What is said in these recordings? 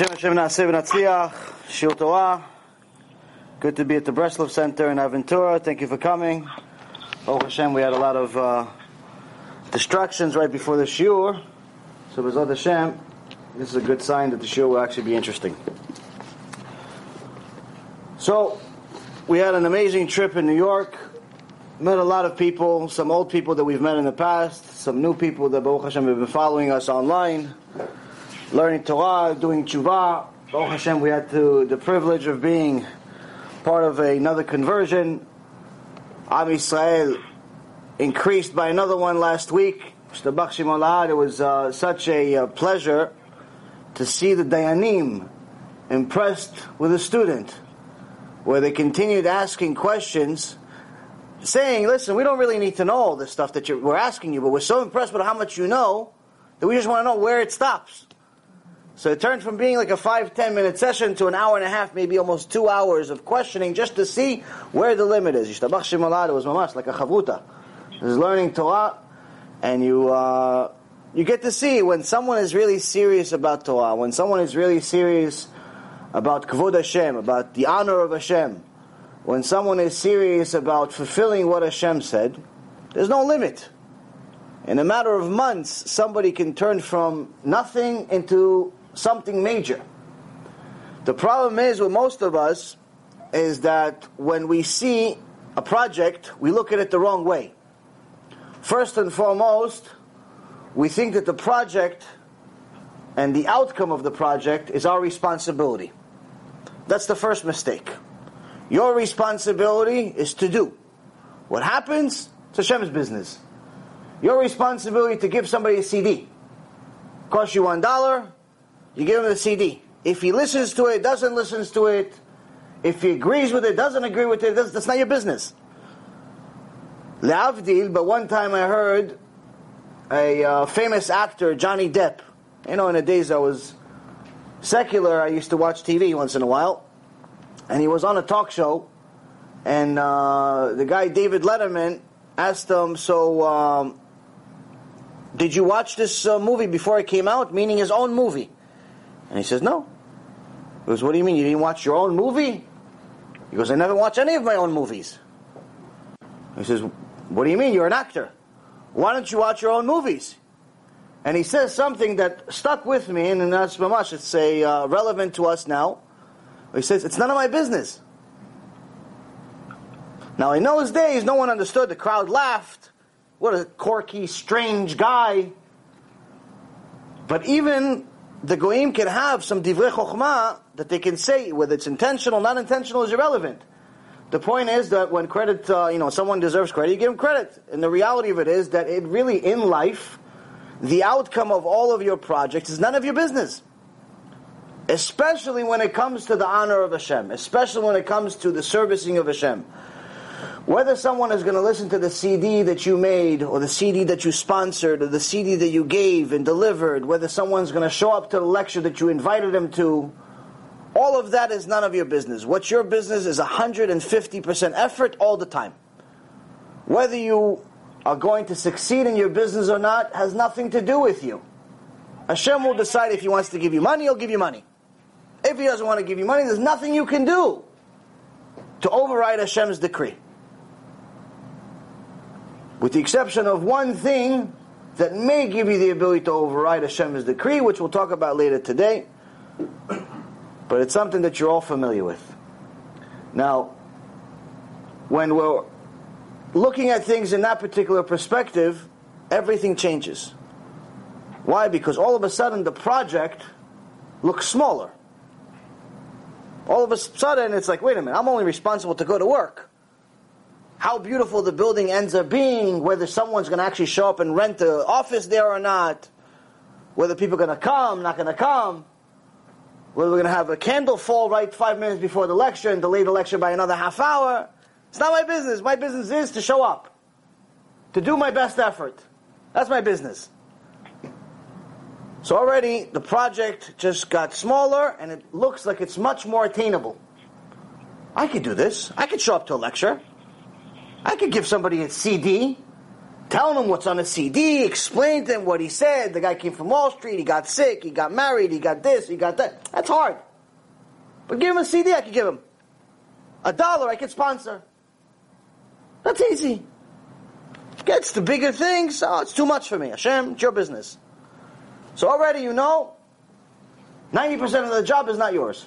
Hashem Hashem Naaseh V'Natzliach, Shiur Torah. Good to be at the Breslov Center in Aventura. Thank you for coming. Oh Hashem, we had a lot of uh, distractions right before the Shiur. So B'ezrat Hashem, this is a good sign that the Shiur will actually be interesting. So, we had an amazing trip in New York. Met a lot of people, some old people that we've met in the past, some new people that Baruch Hashem have been following us online learning Torah, doing tshuva. Baruch Hashem, we had to, the privilege of being part of another conversion. Am Israel increased by another one last week. It was uh, such a uh, pleasure to see the Dayanim impressed with a student, where they continued asking questions, saying, "Listen, we don't really need to know all this stuff that we're asking you, but we're so impressed with how much you know that we just want to know where it stops." So it turned from being like a five, ten minute session to an hour and a half, maybe almost two hours of questioning just to see where the limit is. Yishtabach Shemalad was mamash, like a chavruta. It was learning Torah, and you, uh, you get to see when someone is really serious about Torah, when someone is really serious about Kvod Hashem, about the honor of Hashem, when someone is serious about fulfilling what Hashem said, there's no limit. In a matter of months, somebody can turn from nothing into something major. The problem is with most of us is that when we see a project, we look at it the wrong way. First and foremost, we think that the project and the outcome of the project is our responsibility. That's the first mistake. Your responsibility is to do. What happens? It's Hashem's business. Your responsibility to give somebody a CD. Cost you one dollar, you give him the CD. If he listens to it, doesn't listen to it, if he agrees with it, doesn't agree with it, that's, that's not your business. Leavdil, but one time I heard a uh, famous actor, Johnny Depp. You know, in the days I was secular, I used to watch TV once in a while. And he was on a talk show, and uh, the guy, David Letterman, asked him, So, um, did you watch this uh, movie before it came out? Meaning his own movie. And he says, No. He goes, What do you mean? You didn't watch your own movie? He goes, I never watch any of my own movies. He says, What do you mean? You're an actor. Why don't you watch your own movies? And he says something that stuck with me, and that's mamash, it's a, uh, relevant to us now. He says, It's none of my business. Now, in those days, no one understood. The crowd laughed. What a quirky, strange guy. But even the goyim can have some divrei chokhmah that they can say, whether it's intentional, not intentional, is irrelevant. The point is that when credit, uh, you know, someone deserves credit, you give them credit. And the reality of it is that it really, in life, the outcome of all of your projects is none of your business. Especially when it comes to the honor of Hashem, especially when it comes to the servicing of Hashem. Whether someone is going to listen to the CD that you made, or the CD that you sponsored, or the CD that you gave and delivered, whether someone's going to show up to the lecture that you invited them to, all of that is none of your business. What's your business is 150% effort all the time. Whether you are going to succeed in your business or not has nothing to do with you. Hashem will decide if He wants to give you money, He'll give you money. If He doesn't want to give you money, there's nothing you can do to override Hashem's decree with the exception of one thing that may give you the ability to override Hashem's decree, which we'll talk about later today. But it's something that you're all familiar with. Now, when we're looking at things in that particular perspective, everything changes. Why? Because all of a sudden the project looks smaller. All of a sudden it's like, wait a minute, I'm only responsible to go to work how beautiful the building ends up being, whether someone's going to actually show up and rent the office there or not, whether people are going to come, not going to come, whether we're going to have a candle fall right five minutes before the lecture and delay the lecture by another half hour. It's not my business. My business is to show up, to do my best effort. That's my business. So already the project just got smaller and it looks like it's much more attainable. I could do this. I could show up to a lecture. I could give somebody a CD. telling him what's on the CD, explain to him what he said. The guy came from Wall Street, he got sick, he got married, he got this, he got that. That's hard. But give him a CD, I could give him. A dollar, I could sponsor. That's easy. Gets the bigger things, oh, it's too much for me. Hashem, it's your business. So already you know, 90% of the job is not yours.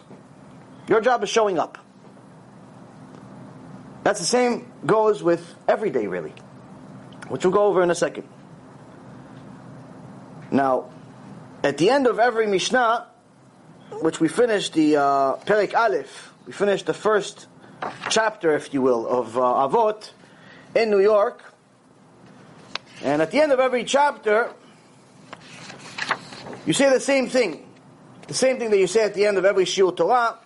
Your job is showing up. That's the same goes with every day, really, which we'll go over in a second. Now, at the end of every Mishnah, which we finished the uh, Perek Aleph, we finished the first chapter, if you will, of uh, Avot in New York. And at the end of every chapter, you say the same thing. The same thing that you say at the end of every Shiur Torah.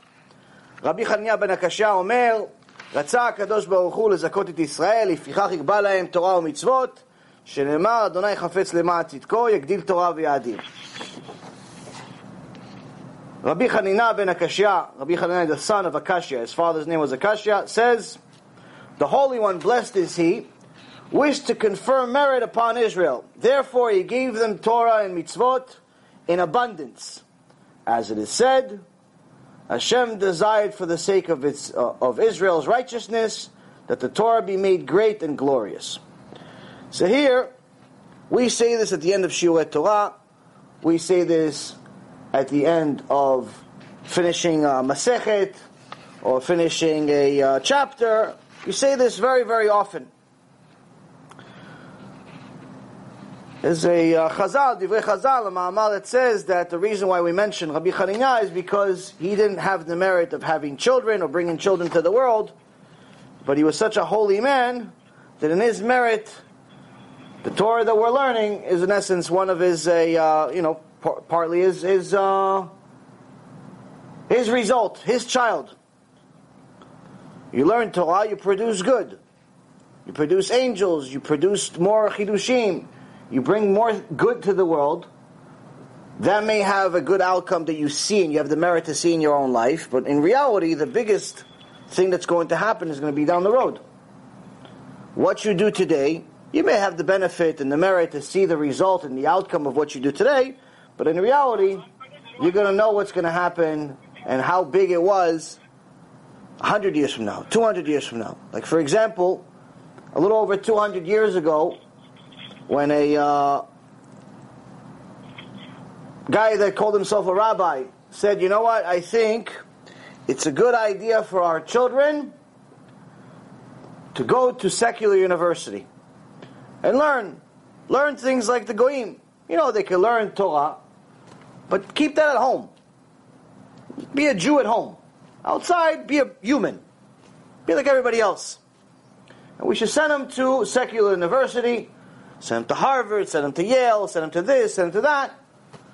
Rabbi Chania ben Akashia Omer, רצה הקדוש ברוך הוא לזכות את ישראל, לפיכך יקבע להם תורה ומצוות, שנאמר, אדוני חפץ למען צדקו, יגדיל תורה ויאדיר. Rabbi Hanina ben Akashya, Rabbi Hanina, the son of Akashya, his father's name was Akashya, says, The Holy One, blessed is He, wished to confer merit upon Israel. Therefore, He gave them Torah and mitzvot in abundance. As it is said, Hashem desired for the sake of, its, uh, of Israel's righteousness that the Torah be made great and glorious. So here, we say this at the end of Shiur Torah. We say this at the end of finishing a Masechet or finishing a uh, chapter. We say this very, very often. There's a uh, Chazal, Divrei Chazal, a Ma'amar that says that the reason why we mention Rabbi Chanina is because he didn't have the merit of having children or bringing children to the world, but he was such a holy man that in his merit, the Torah that we're learning is in essence one of his, uh, you know, par- partly his his uh, his result, his child. You learn Torah, you produce good. You produce angels. You produce more chidushim you bring more good to the world, that may have a good outcome that you see and you have the merit to see in your own life, but in reality, the biggest thing that's going to happen is going to be down the road. What you do today, you may have the benefit and the merit to see the result and the outcome of what you do today, but in reality, you're going to know what's going to happen and how big it was 100 years from now, 200 years from now. Like, for example, a little over 200 years ago, when a uh, guy that called himself a rabbi said, You know what? I think it's a good idea for our children to go to secular university and learn. Learn things like the Goyim. You know, they can learn Torah, but keep that at home. Be a Jew at home. Outside, be a human. Be like everybody else. And we should send them to secular university Send them to Harvard, send them to Yale, send them to this, send them to that.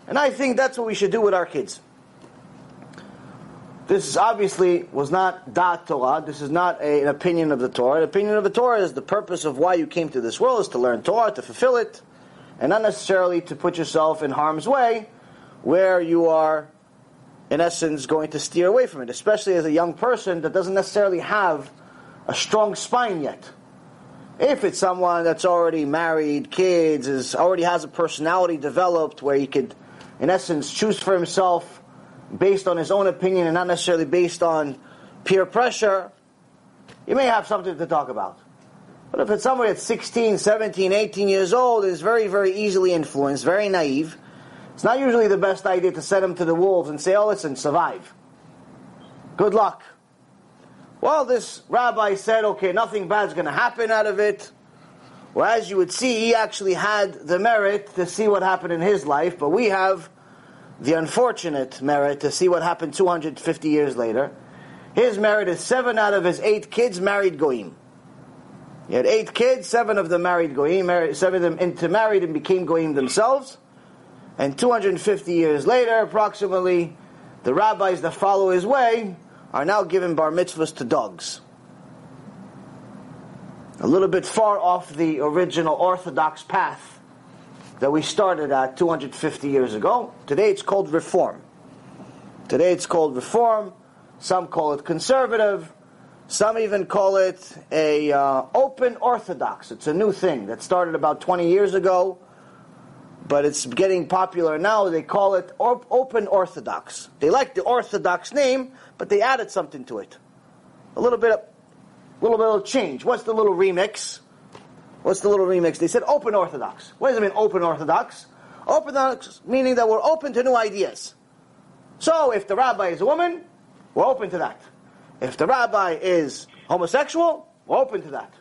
And I think that's what we should do with our kids. This obviously was not Daat Torah. This is not a, an opinion of the Torah. An opinion of the Torah is the purpose of why you came to this world is to learn Torah, to fulfill it, and not necessarily to put yourself in harm's way where you are, in essence, going to steer away from it, especially as a young person that doesn't necessarily have a strong spine yet. If it's someone that's already married, kids, is already has a personality developed where he could, in essence, choose for himself based on his own opinion and not necessarily based on peer pressure, you may have something to talk about. But if it's somebody that's 16, 17, 18 years old, is very, very easily influenced, very naive, it's not usually the best idea to send him to the wolves and say, oh, listen, survive. Good luck. Well, this rabbi said, okay, nothing bad's going to happen out of it. Well, as you would see, he actually had the merit to see what happened in his life, but we have the unfortunate merit to see what happened 250 years later. His merit is seven out of his eight kids married goyim. He had eight kids, seven of them married goyim, seven of them intermarried and became goyim themselves. And 250 years later, approximately, the rabbis that follow his way are now giving bar mitzvahs to dogs. A little bit far off the original Orthodox path that we started at 250 years ago. Today it's called reform. Today it's called reform. Some call it conservative. Some even call it a uh, open orthodox. It's a new thing that started about 20 years ago, but it's getting popular now. They call it or- open orthodox. They like the orthodox name, but they added something to it. A little bit of, little bit of change. What's the little remix? What's the little remix? They said open orthodox. What does it mean open orthodox? Open orthodox meaning that we're open to new ideas. So if the rabbi is a woman, we're open to that. If the rabbi is homosexual, we're open to that.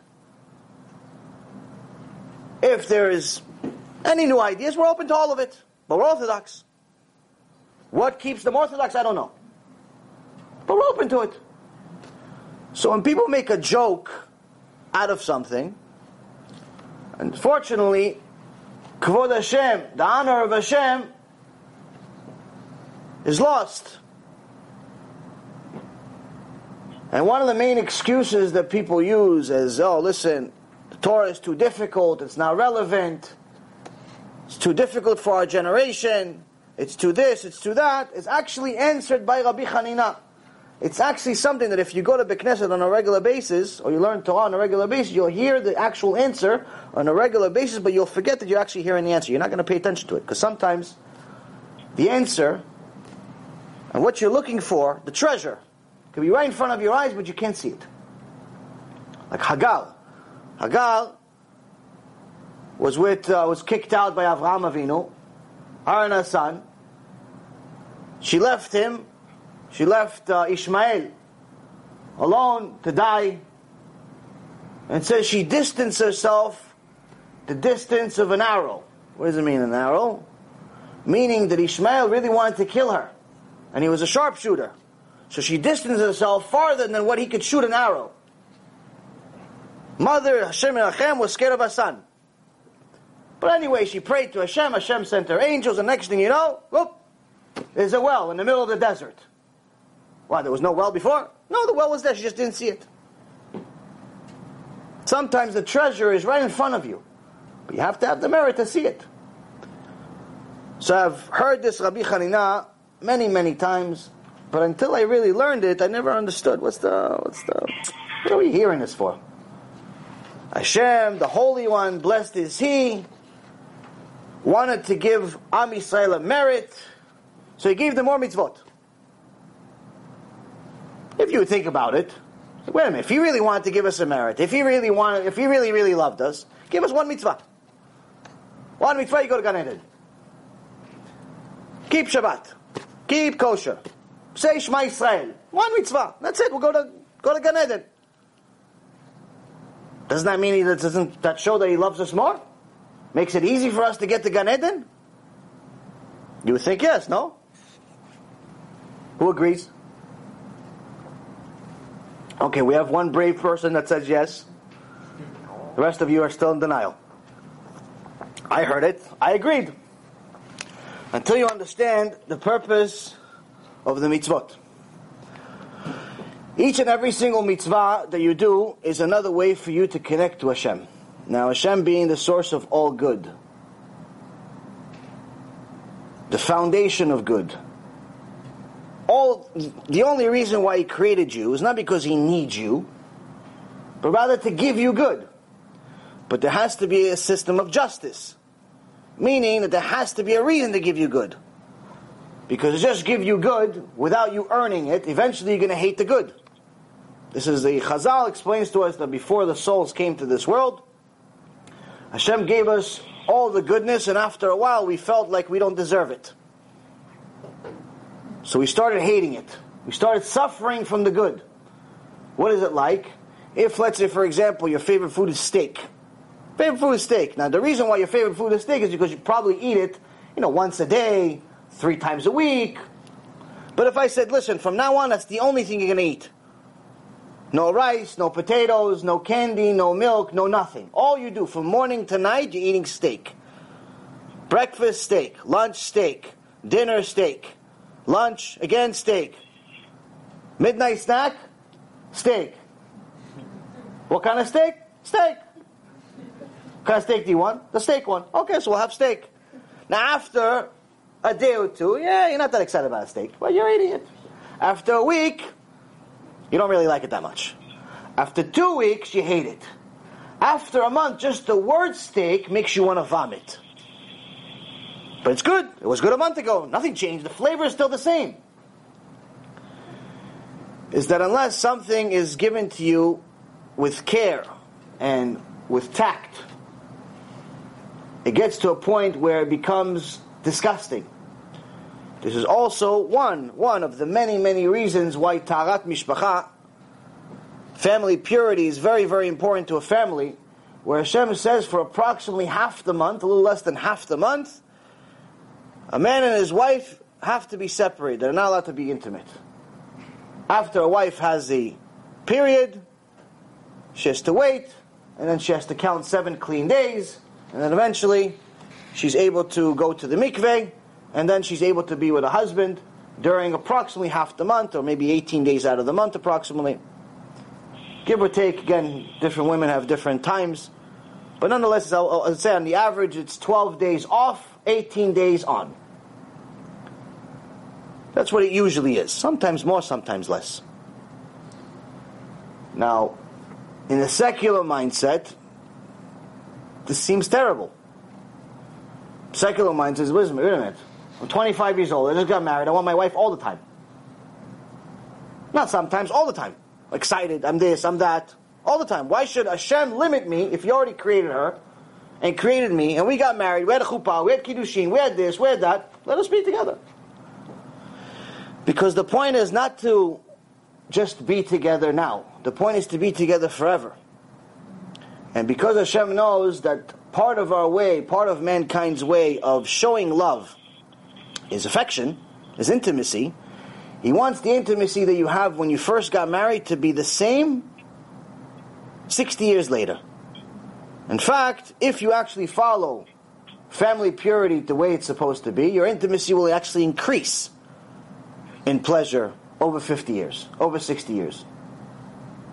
If there is any new ideas, we're open to all of it. But we're Orthodox. What keeps them Orthodox, I don't know. But we're open to it. So when people make a joke out of something, unfortunately, Kvod Hashem, the honor of Hashem, is lost. And one of the main excuses that people use is, oh, listen, the Torah is too difficult, it's not relevant, it's too difficult for our generation, it's too this, it's too that, is actually answered by Rabbi Hanina. It's actually something that if you go to Beknesset on a regular basis, or you learn Torah on a regular basis, you'll hear the actual answer on a regular basis, but you'll forget that you're actually hearing the answer. You're not going to pay attention to it, because sometimes the answer and what you're looking for, the treasure, can be right in front of your eyes, but you can't see it. Like Hagar. Hagar was with uh, was kicked out by Avraham Avinu, her and her son. She left him. She left uh, Ishmael alone to die, and says she distanced herself the distance of an arrow. What does it mean, an arrow? Meaning that Ishmael really wanted to kill her, and he was a sharpshooter. So she distanced herself farther than what he could shoot an arrow. Mother Hashem Hashem was scared of her son. But anyway, she prayed to Hashem. Hashem sent her angels, and next thing you know, whoop, there's a well in the middle of the desert. Why, there was no well before? No, the well was there, she just didn't see it. Sometimes the treasure is right in front of you, but you have to have the merit to see it. So I've heard this Rabbi Hanina many, many times. But until I really learned it, I never understood what's the what's the what are we hearing this for? Hashem, the Holy One, blessed is He, wanted to give Am Yisrael a merit, so He gave them more mitzvot. If you think about it, wait a minute. If He really wanted to give us a merit, if He really wanted, if He really really loved us, give us one mitzvah. One mitzvah, you go to Gan Eden. Keep Shabbat. Keep kosher. Say Shema Israel. One mitzvah. That's it. We'll go to go to Gan Eden. Doesn't that mean he doesn't that show that he loves us more? Makes it easy for us to get to Gan Eden? You would think yes, no? Who agrees? Okay, we have one brave person that says yes. The rest of you are still in denial. I heard it. I agreed. Until you understand the purpose of the mitzvot. Each and every single mitzvah that you do is another way for you to connect to Hashem. Now, Hashem being the source of all good, the foundation of good. All the only reason why He created you is not because He needs you, but rather to give you good. But there has to be a system of justice, meaning that there has to be a reason to give you good. Because just give you good without you earning it, eventually you're going to hate the good. This is the Chazal explains to us that before the souls came to this world, Hashem gave us all the goodness, and after a while we felt like we don't deserve it. So we started hating it. We started suffering from the good. What is it like? If, let's say, for example, your favorite food is steak. Favorite food is steak. Now, the reason why your favorite food is steak is because you probably eat it, you know, once a day, three times a week. But if I said, listen, from now on, that's the only thing you're going to eat. No rice, no potatoes, no candy, no milk, no nothing. All you do from morning to night, you're eating steak. Breakfast, steak. Lunch, steak. Dinner, steak. Lunch, again, steak. Midnight snack, steak. What kind of steak? Steak. What kind of steak do you want? The steak one. Okay, so we'll have steak. Now, after a day or two, yeah, you're not that excited about a steak, but you're eating it. After a week, you don't really like it that much. After two weeks, you hate it. After a month, just the word steak makes you want to vomit. But it's good. It was good a month ago. Nothing changed. The flavor is still the same. Is that unless something is given to you with care and with tact, it gets to a point where it becomes disgusting. This is also one, one of the many, many reasons why Taharat Mishpacha, family purity, is very, very important to a family, where Hashem says for approximately half the month, a little less than half the month, a man and his wife have to be separated. They're not allowed to be intimate. After a wife has the period, she has to wait, and then she has to count seven clean days, and then eventually she's able to go to the mikveh, and then she's able to be with a husband during approximately half the month, or maybe 18 days out of the month approximately. Give or take, again, different women have different times. But nonetheless, I'll, I'll say on the average, it's 12 days off, 18 days on. That's what it usually is. Sometimes more, sometimes less. Now, in the secular mindset, this seems terrible. Secular mind says, wait a minute, I'm 25 years old, I just got married, I want my wife all the time. Not sometimes, all the time. Excited, I'm this, I'm that, all the time. Why should Hashem limit me if He already created her and created me, and we got married, we had a chuppah, we had kiddushin, we had this, we had that, let us be together. Because the point is not to just be together now. The point is to be together forever. And because Hashem knows that part of our way, part of mankind's way of showing love is affection, is intimacy, He wants the intimacy that you have when you first got married to be the same 60 years later. In fact, if you actually follow family purity the way it's supposed to be, your intimacy will actually increase in pleasure over 50 years, over 60 years.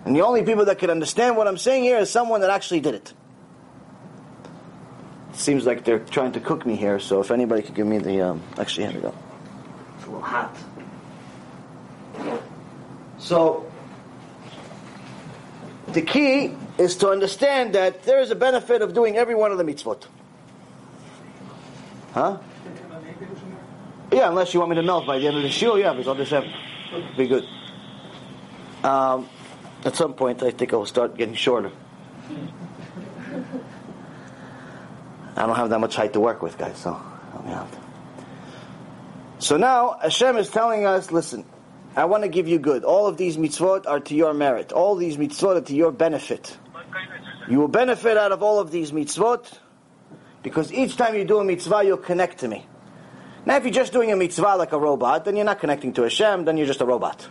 And the only people that could understand what I'm saying here is someone that actually did it. Seems like they're trying to cook me here, so if anybody could give me the. Um, actually, here we go. It's a little hot. So, the key is to understand that there is a benefit of doing every one of the mitzvot. Huh? Yeah, unless you want me to melt by the end of the shiur, yeah, because I'll just have be good. Um, at some point, I think I'll start getting shorter. I don't have that much height to work with, guys, so help me out. So now, Hashem is telling us, listen, I want to give you good. All of these mitzvot are to your merit. All these mitzvot are to your benefit. You will benefit out of all of these mitzvot because each time you do a mitzvah, you'll connect to me. Now, if you're just doing a mitzvah like a robot, then you're not connecting to Hashem, then you're just a robot.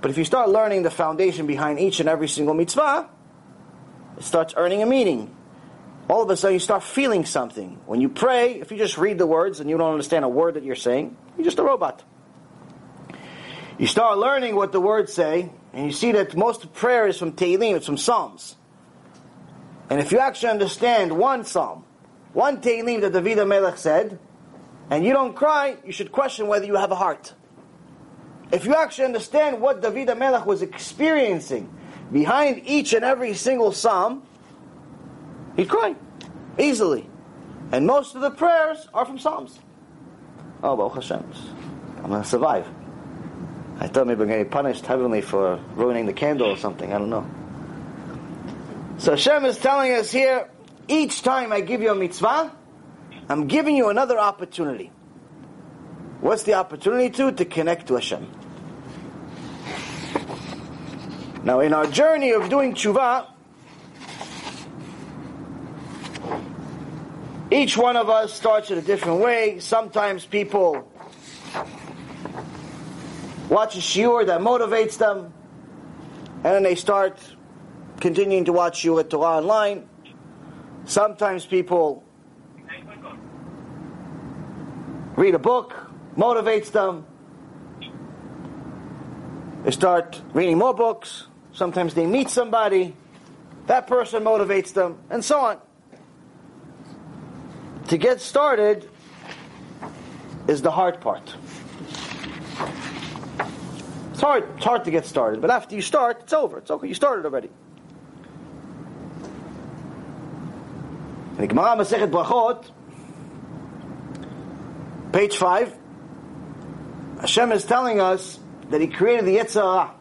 But if you start learning the foundation behind each and every single mitzvah, it starts earning a meaning. All of a sudden, you start feeling something. When you pray, if you just read the words and you don't understand a word that you're saying, you're just a robot. You start learning what the words say, and you see that most prayer is from Tehillim, it's from Psalms. And if you actually understand one Psalm, one Tehillim that David Melech said, and you don't cry, you should question whether you have a heart. If you actually understand what David Melech was experiencing behind each and every single psalm, he'd cry easily. And most of the prayers are from psalms. Oh, Baruch Hashem, I'm going to survive. I thought maybe I'm going to get punished heavenly for ruining the candle or something. I don't know. So Hashem is telling us here, each time I give you a mitzvah, I'm giving you another opportunity. What's the opportunity to? To connect to Hashem. Now, in our journey of doing tshuva, each one of us starts in a different way. Sometimes people watch a shiur that motivates them, and then they start continuing to watch shiur at Torah online. Sometimes people read a book, motivates them. They start reading more books. Sometimes they meet somebody. That person motivates them, and so on. To get started is the hard part. It's hard, it's hard to get started, but after you start, it's over. It's okay. You started already. Gemara Masechet Brachot, page five, Hashem is telling us that He created the Yetzer Hara,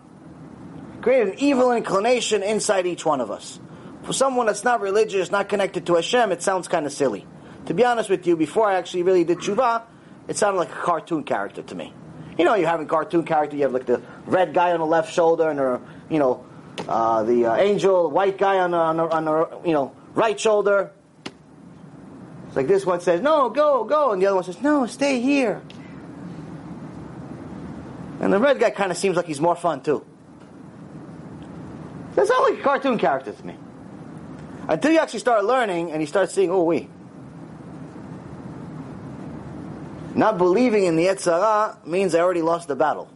created an evil inclination inside each one of us. For someone that's not religious, not connected to Hashem, it sounds kind of silly. To be honest with you, before I actually really did tshuva, it sounded like a cartoon character to me. You know, you have a cartoon character, you have like the red guy on the left shoulder, and the, you know, uh, the uh, angel, white guy on the, on the, on the, you know, right shoulder. It's like this one says, no, go, go, and the other one says, no, stay here. And the red guy kind of seems like he's more fun too. That's not like a cartoon character to me. Until you actually start learning and you start seeing, oh, we. Not believing in the Yetzer Hara means I already lost the battle.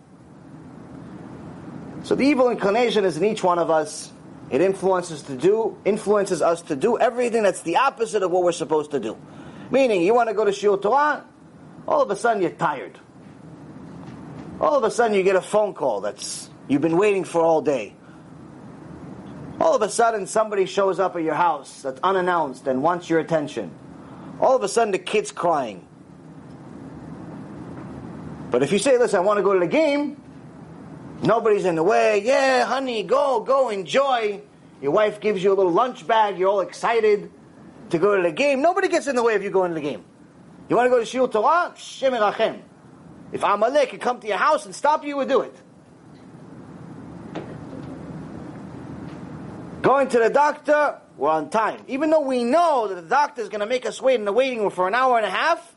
So the evil inclination is in each one of us. It influences to do, influences us to do everything that's the opposite of what we're supposed to do. Meaning, you want to go to Shiur Torah, all of a sudden you're tired. All of a sudden you get a phone call that's you've been waiting for all day. All of a sudden somebody shows up at your house that's unannounced and wants your attention. All of a sudden the kid's crying. But if you say, listen, I want to go to the game, nobody's in the way. Yeah, honey, go, go, enjoy. Your wife gives you a little lunch bag, you're all excited to go to the game. Nobody gets in the way of you going to the game. You want to go to Shiur Torah? Shem Rachem. If Amalek could come to your house and stop you, you would do it. Going to the doctor, we're on time. Even though we know that the doctor is going to make us wait in the waiting room for an hour and a half,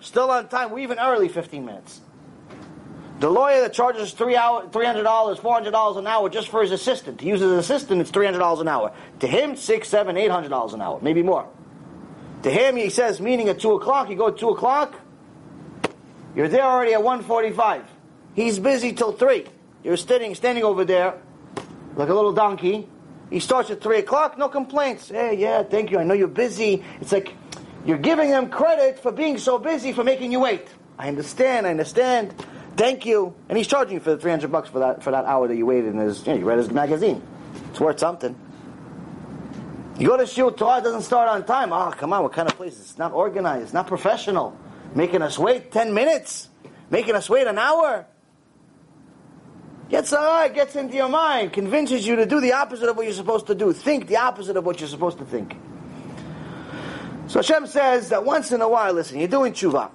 still on time. We're even early 15 minutes. The lawyer that charges three hour, $300, $400 an hour just for his assistant, to use his assistant, it's $300 an hour. To him, six, seven, eight hundred dollars an hour, maybe more. To him, he says, meeting at 2 o'clock, you go at 2 o'clock, you're there already at 1.45. He's busy till 3. You're standing, standing over there like a little donkey. He starts at 3 o'clock, no complaints. Hey, yeah, thank you, I know you're busy. It's like, you're giving him credit for being so busy for making you wait. I understand, I understand. Thank you. And he's charging you for the 300 bucks for that, for that hour that you waited in his, you, know, you read his magazine. It's worth something. You go to Shiur Torah, doesn't start on time. Oh, come on, what kind of place? It's not organized, not professional. Making us wait 10 minutes, making us wait an hour. Gets alright, gets into your mind, convinces you to do the opposite of what you're supposed to do. Think the opposite of what you're supposed to think. So Hashem says that once in a while, listen, you're doing tshuva.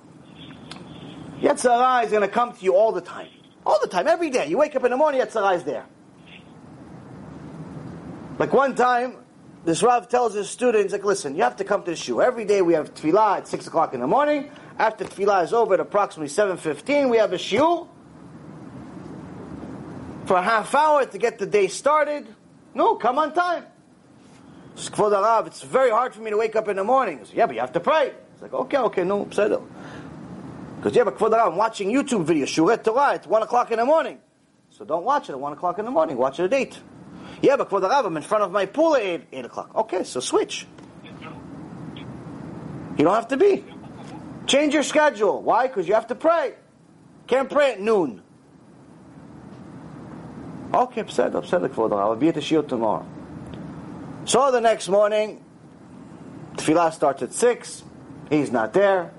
Yetzer Hara is going to come to you all the time. All the time, every day. You wake up in the morning, Yetzer Hara is there. Like one time, this Rav tells his students, like, listen, you have to come to the shul. Every day we have tefillah at 6 o'clock in the morning. After tefillah is over at approximately 7.15, we have a shiur for a half hour to get the day started. No, come on time. It's very hard for me to wake up in the morning. yeah, but you have to pray. It's like, okay, okay, no, it. Because yeah, but Kvod I'm watching YouTube videos, Shuret Torah, at 1 o'clock in the morning. So don't watch it at 1 o'clock in the morning, watch it at 8. Yeah, but Kvod I'm in front of my pool at 8, 8 o'clock. Okay, so switch. You don't have to be. Change your schedule. Why? Because you have to pray. Can't pray at noon. Okay, upset, upset, Kvod I'll be at the shield tomorrow. So the next morning, Tefillah starts at 6. He's not there.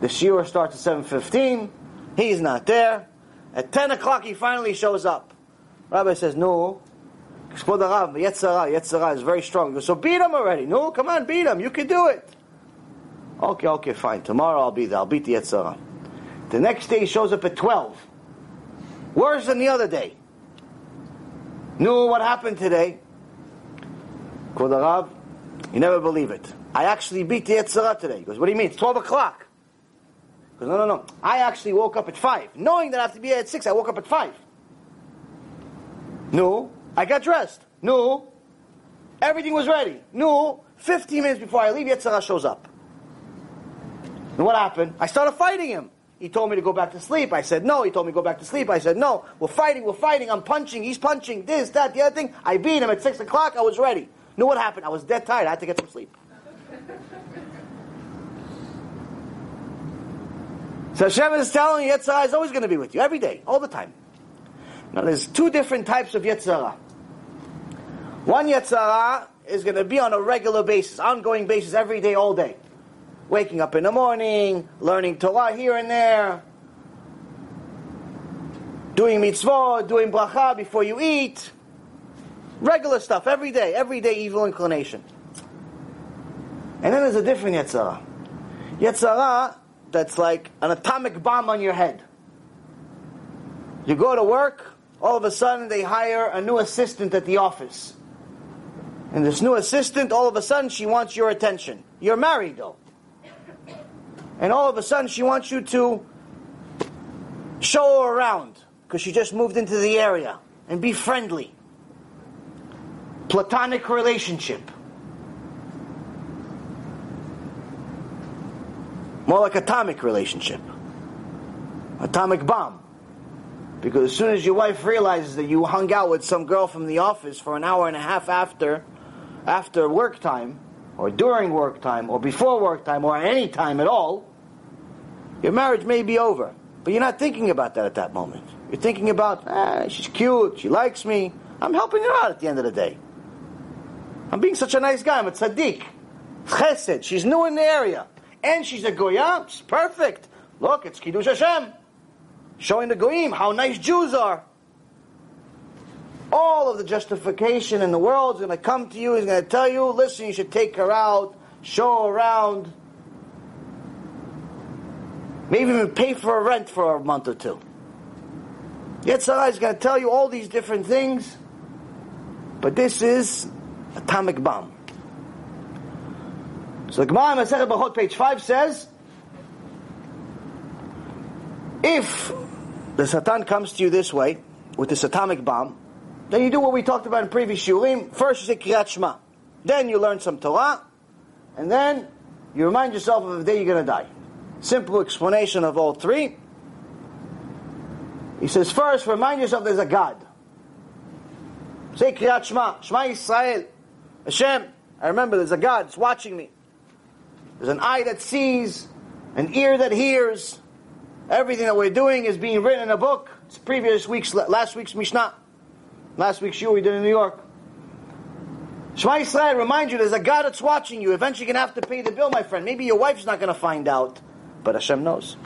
The shiur starts at 7.15. He's not there. At 10 o'clock, he finally shows up. Rabbi says, no. Yetzer Hara, Yetzirah is very strong. so beat him already. No, come on, beat him. You can do it. Okay, okay, fine. Tomorrow I'll be there. I'll beat the Yetzer Hara. The next day he shows up at 12. Worse than the other day. Knew what happened today. Kvod you never believe it. I actually beat the Yetzer Hara today. He goes, what do you mean? It's 12 o'clock. Because no, no, no. I actually woke up at 5. Knowing that I have to be at 6, I woke up at 5. No. I got dressed. No. Everything was ready. No. 15 minutes before I leave, Yetzer Hara shows up. And what happened? I started fighting him. He told me to go back to sleep. I said no. He told me to go back to sleep. I said no. We're fighting. We're fighting. I'm punching. He's punching. This, that, the other thing. I beat him at 6 o'clock. I was ready. Know what happened? I was dead tired. I had to get some sleep. So Hashem is telling you, Yetzer Hara is always going to be with you, every day, all the time. Now, there's two different types of Yetzer Hara. One Yetzer Hara is going to be on a regular basis, ongoing basis, every day, all day. Waking up in the morning, learning Torah here and there, doing mitzvah, doing bracha before you eat. Regular stuff, every day, everyday evil inclination. And then there's a different Yetzer Hara. Yetzirah that's like an atomic bomb on your head. You go to work, all of a sudden they hire a new assistant at the office. And this new assistant, all of a sudden, she wants your attention. You're married, though. And all of a sudden, she wants you to show her around because she just moved into the area and be friendly. Platonic relationship. More like atomic relationship. Atomic bomb. Because as soon as your wife realizes that you hung out with some girl from the office for an hour and a half after after work time, or during work time, or before work time, or any time at all, your marriage may be over. But you're not thinking about that at that moment. You're thinking about, ah, she's cute, she likes me, I'm helping her out at the end of the day. I'm being such a nice guy, I'm a tzaddik. Chesed, she's new in the area. And she's a goyah, it's perfect. Look, it's Kiddush Hashem. Showing the goyim how nice Jews are all of the justification in the world is going to come to you. He's going to tell you, listen, you should take her out, show her around, maybe even pay for a rent for a month or two. Yetzer Hara is going to tell you all these different things, but this is atomic bomb. So the Gemara Masechet Brachot, page five says, if the Satan comes to you this way with this atomic bomb, then you do what we talked about in previous shiurim. First you say Kriyat Shema. Then you learn some Torah. And then you remind yourself of the day you're going to die. Simple explanation of all three. He says, first, remind yourself there's a God. Say Kriyat Shema. Shema Yisrael. Hashem. I remember there's a God. It's watching me. There's an eye that sees, an ear that hears. Everything that we're doing is being written in a book. It's previous week's, last week's Mishnah. Last week's show we did in New York. Shema Yisrael remind you there's a God that's watching you. Eventually you're going to have to pay the bill, my friend. Maybe your wife's not going to find out, but Hashem knows.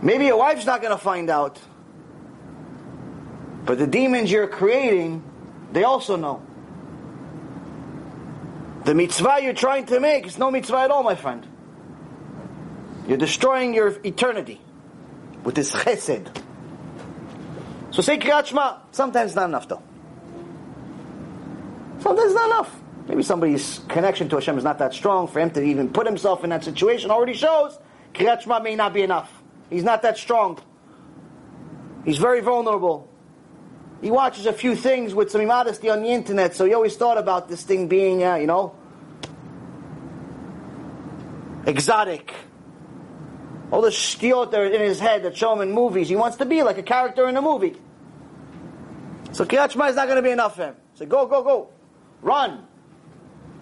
Maybe your wife's not going to find out, but the demons you're creating, they also know. The mitzvah you're trying to make is no mitzvah at all, my friend. You're destroying your eternity with this chesed. So say Kriyat Shema. Sometimes not enough though. Sometimes not enough. Maybe somebody's connection to Hashem is not that strong for him to even put himself in that situation. Already shows Kriyat Shema may not be enough. He's not that strong. He's very vulnerable. He watches a few things with some immodesty on the internet, so he always thought about this thing being, uh, you know, exotic. All the shtiot there in his head that show him in movies. He wants to be like a character in a movie. So Kriyat is not going to be enough for him. So go, go, go. Run.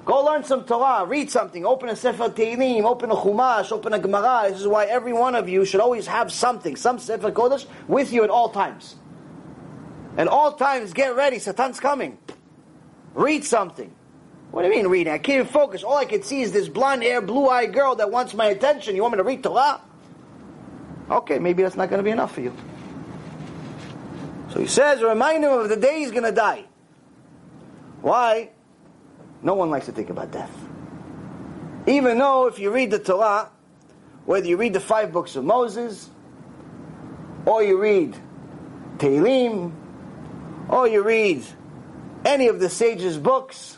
Go learn some Torah. Read something. Open a Sefer Tehillim. Open a Chumash. Open a Gemara. This is why every one of you should always have something, some Sefer Kodesh, with you at all times. And all times, get ready. Satan's coming. Read something. What do you mean reading? I can't even focus. All I can see is this blonde hair, blue eyed girl that wants my attention. You want me to read Torah? Okay, maybe that's not going to be enough for you. So he says, remind him of the day he's going to die. Why? No one likes to think about death. Even though if you read the Torah, whether you read the five books of Moses, or you read Tehillim, or you read any of the sages' books,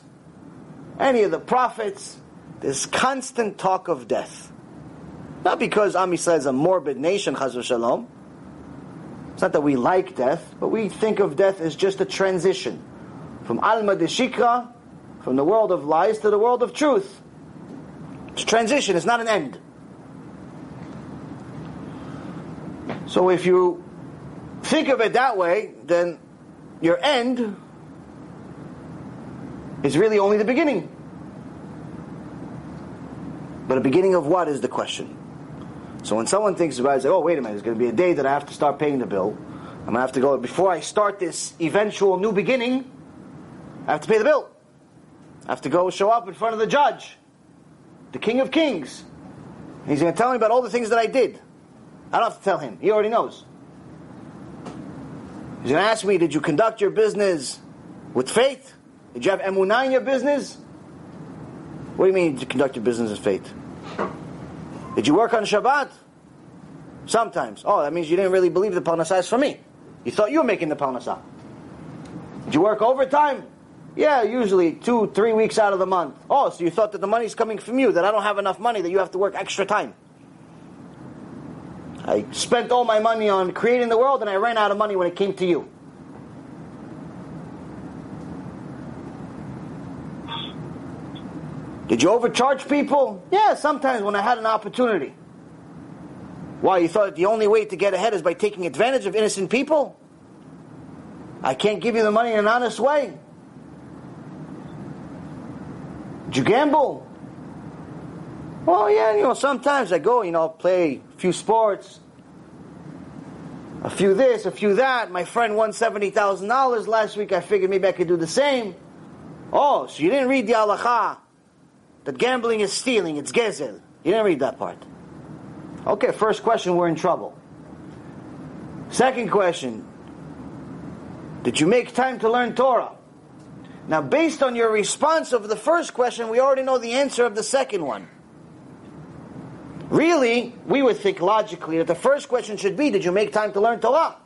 any of the prophets, there's constant talk of death. Not because Am is a morbid nation, Chaz Shalom. It's not that we like death, but we think of death as just a transition from Alma de Shikra, from the world of lies to the world of truth. It's transition, it's not an end. So if you think of it that way, then your end is really only the beginning. But the beginning of what is the question? So when someone thinks about it, say, oh, wait a minute, there's going to be a day that I have to start paying the bill. I'm going to have to go, before I start this eventual new beginning, I have to pay the bill. I have to go show up in front of the judge, the King of Kings. He's going to tell me about all the things that I did. I don't have to tell him. He already knows. He's going to ask me, did you conduct your business with faith? Did you have emunah in your business? What do you mean, did you conduct your business with faith? Did you work on Shabbat? Sometimes. Oh, that means you didn't really believe the parnasah is for me. You thought you were making the parnasah. Did you work overtime? Yeah, usually two, three weeks out of the month. Oh, so you thought that the money's coming from you, that I don't have enough money, that you have to work extra time. I spent all my money on creating the world and I ran out of money when it came to you. Did you overcharge people? Yeah, sometimes when I had an opportunity. Why, you thought the only way to get ahead is by taking advantage of innocent people? I can't give you the money in an honest way. Did you gamble? Well, yeah, you know, sometimes I go, you know, play few sports, a few this, a few that. My friend won $70,000 last week. I figured maybe I could do the same. Oh, so you didn't read the halacha that gambling is stealing, it's gezel. You didn't read that part. Okay, first question, we're in trouble. Second question, did you make time to learn Torah? Now, based on your response of the first question, we already know the answer of the second one. Really, we would think logically that the first question should be Did you make time to learn Torah?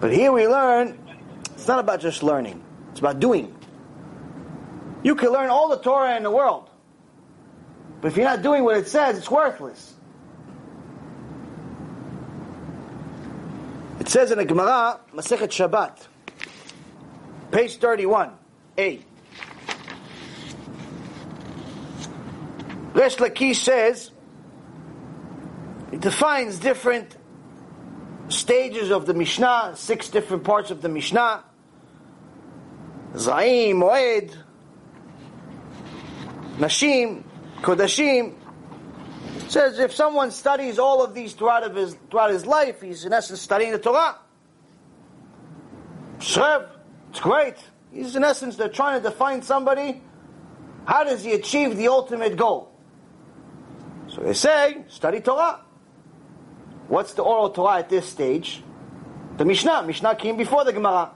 But here we learn it's not about just learning, it's about doing. You can learn all the Torah in the world, but if you're not doing what it says, it's worthless. It says in the Gemara, Masechet Shabbat, page 31, A. Resh Lakish says, it defines different stages of the Mishnah, six different parts of the Mishnah. Zaim, Moed, Nashim, Kodashim, says if someone studies all of these throughout, his, throughout his life, he's in essence studying the Torah. Shrev, it's great. He's in essence, they're trying to define somebody. How does he achieve the ultimate goal? So they say, study Torah. What's the oral Torah at this stage? The Mishnah. Mishnah came before the Gemara.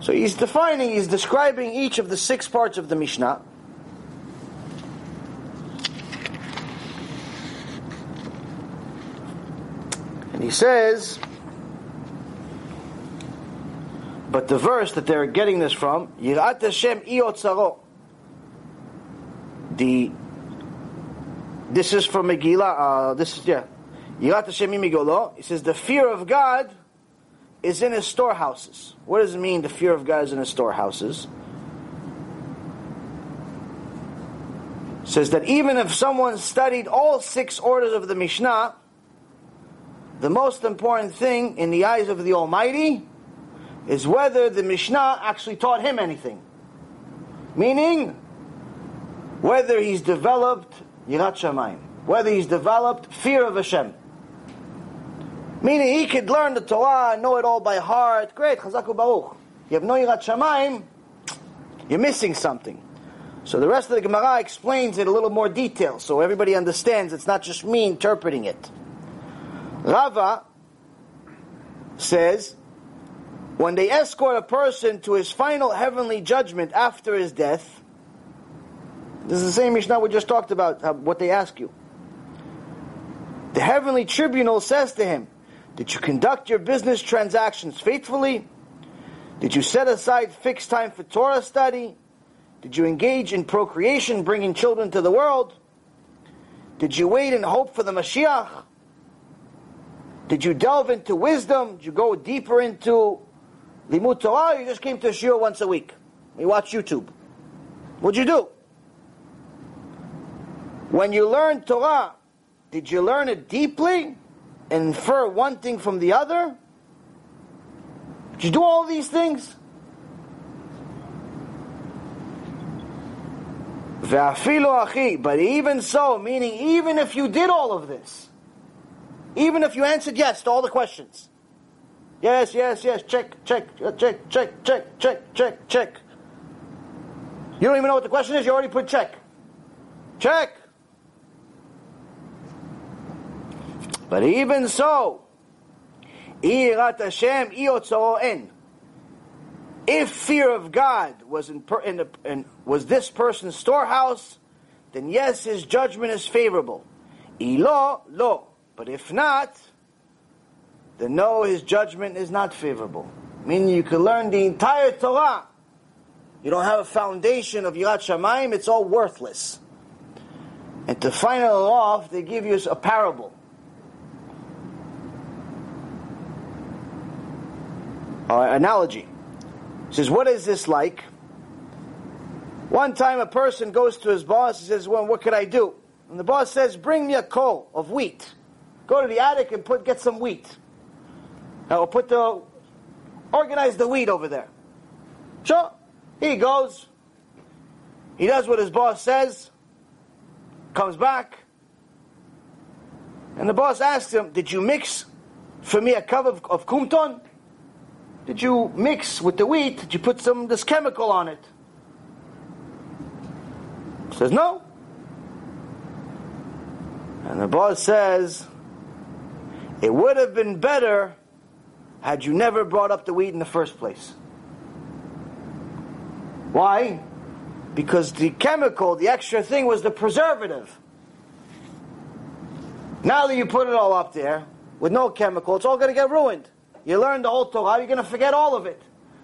So he's defining, he's describing each of the six parts of the Mishnah. And he says, but the verse that they're getting this from, Yirat Hashem iotzaro. The this is from Megillah. Uh, this is yeah, Yirat Hashem imigolo. He says the fear of God is in his storehouses. What does it mean? The fear of God is in his storehouses. Says that even if someone studied all six orders of the Mishnah, the most important thing in the eyes of the Almighty is whether the Mishnah actually taught him anything. Meaning, whether he's developed Yirat Shamayim, whether he's developed fear of Hashem. Meaning he could learn the Torah, and know it all by heart. Great, Chazaku Baruch. You have no Yirat Shamayim, you're missing something. So the rest of the Gemara explains it a little more detail, so everybody understands it's not just me interpreting it. Rava says, when they escort a person to his final heavenly judgment after his death, this is the same Mishnah we just talked about, what they ask you. The heavenly tribunal says to him, Did you conduct your business transactions faithfully? Did you set aside fixed time for Torah study? Did you engage in procreation, bringing children to the world? Did you wait and hope for the Mashiach? Did you delve into wisdom? Did you go deeper into Limud Torah? you just came to a shiur once a week? You watch YouTube. What'd you do? When you learn Torah, did you learn it deeply and infer one thing from the other? Did you do all these things? But even so, meaning even if you did all of this, even if you answered yes to all the questions, yes, yes, yes, check, check, uh, check, check, check, check, check, check. You don't even know what the question is, you already put check. Check. But even so. If fear of God was in, per, in, in, was this person's storehouse, then yes, his judgment is favorable. Ilo, lo. But if not, then no, his judgment is not favorable. Meaning you can learn the entire Torah. You don't have a foundation of Yirat Shamayim, it's all worthless. And to final off, they give you a parable. Uh, analogy. says, what is this like? One time a person goes to his boss and says, well, what could I do? And the boss says, bring me a coal of wheat. Go to the attic and put, get some wheat. Now put the, organize the wheat over there. Sure. He goes. He does what his boss says. Comes back. And the boss asks him, did you mix for me a cup of, of kumton? Did you mix with the wheat? Did you put some this chemical on it? He says no. And the boss says, it would have been better had you never brought up the wheat in the first place. Why? Because the chemical, the extra thing was the preservative. Now that you put it all up there with no chemical, it's all going to get ruined. You learn the whole Torah, you're going to forget all of it.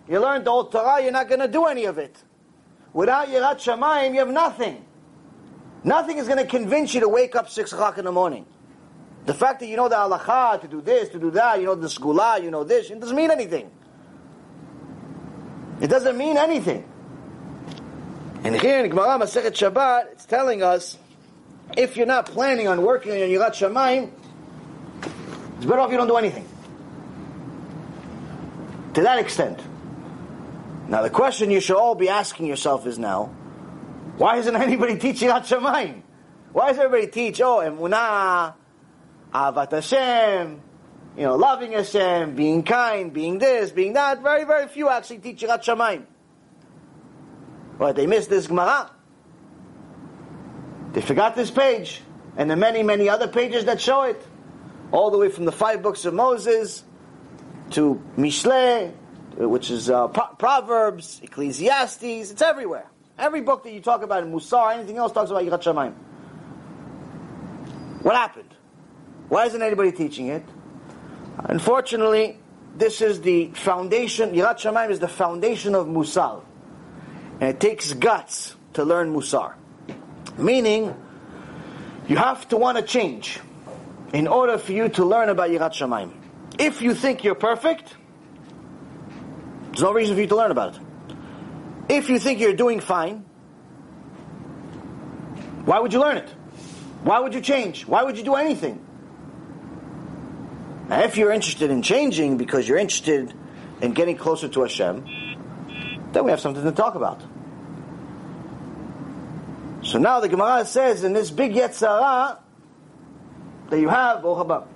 You learn the whole Torah, you're not going to do any of it. Without Yirat Shamayim, you have nothing. Nothing is going to convince you to wake up 6 o'clock in the morning. The fact that you know the halacha, to do this, to do that, you know the skula, you know this, it doesn't mean anything. It doesn't mean anything. And here in Gemara Masechet Shabbat, it's telling us, if you're not planning on working on Yirat Shamayim, it's better off you don't do anything. To that extent. Now the question you should all be asking yourself is now, why isn't anybody teaching Shamayim? Why does everybody teach, oh, emunah, Ahavat Hashem, you know, loving Hashem, being kind, being this, being that? Very, very few actually teach Yirat Shamayim. What, they missed this Gemara? They forgot this page, and the many, many other pages that show it. All the way from the five books of Moses, to Mishle, which is uh, Pro- Proverbs, Ecclesiastes, it's everywhere. Every book that you talk about in Musar, anything else talks about Yirat Shamayim. What happened? Why isn't anybody teaching it? Unfortunately, this is the foundation, Yirat Shamayim is the foundation of Musar. And it takes guts to learn Musar. Meaning, you have to want to change in order for you to learn about Yirat Shamayim. If you think you're perfect, there's no reason for you to learn about it. If you think you're doing fine, why would you learn it? Why would you change? Why would you do anything? Now, if you're interested in changing because you're interested in getting closer to Hashem, then we have something to talk about. So now the Gemara says in this big Yetzer Hara that you have, oh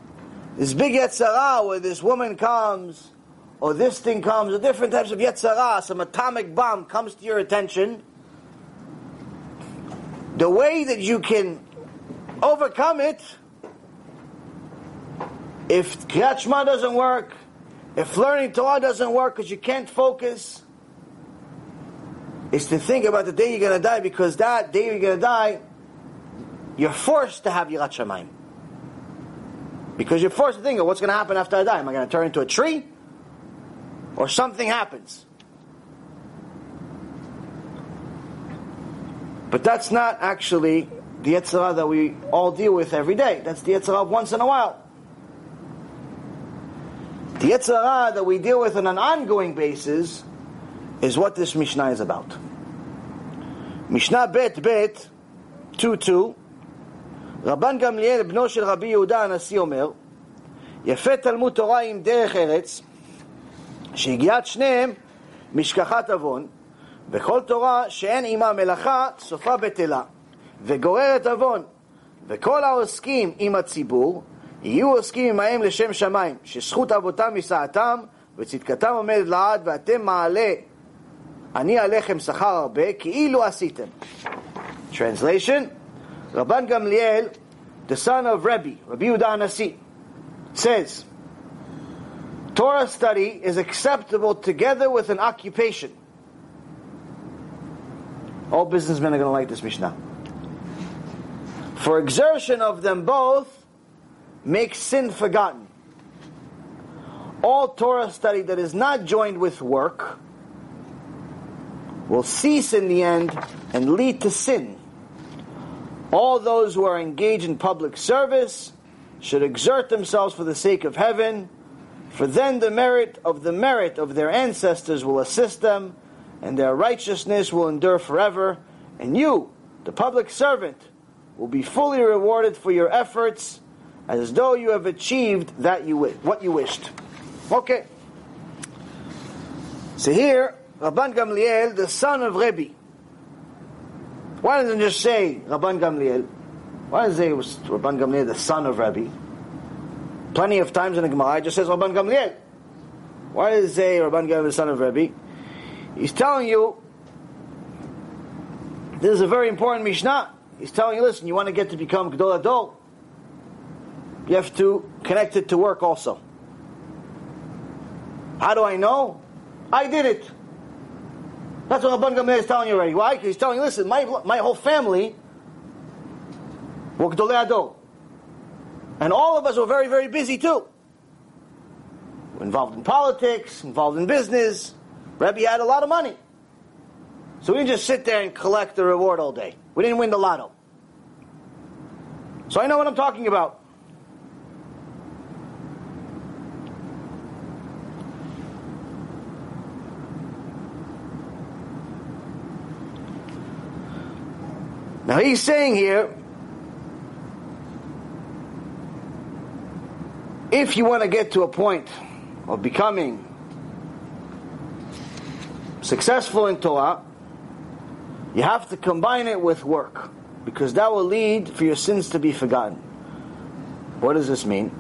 this big Yetzer Hara where this woman comes, or this thing comes, or different types of Yetzer Hara, some atomic bomb comes to your attention, the way that you can overcome it, if Kriyat doesn't work, if learning Torah doesn't work because you can't focus, is to think about the day you're going to die because that day you're going to die, you're forced to have Yirat Shamayim. Because you're forced to think of what's going to happen after I die. Am I going to turn into a tree? Or something happens. But that's not actually the Yetzer Hara that we all deal with every day. That's the Yetzer Hara once in a while. The Yetzer Hara that we deal with on an ongoing basis is what this Mishnah is about. Mishnah Bet Bet 2-2 רבן גמליאל, בנו של רבי יהודה הנשיא אומר, יפה תלמוד תורה עם דרך ארץ, שהגיעת שניהם משכחת עוון, וכל תורה שאין עמה מלאכה, סופה בטלה, וגוררת עוון. וכל העוסקים עם הציבור, יהיו עוסקים עמהם לשם שמיים, שזכות אבותם מסעתם, וצדקתם עומדת לעד, ואתם מעלה אני עליכם שכר הרבה, כאילו עשיתם. Translation, Rabban Gamliel, the son of Rebbe, Rabbi Yehuda Hanasi, says, Torah study is acceptable together with an occupation. All businessmen are going to like this Mishnah. For exertion of them both makes sin forgotten. All Torah study that is not joined with work will cease in the end and lead to sin. All those who are engaged in public service should exert themselves for the sake of heaven, for then the merit of the merit of their ancestors will assist them, and their righteousness will endure forever, and you, the public servant, will be fully rewarded for your efforts as though you have achieved that you what you wished. Okay. So here Rabban Gamliel, the son of Rebbe. Why doesn't just say Rabban Gamliel? Why does it say it was Rabban Gamliel, the son of Rabbi? Plenty of times in the Gemara, it just says Rabban Gamliel. Why does it say Rabban Gamliel, the son of Rabbi? He's telling you, this is a very important Mishnah. He's telling you, listen, you want to get to become Gadol HaDor, you have to connect it to work also. How do I know? I did it. That's what Rabban Gamliel is telling you already. Why? Because he's telling you, listen, my, my whole family were Gedolei HaDor. And all of us were very, very busy too. We're involved in politics, involved in business. Rebbe had a lot of money. So we didn't just sit there and collect the reward all day. We didn't win the lotto. So I know what I'm talking about. Now he's saying here, if you want to get to a point of becoming successful in Torah, you have to combine it with work because that will lead for your sins to be forgotten. What does this mean?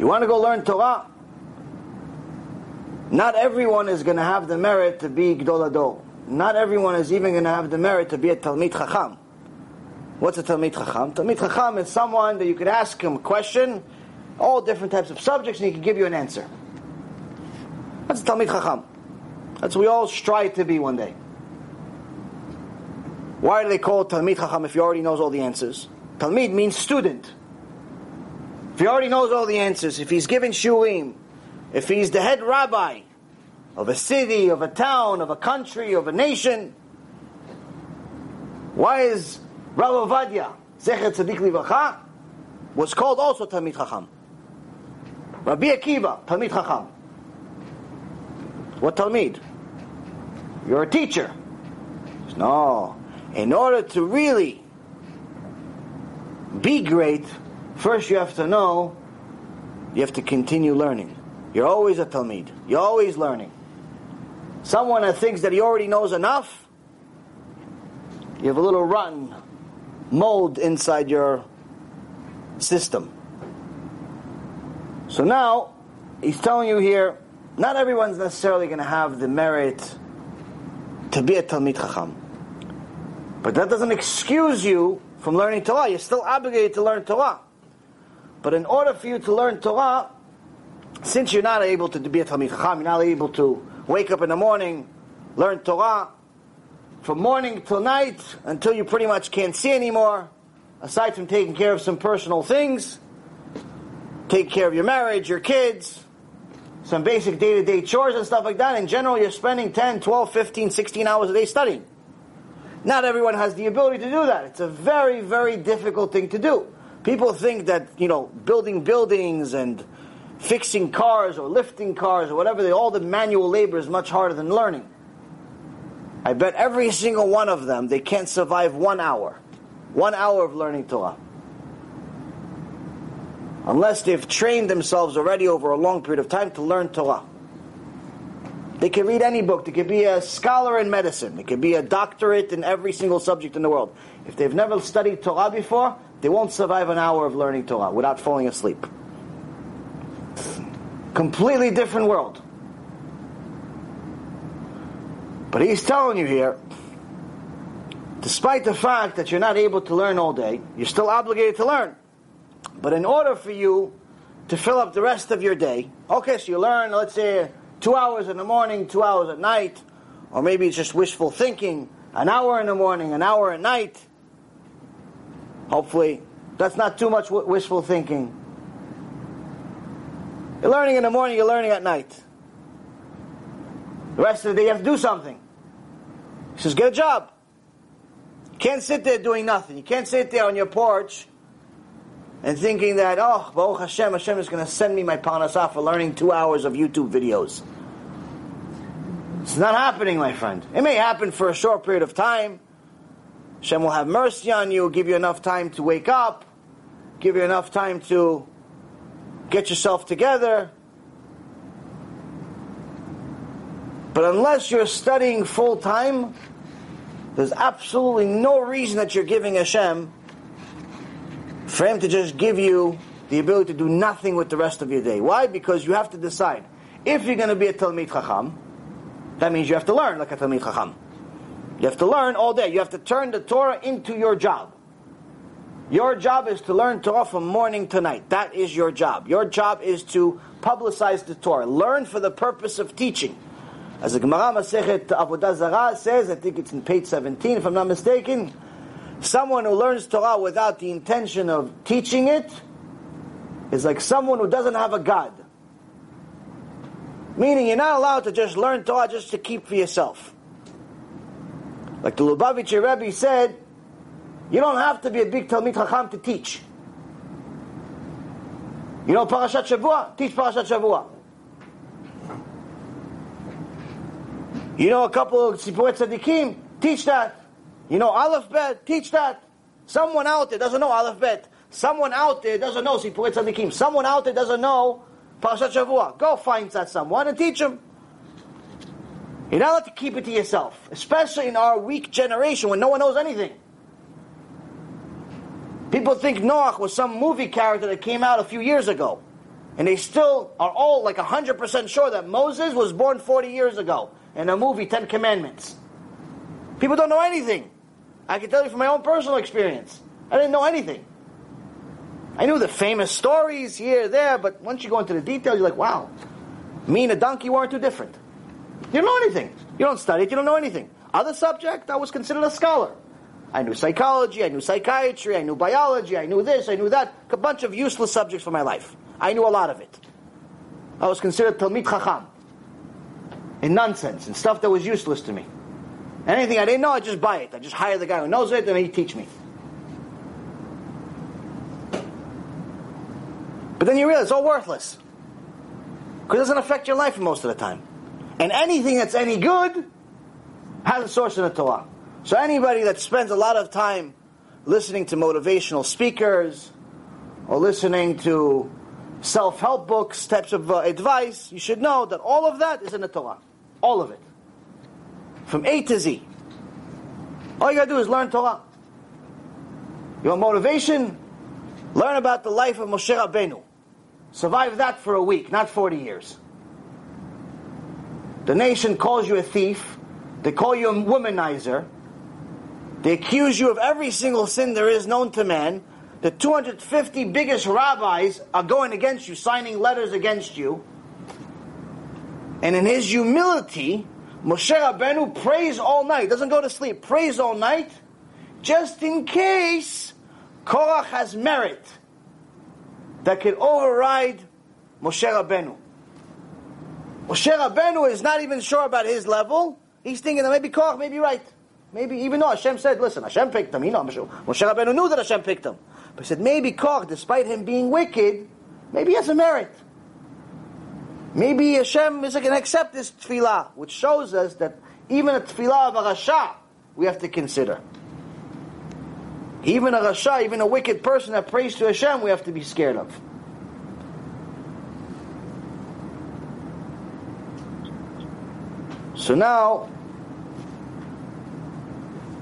You want to go learn Torah? Not everyone is going to have the merit to be Gadol HaDor not everyone is even going to have the merit to be a Talmid Chacham. What's a Talmid Chacham? Talmid Chacham is someone that you could ask him a question, all different types of subjects, and he can give you an answer. That's a Talmid Chacham. That's what we all strive to be one day. Why do they call Talmid Chacham if he already knows all the answers? Talmid means student. If he already knows all the answers, if he's given shiurim, if he's the head rabbi, of a city, of a town, of a country, of a nation. Why is Rav Ovadia, Zecher Tzadik Livracha, was called also Talmid Chacham? Rabbi Akiva, Talmid Chacham. What Talmid? You're a teacher. No. In order to really be great, first you have to know, you have to continue learning. You're always a Talmid. You're always learning. Someone that thinks that he already knows enough, you have a little rotten mold inside your system. So now, he's telling you here, not everyone's necessarily going to have the merit to be a Talmid Chacham. But that doesn't excuse you from learning Torah. You're still obligated to learn Torah. But in order for you to learn Torah, since you're not able to be a Talmid Chacham, you're not able to wake up in the morning, learn Torah, from morning till night until you pretty much can't see anymore, aside from taking care of some personal things, take care of your marriage, your kids, some basic day to day chores and stuff like that. In general, you're spending 10, 12, 15, 16 hours a day studying. Not everyone has the ability to do that. It's a very, very difficult thing to do. People think that, you know, building buildings and fixing cars or lifting cars or whatever, they, all the manual labor is much harder than learning. I bet every single one of them, they can't survive one hour. One hour of learning Torah. Unless they've trained themselves already over a long period of time to learn Torah. They can read any book. They could be a scholar in medicine. They could be a doctorate in every single subject in the world. If they've never studied Torah before, they won't survive an hour of learning Torah without falling asleep. Completely different world. But he's telling you here, despite the fact that you're not able to learn all day, you're still obligated to learn. But in order for you to fill up the rest of your day, okay, so you learn, let's say, two hours in the morning, two hours at night, or maybe it's just wishful thinking, an hour in the morning, an hour at night. Hopefully, that's not too much wishful thinking. You're learning in the morning, you're learning at night. The rest of the day, you have to do something. He says, get a job. You can't sit there doing nothing. You can't sit there on your porch and thinking that, oh, Baruch Hashem, Hashem is going to send me my parnasah for learning two hours of YouTube videos. It's not happening, my friend. It may happen for a short period of time. Hashem will have mercy on you, give you enough time to wake up, give you enough time to get yourself together. But unless you're studying full time, there's absolutely no reason that you're giving Hashem for Him to just give you the ability to do nothing with the rest of your day. Why? Because you have to decide. If you're going to be a Talmid Chacham, that means you have to learn like a Talmid Chacham. You have to learn all day. You have to turn the Torah into your job. Your job is to learn Torah from morning to night. That is your job. Your job is to publicize the Torah. Learn for the purpose of teaching. As the Gemara Masechet Avodah Zarah says, I think it's in page 17 if I'm not mistaken, someone who learns Torah without the intention of teaching it is like someone who doesn't have a God. Meaning you're not allowed to just learn Torah just to keep for yourself. Like the Lubavitcher Rebbe said, you don't have to be a big Talmid Chacham to teach. You know Parashat Shavua? Teach Parashat Shavua. You know a couple of Sipuret Tzadikim? Teach that. You know Aleph Bet? Teach that. Someone out there doesn't know Aleph Bet. Someone out there doesn't know Sipuret Tzadikim. Someone out there doesn't know Parashat Shavua. Go find that someone and teach them. You're not allowed to keep it to yourself, especially in our weak generation when no one knows anything. People think Noach was some movie character that came out a few years ago. And they still are all like 100% sure that Moses was born 40 years ago in a movie, Ten Commandments. People don't know anything. I can tell you from my own personal experience. I didn't know anything. I knew the famous stories here, there, but once you go into the details, you're like, wow, me and a donkey weren't too different. You don't know anything. You don't study it, you don't know anything. Other subject, I was considered a scholar. I knew psychology, I knew psychiatry, I knew biology, I knew this, I knew that. A bunch of useless subjects for my life. I knew a lot of it. I was considered Talmid Chacham. In nonsense, and stuff that was useless to me. Anything I didn't know, I just buy it. I just hire the guy who knows it and he teach me. But then you realize it's all worthless. Because it doesn't affect your life most of the time. And anything that's any good has a source in the Torah. So anybody that spends a lot of time listening to motivational speakers or listening to self-help books, types of uh, advice, you should know that all of that is in the Torah. All of it. From A to Z. All you gotta do is learn Torah. Your motivation? Learn about the life of Moshe Rabbeinu. Survive that for a week, not 40 years. The nation calls you a thief. They call you a womanizer. They accuse you of every single sin there is known to man. The 250 biggest rabbis are going against you, signing letters against you. And in his humility, Moshe Rabbeinu prays all night, doesn't go to sleep, prays all night, just in case Korach has merit that could override Moshe Rabbeinu. Moshe Rabbeinu is not even sure about his level. He's thinking that maybe Korach may be right. Maybe even though Hashem said, listen, Hashem picked him. You know, Moshe Rabbeinu knew that Hashem picked him. But he said, maybe Korach, despite him being wicked, maybe he has a merit. Maybe Hashem is going to accept this tefillah, which shows us that even a tefillah of a rasha, we have to consider. Even a rasha, even a wicked person that prays to Hashem, we have to be scared of. So now,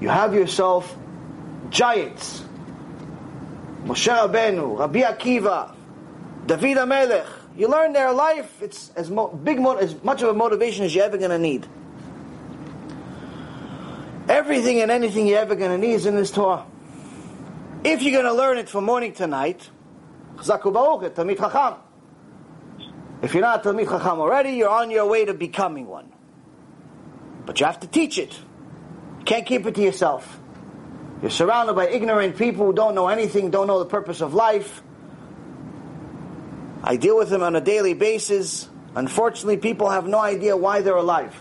you have yourself giants. Moshe Rabbeinu, Rabbi Akiva, David HaMelech. You learn their life, it's as mo- big, mo- as much of a motivation as you're ever going to need. Everything and anything you're ever going to need is in this Torah. If you're going to learn it from morning to night, Chacham. If you're not Talmid Chacham already, you're on your way to becoming one. But you have to teach it. Can't keep it to yourself. You're surrounded by ignorant people who don't know anything, don't know the purpose of life. I deal with them on a daily basis. Unfortunately, people have no idea why they're alive.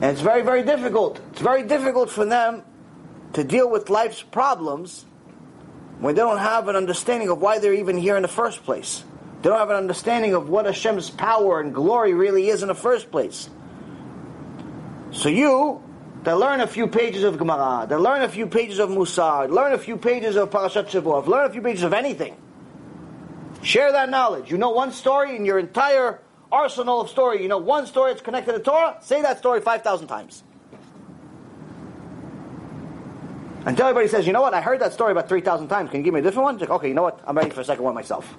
And it's very, very difficult. It's very difficult for them to deal with life's problems when they don't have an understanding of why they're even here in the first place. They don't have an understanding of what Hashem's power and glory really is in the first place. So you, they learn a few pages of Gemara, they learn a few pages of Musar, learn a few pages of Parashat Shavuot, learn a few pages of anything. Share that knowledge. You know one story in your entire arsenal of story. You know one story that's connected to Torah. Say that story five thousand times. Until everybody says, you know what, I heard that story about 3,000 times. Can you give me a different one? Like, okay, you know what, I'm ready for a second one myself.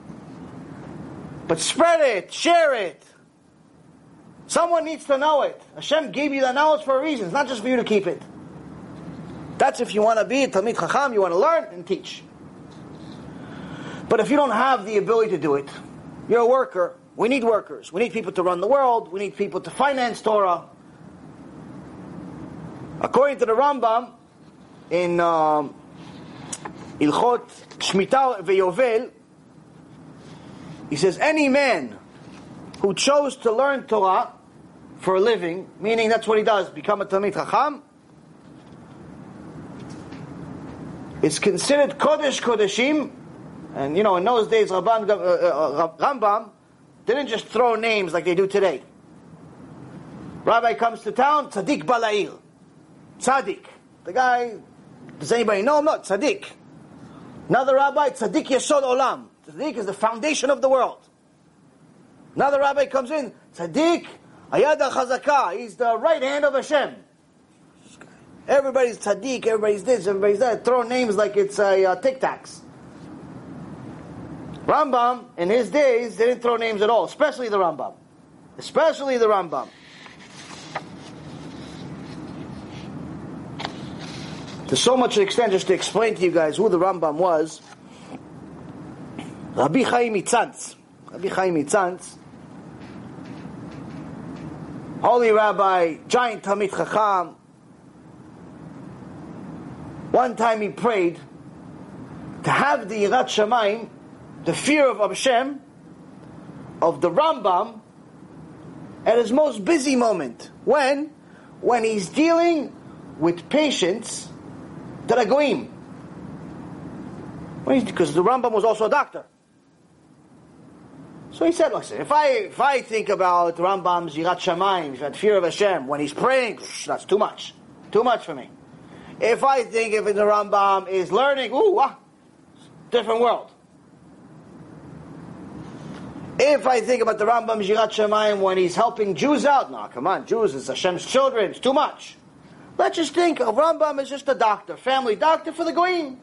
But spread it, share it. Someone needs to know it. Hashem gave you that knowledge for a reason. It's not just for you to keep it. That's if you want to be Talmid Chacham, you want to learn and teach. But if you don't have the ability to do it, you're a worker. We need workers. We need people to run the world. We need people to finance Torah. According to the Rambam, in um, Hilchot Shemitah veYovel, he says any man who chose to learn Torah for a living, meaning that's what he does, become a Talmid Chacham, it's considered Kodesh Kodeshim, and you know, in those days, Rabban, uh, uh, Rambam didn't just throw names like they do today. Rabbi comes to town, Tzaddik Balail. Tzaddik. The guy, does anybody know him? Not Tzaddik. Another rabbi, Tzaddik Yesod Olam. Tzaddik is the foundation of the world. Another rabbi comes in, Tzaddik Ayad Chazakah. He's the right hand of Hashem. Everybody's tzaddik, everybody's this, everybody's that. Throw names like it's a uh, tic tacs. Rambam, in his days, they didn't throw names at all, especially the Rambam. Especially the Rambam. To so much extent, just to explain to you guys who the Rambam was, Rabbi Chaim Itzantz. Rabbi Chaim Itzantz, holy rabbi, giant Talmid Chacham. One time he prayed to have the Yirat Shamayim, the fear of Hashem, of the Rambam, at his most busy moment. When? When he's dealing with patients that are. Because the Rambam was also a doctor. So he said, listen, if I, if I think about Rambam's Yirat Shamayim, fear of Hashem, when he's praying, that's too much. Too much for me. If I think if the Rambam is learning, ooh, ah, different world. If I think about the Rambam Yirat Shamayim when he's helping Jews out, no, come on, Jews is Hashem's children, it's too much. Let's just think of Rambam as just a doctor, family doctor for the Goyim.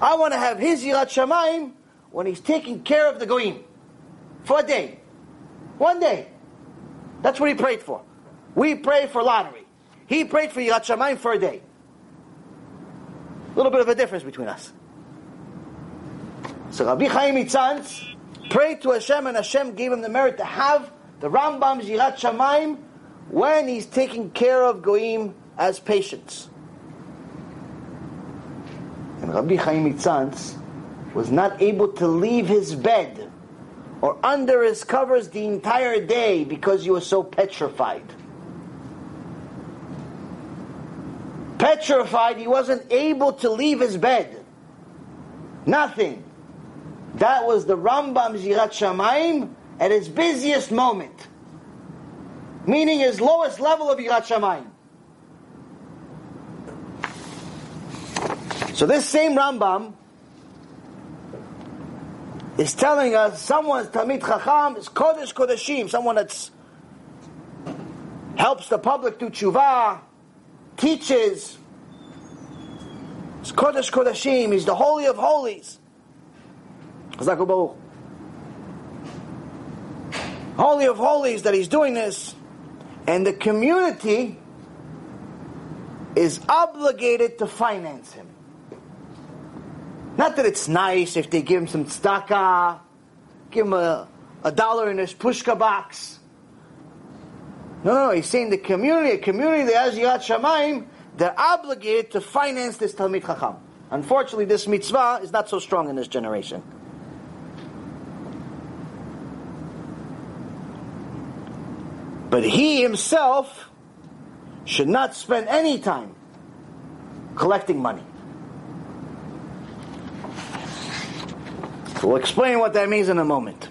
I want to have his Yirat Shamayim when he's taking care of the Goyim for a day. One day. That's what he prayed for. We pray for lottery. He prayed for Yirat Shamayim for a day. A little bit of a difference between us. So Rabbi Chaim Itzantz prayed to Hashem and Hashem gave him the merit to have the Rambam's Yirat Shamayim when he's taking care of Goyim as patients. And Rabbi Chaim Itzantz was not able to leave his bed or under his covers the entire day because you were so petrified. Petrified, he wasn't able to leave his bed. Nothing. That was the Rambam's Yirat Shamayim at his busiest moment. Meaning his lowest level of Yirat Shamayim. So this same Rambam is telling us someone's Talmid Chacham is Kodesh Kodeshim, someone that helps the public do tshuva, teaches. It's Kodesh Kodeshim, he's the Holy of Holies. Holy of Holies that he's doing this, and the community is obligated to finance him. Not that it's nice if they give him some tzedakah, give him a, a dollar in his pushka box. No, no, he's saying the community, a community the has Yirat Shamayim, they're obligated to finance this Talmid Chacham. Unfortunately, this mitzvah is not so strong in this generation. But he himself should not spend any time collecting money. We'll explain what that means in a moment.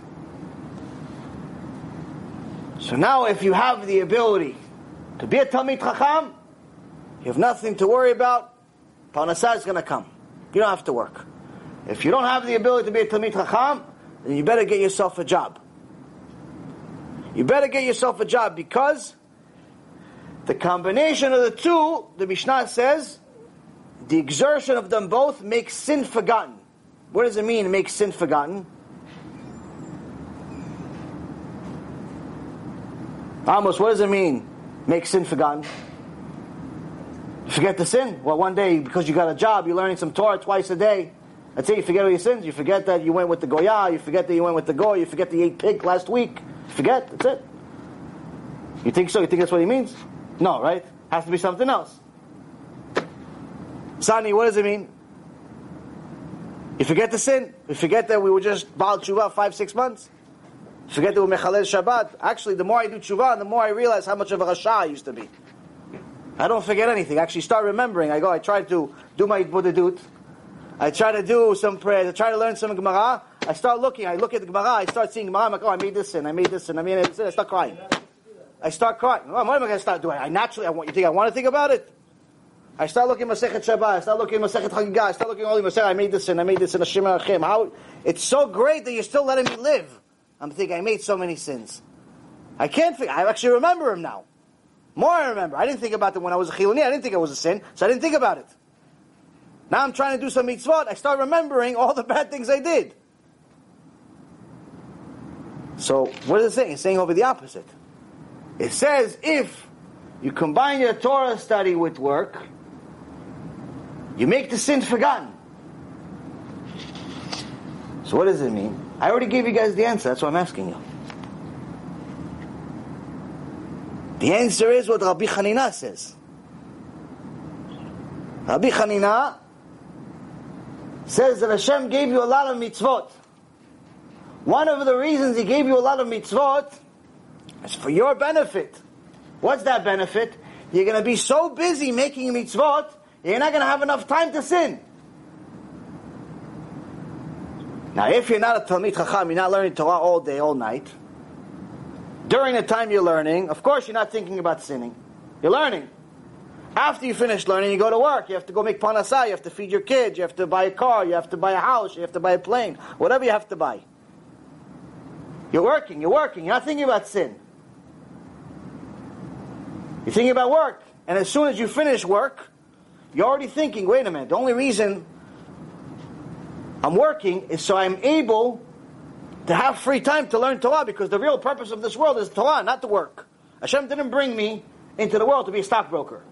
So now, if you have the ability to be a Talmid Chacham, you have nothing to worry about. Parnassah is going to come. You don't have to work. If you don't have the ability to be a Talmid Chacham, then you better get yourself a job. You better get yourself a job because the combination of the two, the Mishnah says, the exertion of them both makes sin forgotten. What does it mean, make sin forgotten? Amos, what does it mean, make sin forgotten? forget the sin? Well, one day, because you got a job, you're learning some Torah twice a day. That's it, you forget all your sins. You forget that you went with the Goya, you forget that you went with the Goy, you forget you ate pig last week. Forget, that's it. You think so? You think that's what he means? No, right? Has to be something else. Sani, what does it mean? You forget the sin. You forget that we were just Baal Tshuva five, six months. You forget that we Mechalel Shabbat. Actually, the more I do Tshuva, the more I realize how much of a Rasha I used to be. I don't forget anything. I actually start remembering. I go, I try to do my Buddha I try to do some prayers. I try to learn some Gemara. I start looking. I look at the Gemara. I start seeing Gemara. I'm like, oh, I made this sin. I made this sin. I made this sin. I start crying. I start crying. Oh, what am I going to start doing? I naturally, I want you think I want to think about it. I start looking at Masechet Shabbat. I start looking at Masechet Chagigah. I start looking at all the Masechet. I made this sin. I made this sin. Hashem Achim. How it's so great that you're still letting me live. I'm thinking I made so many sins. I can't think. I actually remember him now. More I remember. I didn't think about them when I was a chiloni. I didn't think it was a sin, so I didn't think about it. Now I'm trying to do some mitzvot. I start remembering all the bad things I did. So what is it saying? It's saying over the opposite. It says if you combine your Torah study with work, you make the sin forgotten. So what does it mean? I already gave you guys the answer. That's why I'm asking you. The answer is what Rabbi Hanina says. Rabbi Hanina says that Hashem gave you a lot of mitzvot. One of the reasons He gave you a lot of mitzvot is for your benefit. What's that benefit? You're going to be so busy making mitzvot you're not going to have enough time to sin. Now, if you're not a Talmid Chacham, you're not learning Torah all day, all night. During the time you're learning, of course, you're not thinking about sinning. You're learning. After you finish learning, you go to work. You have to go make parnasah. You have to feed your kids. You have to buy a car. You have to buy a house. You have to buy a plane. Whatever you have to buy. You're working. You're working. You're not thinking about sin. You're thinking about work. And as soon as you finish work, you're already thinking, wait a minute, the only reason I'm working is so I'm able to have free time to learn Torah because the real purpose of this world is Torah, not to work. Hashem didn't bring me into the world to be a stockbroker.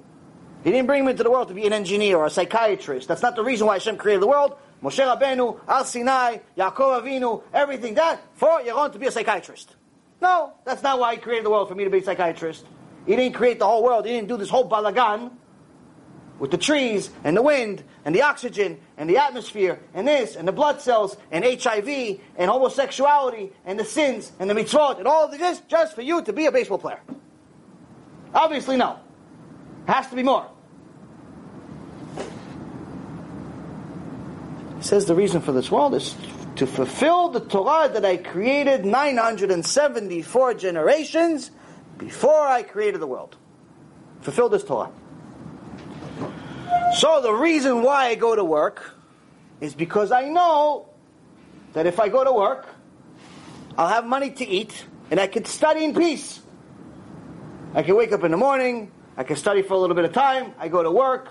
He didn't bring me into the world to be an engineer or a psychiatrist. That's not the reason why Hashem created the world. Moshe Rabbeinu, Al Sinai, Yaakov Avinu, everything that for Yaron to be a psychiatrist. No, that's not why He created the world for me to be a psychiatrist. He didn't create the whole world. He didn't do this whole balagan with the trees and the wind and the oxygen and the atmosphere and this and the blood cells and HIV and homosexuality and the sins and the mitzvot and all of this just for you to be a baseball player. Obviously, no. Has to be more. He says the reason for this world is to fulfill the Torah that I created 974 generations before I created the world. Fulfill this Torah. So the reason why I go to work is because I know that if I go to work, I'll have money to eat and I can study in peace. I can wake up in the morning, I can study for a little bit of time, I go to work,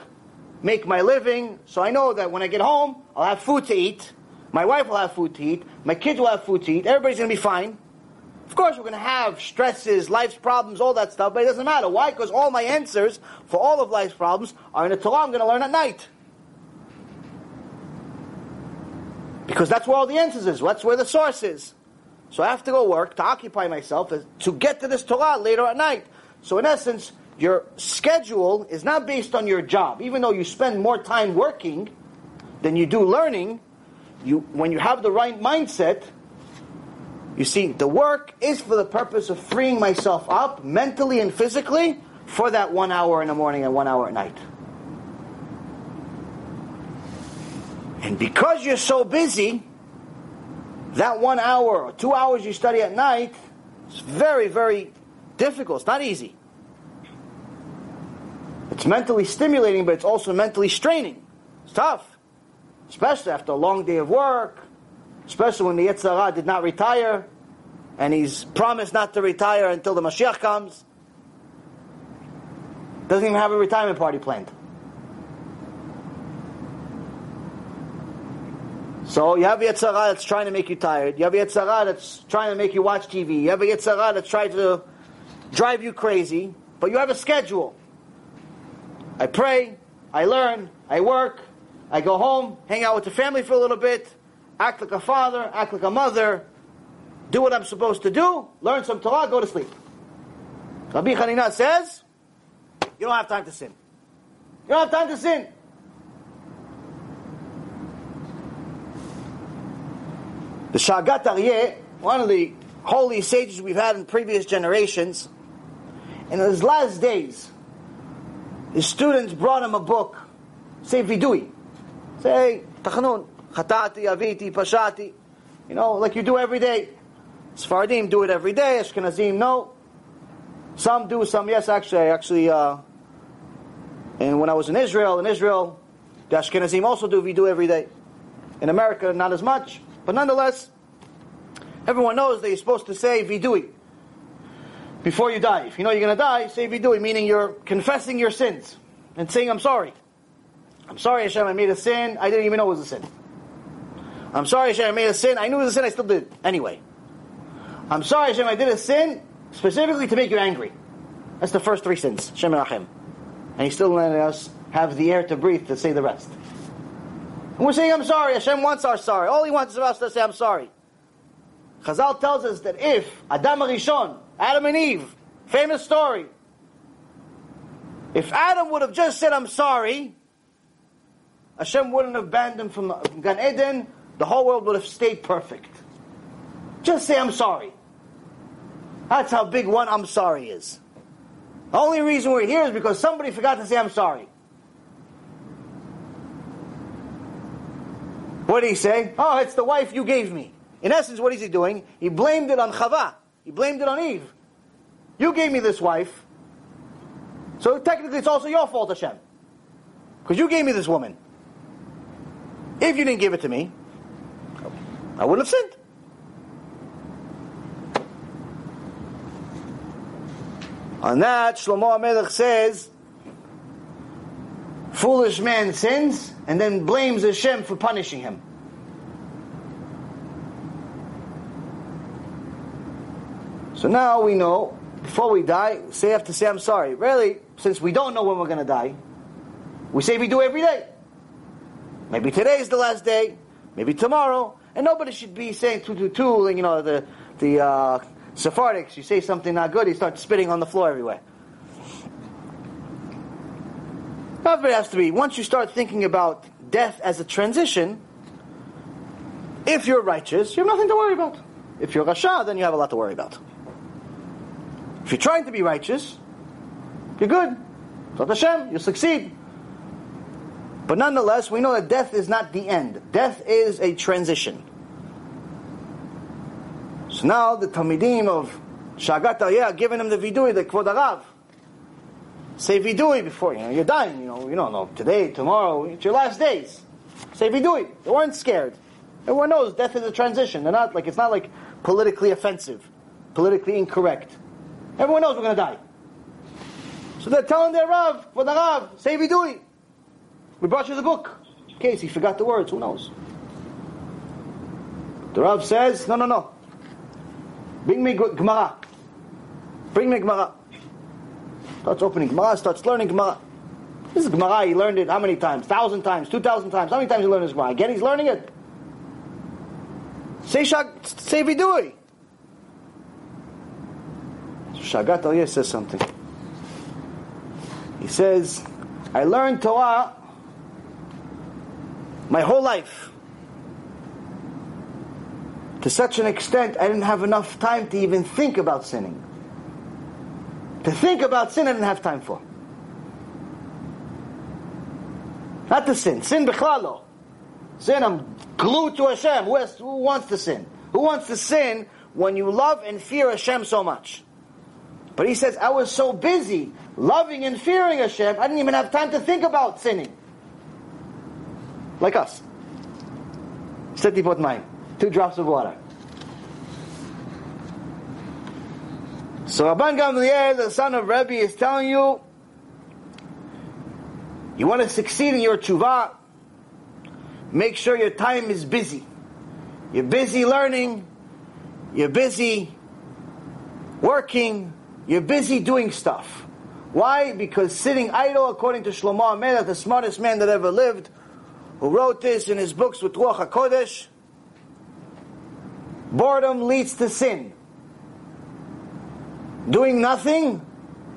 make my living, so I know that when I get home, I'll have food to eat, my wife will have food to eat, my kids will have food to eat, everybody's to be fine. Of course, we're going to have stresses, life's problems, all that stuff, but it doesn't matter. Why? Because all my answers for all of life's problems are in the Torah I'm going to learn at night. Because that's where all the answers is. That's where the source is. So I have to go work to occupy myself to get to this Torah later at night. So in essence, your schedule is not based on your job. Even though you spend more time working than you do learning, you, when you have the right mindset, you see, the work is for the purpose of freeing myself up mentally and physically for that one hour in the morning and one hour at night. And because you're so busy, that one hour or two hours you study at night is very, very difficult. It's not easy. It's mentally stimulating, but it's also mentally straining. It's tough. Especially after a long day of work, especially when the Yetzer Hara did not retire, and he's promised not to retire until the Mashiach comes. Doesn't even have a retirement party planned. So you have Yetzer Hara that's trying to make you tired. You have Yetzer Hara that's trying to make you watch TV. You have Hara that's trying to drive you crazy. But you have a schedule. I pray, I learn, I work, I go home, hang out with the family for a little bit, act like a father, act like a mother, do what I'm supposed to do, learn some Torah, go to sleep. Rabbi Hanina says, you don't have time to sin. You don't have time to sin. The Shagat Aryeh, one of the holy sages we've had in previous generations, in his last days, his students brought him a book, say vidui, say tachanun, chatati, aviti, pashati, you know, like you do every day. Sfaradim do it every day. Ashkenazim no. Some do, some yes. Actually, I actually, uh, and when I was in Israel, in Israel, the Ashkenazim also do do every day. In America, not as much. But nonetheless, everyone knows that you're supposed to say vidui before you die. If you know you're going to die, say vidui, meaning you're confessing your sins and saying, I'm sorry. I'm sorry, Hashem, I made a sin. I didn't even know it was a sin. I'm sorry, Hashem, I made a sin. I knew it was a sin, I still did it. Anyway. I'm sorry, Hashem, I did a sin specifically to make you angry. That's the first three sins. Hashem and Achim. And He's still letting us have the air to breathe to say the rest. And we're saying, I'm sorry. Hashem wants our sorry. All He wants is us to say, I'm sorry. Chazal tells us that if Adam HaRishon, Adam and Eve, famous story, if Adam would have just said, I'm sorry, Hashem wouldn't have banned him from Gan Eden, the whole world would have stayed perfect. Just say, I'm sorry. That's how big one I'm sorry is. The only reason we're here is because somebody forgot to say, I'm sorry. What did he say? Oh, it's the wife you gave me. In essence, what is he doing? He blamed it on Chava. He blamed it on Eve. You gave me this wife. So technically, it's also your fault, Hashem. Because you gave me this woman. If you didn't give it to me, I wouldn't have sinned. On that, Shlomo HaMelech says, foolish man sins and then blames Hashem for punishing him. So now we know, before we die, say have to say I'm sorry. Really, since we don't know when we're going to die, we say we do every day. Maybe today is the last day, maybe tomorrow, and nobody should be saying two two two. You know the the uh, Sephardics. You say something not good, he starts spitting on the floor everywhere. However, it has to be. Once you start thinking about death as a transition, if you're righteous, you have nothing to worry about. If you're Rasha, then you have a lot to worry about. If you're trying to be righteous, you're good. Hashem, you succeed. But nonetheless, we know that death is not the end. Death is a transition. So now the Talmidim of Shagat Aryeh giving him the vidui, the Kvod HaRav. Say vidui before you know you're dying. You know you don't know today, tomorrow, it's your last days. Say vidui. They weren't scared. Everyone knows death is a transition. They're not like it's not like politically offensive, politically incorrect. Everyone knows we're going to die. So they're telling their Rav, for the Rav, say vidui. We brought you the book. In case he forgot the words, who knows? The Rav says, no, no, no. Bring me Gemara. Bring me Gemara. Starts opening Gemara, starts learning Gemara. This is Gemara, he learned it how many times? Thousand times, two thousand times. How many times he learned this Gemara? Again, he's learning it. Say Shag, say Vidui. Shagat Aryeh says something. He says, I learned Torah my whole life. To such an extent, I didn't have enough time to even think about sinning. To think about sin, I didn't have time for. Not to sin. Sin bichlalo. Sin, I'm glued to Hashem. Who, has, who wants to sin? Who wants to sin when you love and fear Hashem so much? But he says, I was so busy loving and fearing Hashem, I didn't even have time to think about sinning. Like us. Setipot mine. Two drops of water. So Rabban Gamliel, the son of Rebbe, is telling you, you want to succeed in your tshuva, make sure your time is busy. You're busy learning, you're busy working, you're busy doing stuff. Why? Because sitting idle, according to Shlomo HaMelech, the smartest man that ever lived, who wrote this in his books with Ruach HaKodesh, boredom leads to sin. Doing nothing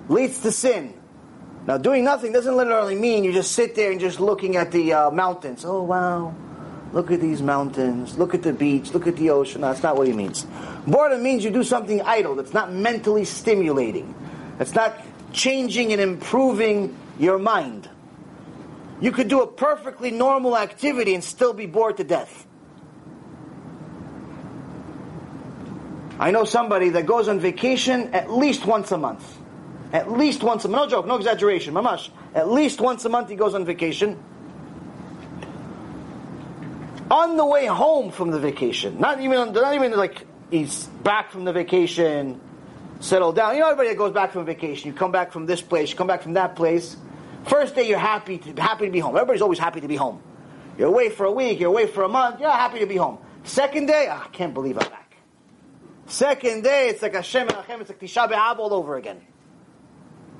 leads to sin. Now, doing nothing doesn't literally mean you just sit there and just looking at the uh, mountains. Oh, wow. Look at these mountains. Look at the beach. Look at the ocean. that's not what he means. Boredom means you do something idle that's not mentally stimulating. That's not changing and improving your mind. You could do a perfectly normal activity and still be bored to death. I know somebody that goes on vacation at least once a month. At least once a month. No joke, no exaggeration. Mamash. At least once a month he goes on vacation. On the way home from the vacation, not even not even like he's back from the vacation, settled down. You know, everybody that goes back from vacation, you come back from this place, you come back from that place. First day, you're happy to happy to be home. Everybody's always happy to be home. You're away for a week, you're away for a month, you're happy to be home. Second day, oh, I can't believe I'm back. Second day, it's like Hashem and Hashem, it's like Tisha B'Av all over again.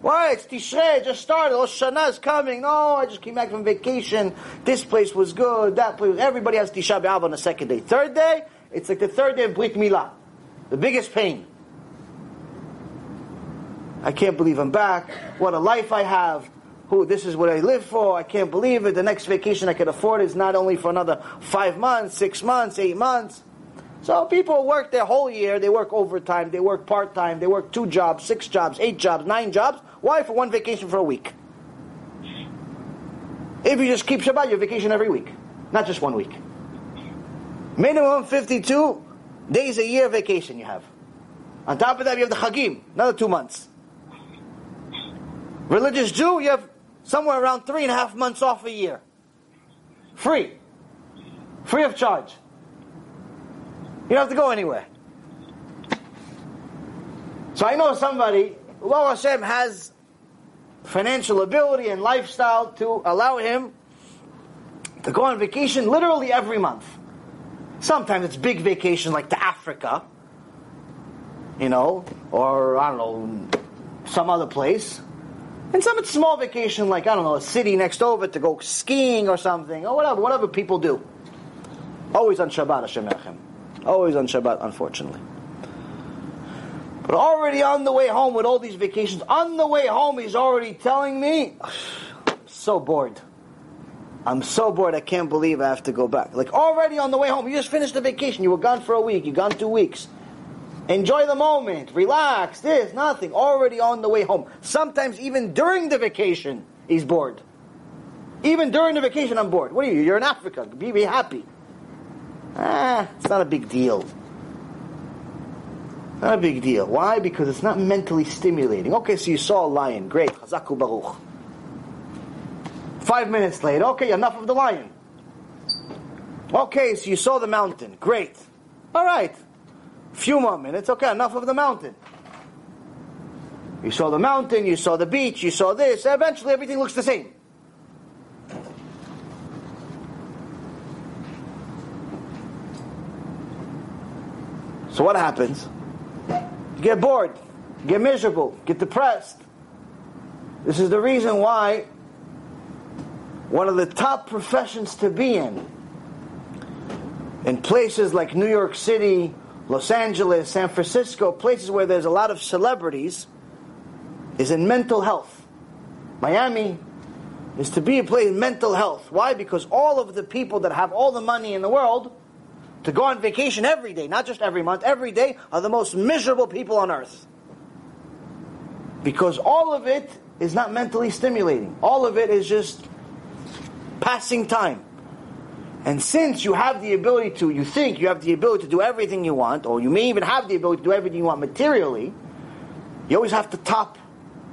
Why? It's Tishrei, it just started. Rosh Hashanah is coming. No, I just came back from vacation. This place was good, that place. Everybody has Tisha B'Av on the second day. Third day, it's like the third day of Brit Milah. The biggest pain. I can't believe I'm back. What a life I have. Who, this is what I live for. I can't believe it. The next vacation I can afford is not only for another five months, six months, eight months. So people work their whole year, they work overtime, they work part time, they work two jobs, six jobs, eight jobs, nine jobs. Why? For one vacation for a week. If you just keep Shabbat, you vacation every week, not just one week. Minimum 52 days a year vacation you have. On top of that, you have the Chagim, another two months. Religious Jew, you have somewhere around three and a half months off a year. Free. Free of charge. You don't have to go anywhere. So I know somebody, Allah Hashem has financial ability and lifestyle to allow him to go on vacation literally every month. Sometimes it's big vacation like to Africa, you know, or I don't know, some other place. And some it's small vacation like, I don't know, a city next over to go skiing or something, or whatever, whatever people do. Always on Shabbat, Hashem Echem. Always on Shabbat, unfortunately. But already on the way home with all these vacations, on the way home, he's already telling me, so bored. I'm so bored, I can't believe I have to go back. Like already on the way home, you just finished the vacation, you were gone for a week, you're gone two weeks. Enjoy the moment, relax, this, nothing. Already on the way home. Sometimes even during the vacation, he's bored. Even during the vacation, I'm bored. What are you? You're in Africa. Be, be happy. Ah, it's not a big deal. Not a big deal. Why? Because it's not mentally stimulating. Okay, so you saw a lion. Great. Chazak u'Baruch. Five minutes later, okay, enough of the lion. Okay, so you saw the mountain. Great. All right. Few more minutes. Okay, enough of the mountain. You saw the mountain, you saw the beach, you saw this. Eventually, everything looks the same. So what happens? You get bored, get miserable, get depressed. This is the reason why one of the top professions to be in in places like New York City, Los Angeles, San Francisco, places where there's a lot of celebrities, is in mental health. Miami is to be a place in mental health. Why? Because all of the people that have all the money in the world to go on vacation every day, not just every month, every day, are the most miserable people on earth. Because all of it is not mentally stimulating. All of it is just passing time. And since you have the ability to, you think you have the ability to do everything you want, or you may even have the ability to do everything you want materially, you always have to top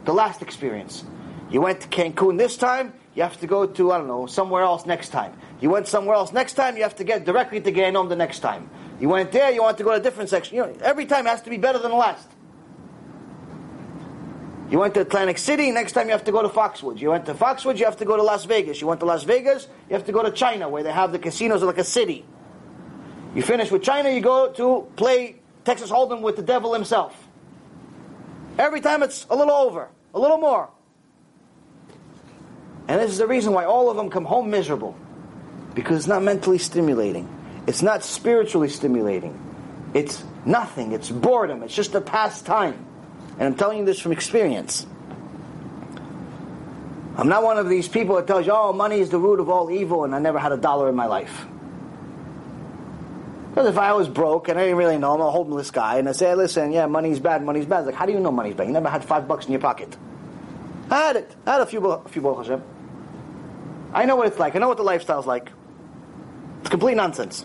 the last experience. You went to Cancun this time, you have to go to, I don't know, somewhere else next time. You went somewhere else next time, you have to get directly to Gehenom the next time. You went there, you want to go to a different section. You know, every time has to be better than the last. You went to Atlantic City, next time you have to go to Foxwoods. You went to Foxwoods, you have to go to Las Vegas. You went to Las Vegas, you have to go to China, where they have the casinos like a city. You finish with China, you go to play Texas Hold'em with the devil himself. Every time it's a little over, a little more. And this is the reason why all of them come home miserable. Because it's not mentally stimulating. It's not spiritually stimulating. It's nothing. It's boredom. It's just a pastime. And I'm telling you this from experience. I'm not one of these people that tells you, oh, money is the root of all evil, and I never had a dollar in my life. Because if I was broke and I didn't really know, I'm a homeless guy, and I say, listen, yeah, money's bad, money's bad. Like, how do you know money's bad? You never had five bucks in your pocket. I had it. I had a few, a few. I know what it's like. I know what the lifestyle's like. It's complete nonsense.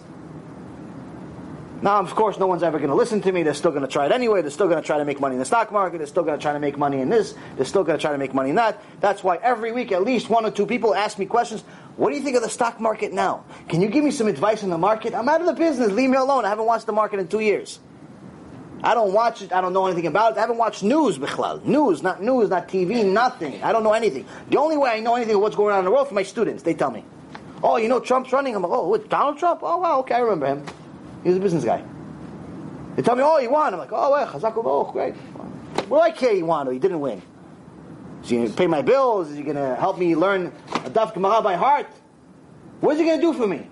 Now, of course, no one's ever going to listen to me. They're still going to try it anyway. They're still going to try to make money in the stock market. They're still going to try to make money in this. They're still going to try to make money in that. That's why every week, at least one or two people ask me questions. What do you think of the stock market now? Can you give me some advice on the market? I'm out of the business. Leave me alone. I haven't watched the market in two years. I don't watch it. I don't know anything about it. I haven't watched news, Bichlal. News, not news, not TV, nothing. I don't know anything. The only way I know anything of what's going on in the world for my students. They tell me. Oh, you know Trump's running? I'm like, oh, Donald Trump? Oh, wow, okay, I remember him. He was a business guy. They tell me, oh, he won. I'm like, oh, well, Chazak oh, great. Do I care he won or he didn't win? Is he going to pay my bills? Is he going to help me learn a Daf Gemara by heart? What is he going to do for me?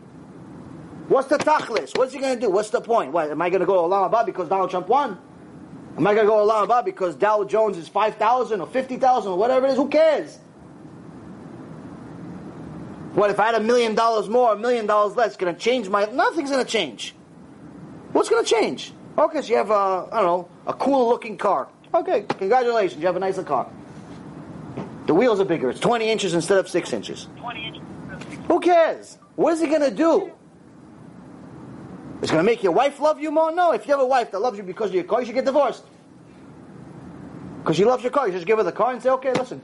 What's the tachlis? What's he going to do? What's the point? What, am I going to go to Olam because Donald Trump won? Am I going to go to Olam because Dow Jones is 5,000 or 50,000 or whatever it is? Who cares? What if I had a million dollars more, a million dollars less? Going to change my... Nothing's going to change. What's going to change? Oh, okay, so you have a, I don't know, a cool looking car. Okay, congratulations, you have a nicer car. The wheels are bigger. It's 20 inches instead of 6 inches. 20 inches. Who cares? What is he going to do? It's going to make your wife love you more? No, if you have a wife that loves you because of your car, you should get divorced. Because she loves your car, you just give her the car and say, okay, listen.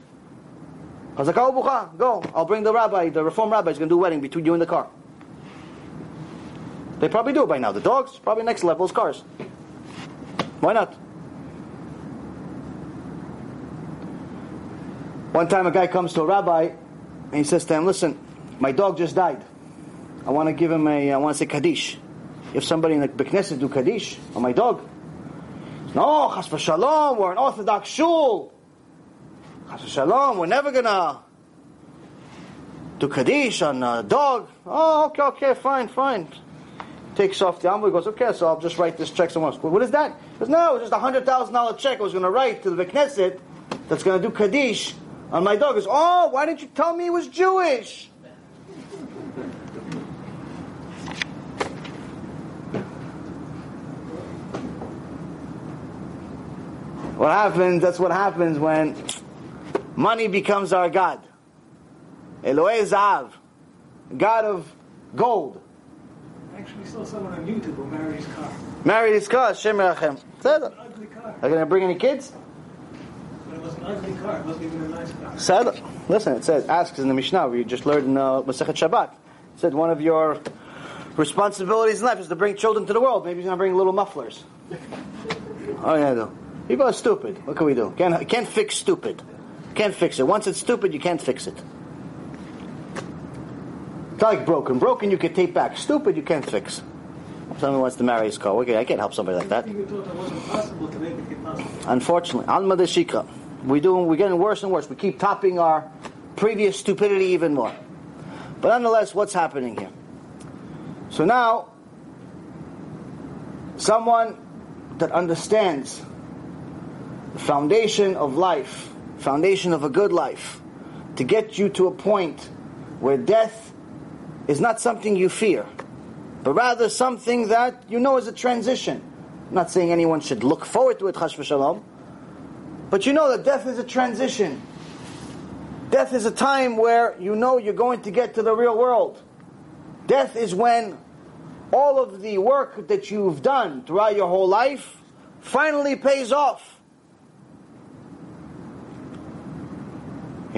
Go, I'll bring the rabbi, the reform rabbi is going to do a wedding between you and the car. They probably do by now. The dogs, probably next level is cars. Why not? One time a guy comes to a rabbi and he says to him, listen, my dog just died. I want to give him a, I want to say Kaddish. If somebody in the Beit Knesset do Kaddish on my dog. No, Chas v'shalom, we're an Orthodox shul. Chas v'shalom, we're never gonna do Kaddish on a dog. Oh, okay, okay, fine, fine takes off the envelope. Goes, okay, so I'll just write this check somewhere else. What is that? He goes, no, it was just a hundred thousand dollar check I was going to write to the Knesset that's going to do Kaddish on my dog. He goes, oh, why didn't you tell me he was Jewish? What happens, that's what happens when money becomes our God. Elohei Zahav, God of gold. Saw someone on YouTube who married his car. Married his car, Shem Rachem. Are you going to bring any kids? But it was an ugly car. It wasn't even a nice car. Said, listen, it says, asks in the Mishnah, we just learned in uh, Masechet Shabbat. It said one of your responsibilities in life is to bring children to the world. Maybe he's going to bring little mufflers. oh, yeah, though. People are stupid. What can we do? Can't, can't fix stupid. Can't fix it. Once it's stupid, you can't fix it. It's like broken. Broken, you can tape back. Stupid, you can't fix. Someone wants to marry his car. Okay, I can't help somebody like that. You thought that wasn't possible to make it possible. Unfortunately, alma de shikra. We do. We're getting worse and worse. We keep topping our previous stupidity even more. But nonetheless, what's happening here? So now, someone that understands the foundation of life, foundation of a good life, to get you to a point where death is not something you fear, but rather something that you know is a transition. I'm not saying anyone should look forward to it, chas v'shalom, but you know that death is a transition. Death is a time where you know you're going to get to the real world. Death is when all of the work that you've done throughout your whole life finally pays off.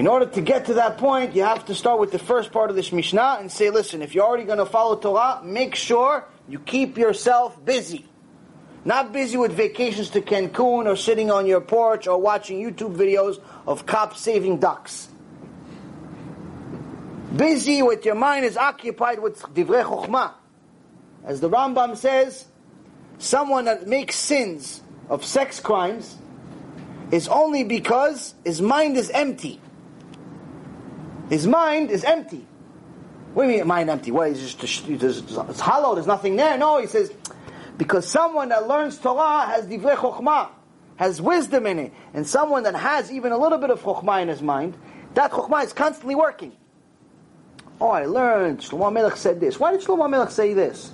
In order to get to that point, you have to start with the first part of this Mishnah and say, listen, if you're already going to follow Torah, make sure you keep yourself busy. Not busy with vacations to Cancun or sitting on your porch or watching YouTube videos of cops saving ducks. Busy with your mind is occupied with divrei chokhmah. As the Rambam says, someone that makes sins of sex crimes is only because his mind is empty. His mind is empty. What do you mean mind empty? What is just it's hollow? There's nothing there. No, he says because someone that learns Torah has divrei chokhmah, has wisdom in it, and someone that has even a little bit of chokhmah in his mind, that chokhmah is constantly working. Oh, I learned Shlomo Melech said this. Why did Shlomo Melech say this?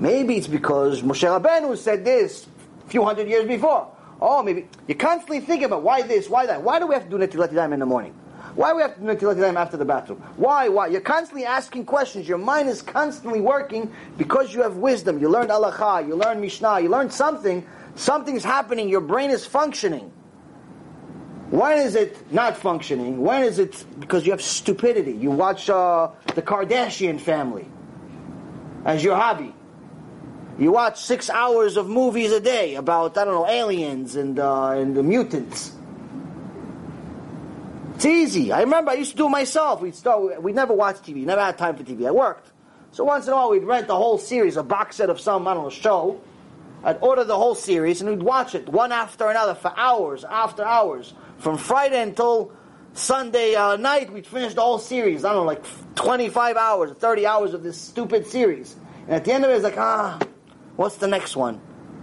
Maybe it's because Moshe Rabbeinu said this a few hundred years before. Oh, maybe you're constantly thinking about why this, why that. Why do we have to do Netilat Yadayim in the morning? Why we have to do Netilat after the bathroom? Why? Why? You're constantly asking questions. Your mind is constantly working because you have wisdom. You learned Halacha, you learned Mishnah, you learned something. Something's happening. Your brain is functioning. When is it not functioning? When is it because you have stupidity? You watch uh, the Kardashian family as your hobby. You watch six hours of movies a day about I don't know aliens and uh, and the mutants. It's easy. I remember I used to do it myself. We'd start. We never watched TV. Never had time for TV. I worked. So once in a while we'd rent the whole series, a box set of some I don't know show. I'd order the whole series and we'd watch it one after another for hours after hours. From Friday until Sunday uh, night, we'd finish the whole series. I don't know, like 25 hours, or 30 hours of this stupid series. And at the end of it, it's like, ah, what's the next one?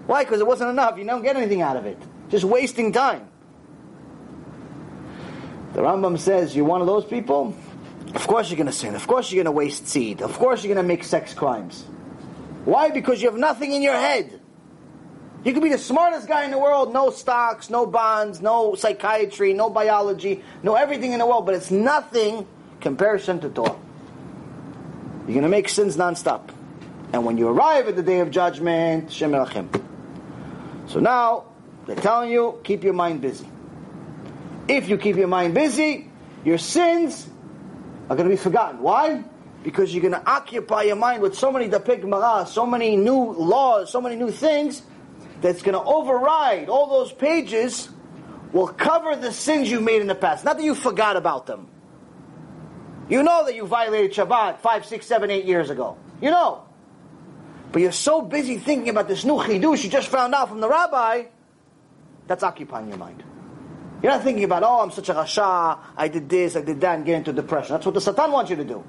Why? Because it wasn't enough. You don't get anything out of it. Just wasting time. The Rambam says, you're one of those people? Of course you're going to sin. Of course you're going to waste seed. Of course you're going to make sex crimes. Why? Because you have nothing in your head. You could be the smartest guy in the world, no stocks, no bonds, no psychiatry, no biology, no everything in the world, but it's nothing comparison to Torah. You're going to make sins nonstop. And when you arrive at the day of judgment, Shem Elachim. So now, they're telling you, keep your mind busy. If you keep your mind busy, your sins are going to be forgotten. Why? Because you're going to occupy your mind with so many dapei Gemara, so many new laws, so many new things, that's going to override all those pages will cover the sins you made in the past. Not that you forgot about them. You know that you violated Shabbat five, six, seven, eight years ago. You know. But you're so busy thinking about this new chidush you just found out from the rabbi, that's occupying your mind. You're not thinking about, oh, I'm such a rasha, I did this, I did that, and get into depression. That's what the Satan wants you to do.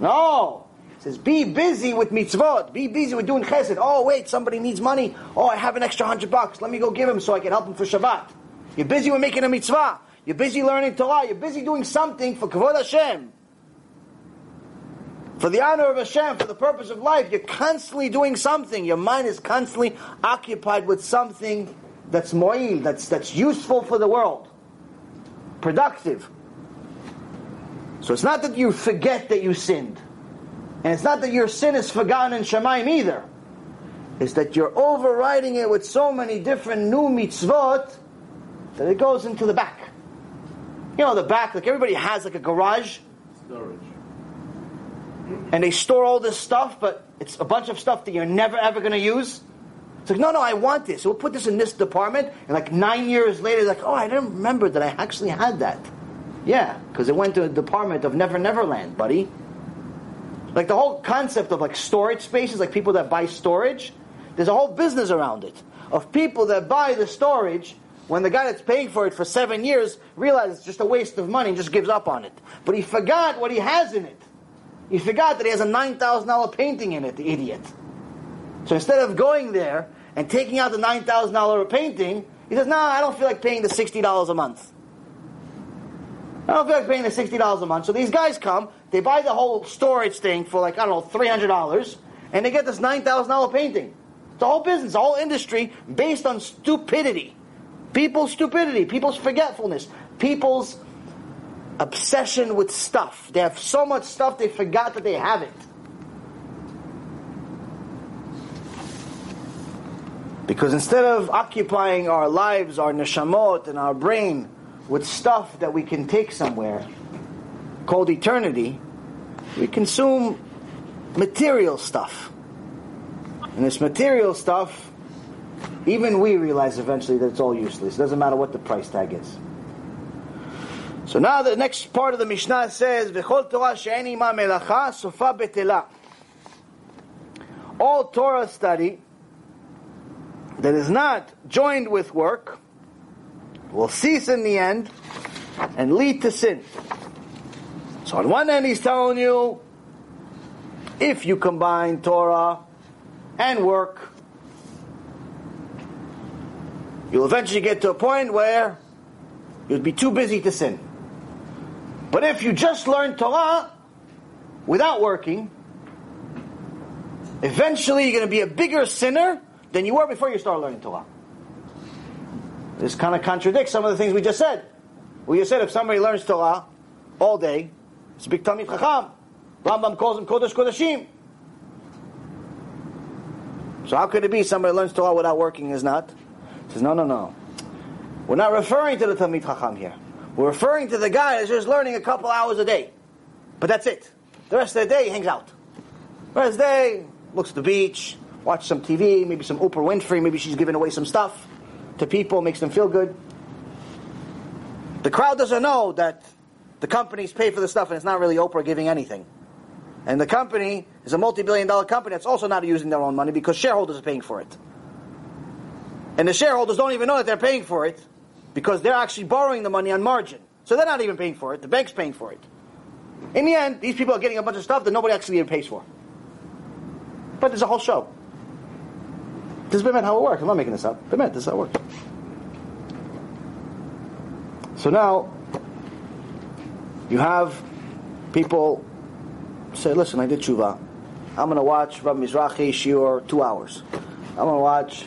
No. It says, be busy with mitzvot. Be busy with doing chesed. Oh, wait, somebody needs money. Oh, I have an extra hundred bucks. Let me go give him so I can help him for Shabbat. You're busy with making a mitzvah. You're busy learning Torah. You're busy doing something for Kavod Hashem. For the honor of Hashem, for the purpose of life, you're constantly doing something. Your mind is constantly occupied with something that's mo'il, that's, that's useful for the world. Productive. So it's not that you forget that you sinned. And it's not that your sin is forgotten in Shamayim either. It's that you're overriding it with so many different new mitzvot that it goes into the back. You know, the back, like everybody has like a garage. Storage. And they store all this stuff, but it's a bunch of stuff that you're never ever going to use. It's like, no, no, I want this. So we'll put this in this department. And like nine years later, like, oh, I didn't remember that I actually had that. Yeah, because it went to a department of Never Never Land, buddy. Like the whole concept of like storage spaces, like people that buy storage, there's a whole business around it of people that buy the storage when the guy that's paying for it for seven years realizes it's just a waste of money and just gives up on it. But he forgot what he has in it. He forgot that he has a $9,000 painting in it, the idiot. So instead of going there and taking out the $9,000 painting, he says, no, I don't feel like paying the $60 a month. I don't feel like paying the $60 a month. So these guys come, they buy the whole storage thing for like, I don't know, $300, and they get this $9,000 painting. The whole business, the whole industry based on stupidity. People's stupidity, people's forgetfulness, people's obsession with stuff. They have so much stuff they forgot that they have it. Because instead of occupying our lives, our neshamot, and our brain with stuff that we can take somewhere called eternity, we consume material stuff. And this material stuff, even we realize eventually that it's all useless. It doesn't matter what the price tag is. So now the next part of the Mishnah says, "V'chol Torah she'eni ma melacha sofa betela." All Torah study that is not joined with work will cease in the end and lead to sin. So on one end, he's telling you, if you combine Torah and work, you'll eventually get to a point where you'll be too busy to sin. But if you just learn Torah without working, eventually you're going to be a bigger sinner than you were before you start learning Torah. This kind of contradicts some of the things we just said. We just said if somebody learns Torah all day, it's big Talmid Chacham. Rambam calls him Kodesh Kodeshim. So how could it be somebody learns Torah without working is not? He says, no, no, no. We're not referring to the Talmid Chacham here. We're referring to the guy that's just learning a couple hours a day. But that's it. The rest of the day he hangs out. The rest of the day, looks at the beach, watch some TV, maybe some Oprah Winfrey, maybe she's giving away some stuff to people, makes them feel good. The crowd doesn't know that the companies pay for the stuff and it's not really Oprah giving anything. And the company is a multi-billion dollar company that's also not using their own money because shareholders are paying for it. And the shareholders don't even know that they're paying for it because they're actually borrowing the money on margin. So they're not even paying for it. The bank's paying for it. In the end, these people are getting a bunch of stuff that nobody actually even pays for. But there's a whole show. This is Bemet how it works. I'm not making this up. Bemet, this is how it works. So now, you have people say, listen, I did tshuva. I'm going to watch Rabbi Mizrahi shiur two hours. I'm going to watch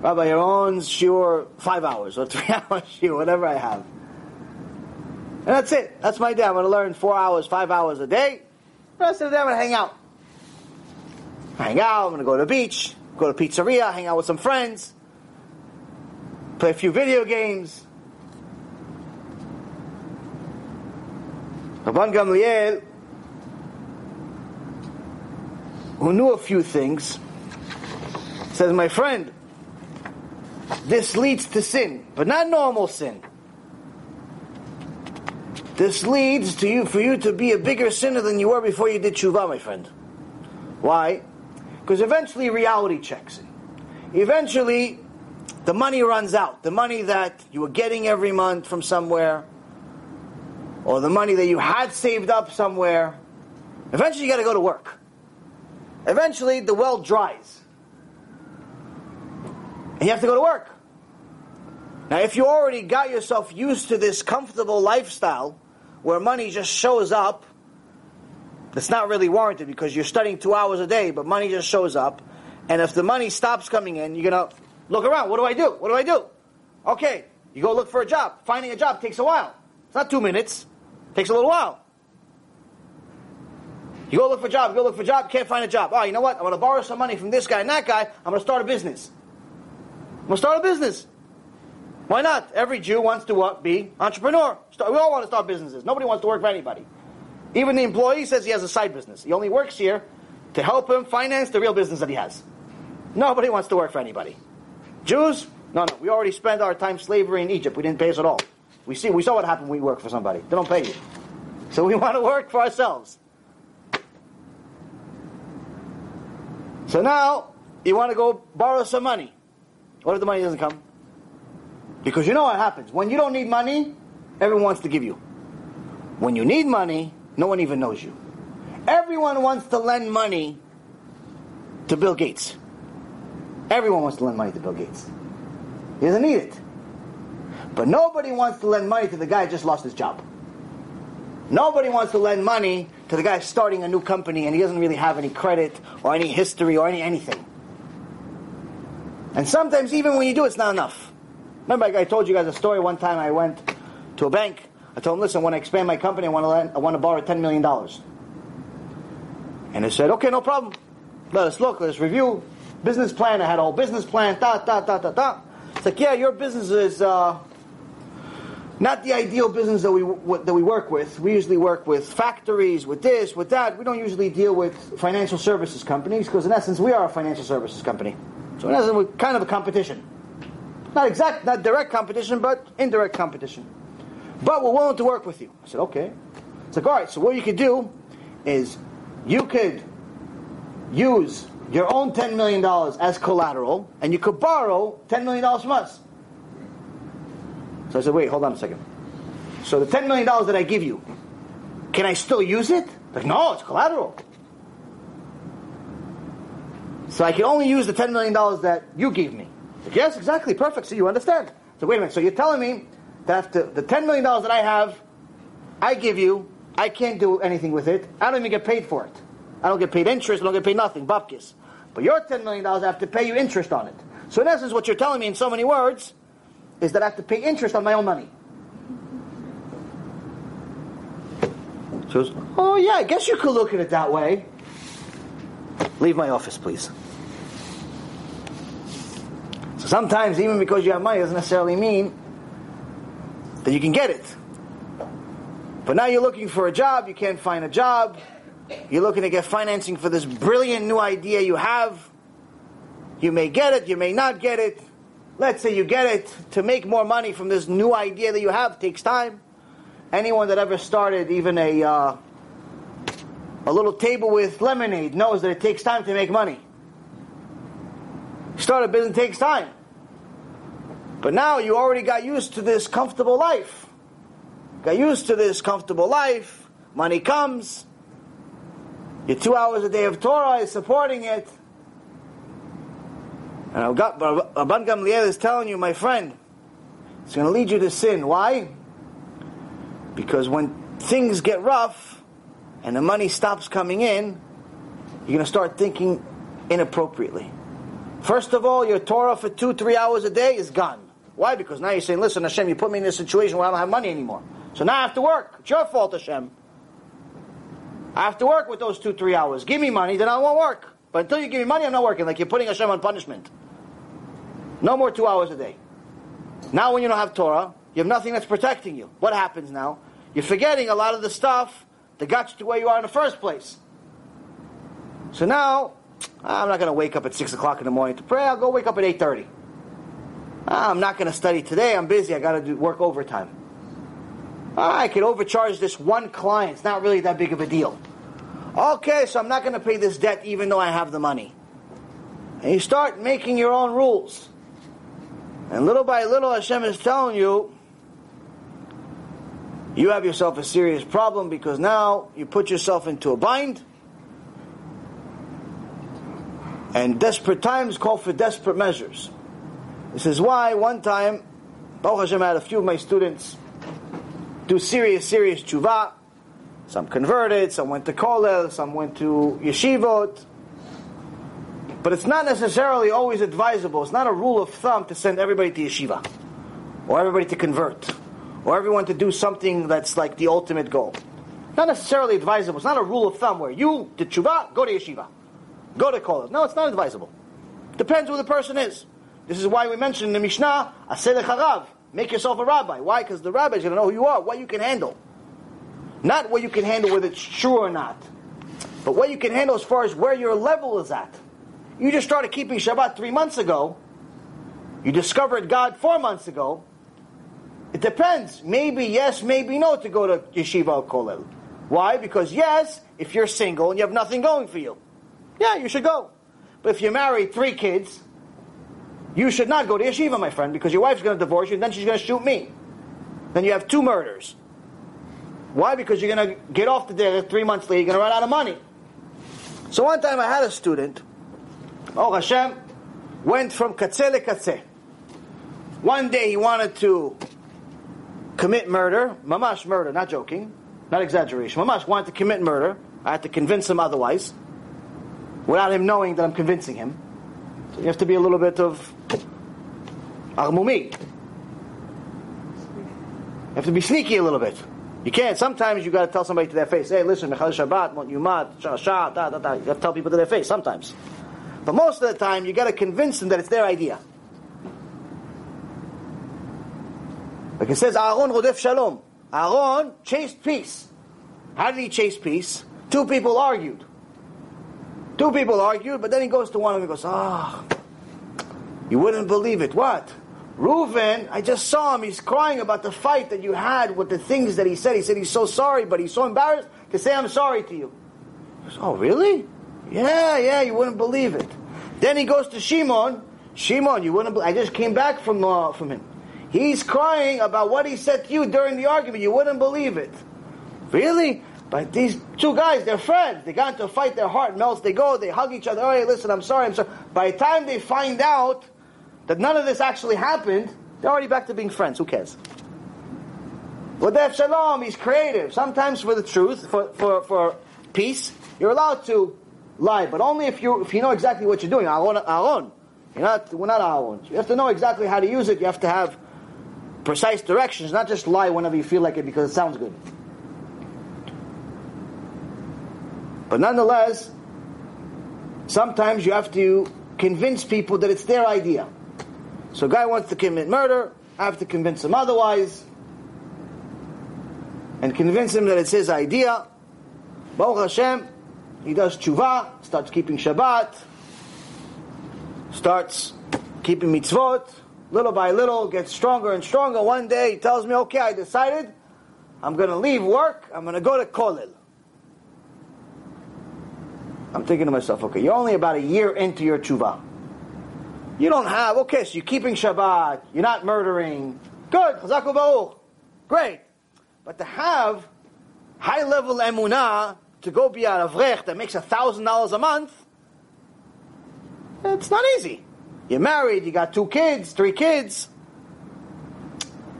Rabbi Yaron's shiur five hours or three hours shiur, whatever I have. And that's it. That's my day. I'm going to learn four hours, five hours a day. The rest of the day I'm going to hang out. Hang out. I'm going to go to the beach go to pizzeria, hang out with some friends, play a few video games. Rabban Gamliel, who knew a few things, says, My friend, this leads to sin, but not normal sin. This leads to you for you to be a bigger sinner than you were before you did tshuva, my friend. Why? Because eventually reality checks in. Eventually, the money runs out. The money that you were getting every month from somewhere, or the money that you had saved up somewhere, eventually you got to go to work. Eventually, the well dries. And you have to go to work. Now, if you already got yourself used to this comfortable lifestyle where money just shows up that's not really warranted because you're studying two hours a day, but money just shows up. And if the money stops coming in, you're going to look around. What do I do? What do I do? Okay, you go look for a job. Finding a job takes a while. It's not two minutes. It takes a little while. You go look for a job, you go look for a job, can't find a job. Oh, you know what? I'm going to borrow some money from this guy and that guy. I'm going to start a business. I'm going to start a business. Why not? Every Jew wants to what? Be entrepreneur. We all want to start businesses. Nobody wants to work for anybody. Even the employee says he has a side business. He only works here to help him finance the real business that he has. Nobody wants to work for anybody. Jews? No, no. We already spent our time slavery in Egypt. We didn't pay us at all. We see, we saw what happened when we work for somebody. They don't pay you. So we want to work for ourselves. So now you want to go borrow some money. What if the money doesn't come? Because you know what happens. When you don't need money, everyone wants to give you. When you need money, no one even knows you. Everyone wants to lend money to Bill Gates. Everyone wants to lend money to Bill Gates. He doesn't need it. But nobody wants to lend money to the guy who just lost his job. Nobody wants to lend money to the guy starting a new company and he doesn't really have any credit or any history or any anything. And sometimes even when you do, it's not enough. Remember, I told you guys a story. One time I went to a bank. I told him, listen, when I expand my company, I want to, lend, I want to borrow $10 million. And they said, okay, no problem. Let us look, let us review. Business plan, I had a whole business plan, da, da, da, da, da. It's like, yeah, your business is uh, not the ideal business that we, that we work with. We usually work with factories, with this, with that. We don't usually deal with financial services companies because, in essence, we are a financial services company. So, in essence, we're kind of a competition. Not exact, not direct competition, but indirect competition. But we're willing to work with you. I said, okay. It's like, all right, so what you could do is you could use your own $10 million as collateral, and you could borrow $10 million from us. So I said, wait, hold on a second. So the $10 million that I give you, can I still use it? Like, no, it's collateral. So I can only use the $10 million that you gave me. Like, yes, exactly, perfect. So you understand. So wait a minute. So you're telling me that the, the $10 million that I have, I give you, I can't do anything with it. I don't even get paid for it. I don't get paid interest, I don't get paid nothing, babkis. But your $10 million, I have to pay you interest on it. So in essence, what you're telling me in so many words is that I have to pay interest on my own money. So oh yeah, I guess you could look at it that way. Leave my office, please. So sometimes, even because you have money, doesn't necessarily mean that you can get it. But now you're looking for a job, you can't find a job. You're looking to get financing for this brilliant new idea you have. You may get it, you may not get it. Let's say you get it. To make more money from this new idea that you have takes time. Anyone that ever started even a uh, a little table with lemonade knows that it takes time to make money. Start a business takes time. But now you already got used to this comfortable life. Got used to this comfortable life. Money comes. Your two hours a day of Torah is supporting it. And Rabban Gamliel is telling you, my friend, it's going to lead you to sin. Why? Because when things get rough and the money stops coming in, you're going to start thinking inappropriately. First of all, your Torah for two, three hours a day is gone. Why? Because now you're saying, listen, Hashem, you put me in this situation where I don't have money anymore. So now I have to work. It's your fault, Hashem. I have to work with those two, three hours. Give me money, then I won't work. But until you give me money, I'm not working. Like you're putting Hashem on punishment. No more two hours a day. Now, when you don't have Torah, you have nothing that's protecting you. What happens now? You're forgetting a lot of the stuff that got you to where you are in the first place. So now, I'm not going to wake up at 6 o'clock in the morning to pray. I'll go wake up at 8.30. I'm not going to study today. I'm busy. I got to work overtime. Ah, I could overcharge this one client. It's not really that big of a deal. Okay, so I'm not going to pay this debt even though I have the money. And you start making your own rules. And little by little, Hashem is telling you, you have yourself a serious problem because now you put yourself into a bind. And desperate times call for desperate measures. This is why one time, Baruch Hashem had a few of my students do serious, serious tshuva. Some converted, some went to kollel, some went to yeshivot. But it's not necessarily always advisable. It's not a rule of thumb to send everybody to yeshiva, or everybody to convert, or everyone to do something that's like the ultimate goal. Not necessarily advisable. It's not a rule of thumb where you did tshuva, go to yeshiva, go to kollel. No, it's not advisable. Depends who the person is. This is why we mentioned in the Mishnah, Aseh Harav. Make yourself a rabbi. Why? Because the rabbi is going to know who you are, what you can handle. Not what you can handle whether it's true or not. But what you can handle as far as where your level is at. You just started keeping Shabbat three months ago. You discovered God four months ago. It depends. Maybe yes, maybe no to go to yeshiva or kollel. Why? Because yes, if you're single and you have nothing going for you, yeah, you should go. But if you're married, three kids, you should not go to yeshiva, my friend, because your wife's going to divorce you and then she's going to shoot me. Then you have two murders. Why? Because you're going to get off the day three months later, you're going to run out of money. So one time I had a student, oh Hashem, went from katzeh le katzeh. One day he wanted to commit murder, mamash murder, not joking, not exaggeration. Mamash wanted to commit murder. I had to convince him otherwise, without him knowing that I'm convincing him. You have to be a little bit of armumi. You have to be sneaky a little bit. You can't. Sometimes you got to tell somebody to their face, "Hey, listen, Mechal Shabbat, want you mat, da da da." You have to tell people to their face. Sometimes, but most of the time, you got to convince them that it's their idea. Like it says, Aaron rodef shalom. Aaron chased peace. How did he chase peace? Two people argued. Two people argued, but then he goes to one of them and goes, Ah, oh, you wouldn't believe it. What? Reuven, I just saw him. He's crying about the fight that you had with the things that he said. He said he's so sorry, but he's so embarrassed to say I'm sorry to you. Goes, oh, really? Yeah, yeah, you wouldn't believe it. Then he goes to Shimon. Shimon, you wouldn't. I just came back from uh, from him. He's crying about what he said to you during the argument. You wouldn't believe it. Really? But these two guys, they're friends. They got into a fight, their heart melts. They go, they hug each other. Oh, hey, listen, I'm sorry, I'm sorry. By the time they find out that none of this actually happened, they're already back to being friends. Who cares? Wadef Shalom, he's creative. Sometimes for the truth, for, for, for peace, you're allowed to lie, but only if you if you know exactly what you're doing. Aaron, Aaron. You're not, we're not Aaron. You have to know exactly how to use it. You have to have precise directions, not just lie whenever you feel like it because it sounds good. But nonetheless, sometimes you have to convince people that it's their idea. So a guy wants to commit murder, I have to convince him otherwise, and convince him that it's his idea. Baruch Hashem, he does tshuva, starts keeping Shabbat, starts keeping mitzvot, little by little, gets stronger and stronger. One day he tells me, okay, I decided I'm going to leave work, I'm going to go to Kollel. I'm thinking to myself, okay, you're only about a year into your tshuva. You don't have, okay, so you're keeping Shabbat, you're not murdering. Good, Baruch. Great. But to have high level emunah, to go be an avrech that makes a thousand dollars a month, it's not easy. You're married, you got two kids, three kids.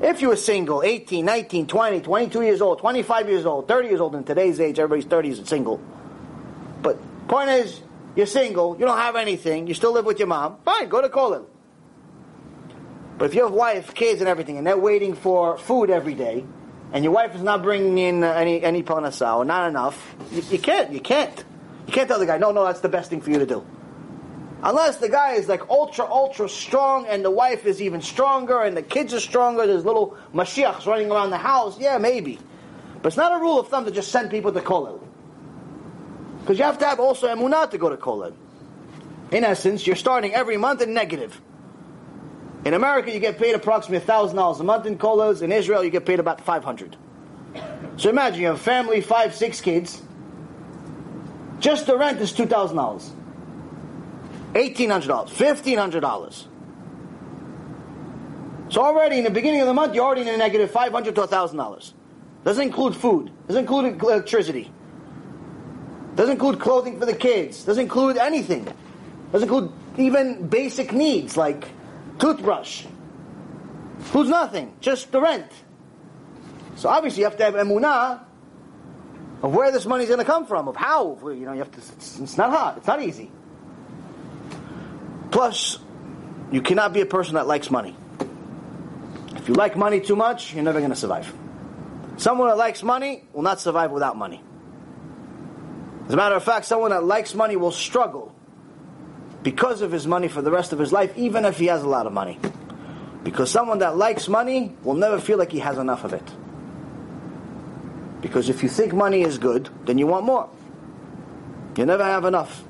If you were single, 18, 19, 20, 22 years old, 25 years old, 30 years old, in today's age, everybody's 30 is single. But point is, you're single, you don't have anything, you still live with your mom, fine, go to Kollel. But if you have wife, kids, and everything, and they're waiting for food every day, and your wife is not bringing in uh, any any parnasah or not enough, you, you can't. You can't. You can't tell the guy, no, no, that's the best thing for you to do. Unless the guy is like ultra, ultra strong, and the wife is even stronger, and the kids are stronger. There's little mashiachs running around the house. Yeah, maybe, but it's not a rule of thumb to just send people to kollel. Because you have to have also emunah to go to kollel. In essence, you're starting every month in negative. In America, you get paid approximately thousand dollars a month in kollels. In Israel, you get paid about five hundred. So imagine you have a family, five, six kids. Just the rent is two thousand dollars, eighteen hundred dollars, fifteen hundred dollars. So already in the beginning of the month, you're already in a negative five hundred to thousand dollars. Doesn't include food. Doesn't include electricity. Doesn't include clothing for the kids. Doesn't include anything. Doesn't include even basic needs like toothbrush. Who's nothing, just the rent. So obviously you have to have emunah of where this money is going to come from, of how. You know, you have to. It's, it's not hard. It's not easy. Plus, you cannot be a person that likes money. If you like money too much, you're never going to survive. Someone that likes money will not survive without money. As a matter of fact, someone that likes money will struggle because of his money for the rest of his life, even if he has a lot of money. Because someone that likes money will never feel like he has enough of it. Because if you think money is good, then you want more. You never have enough.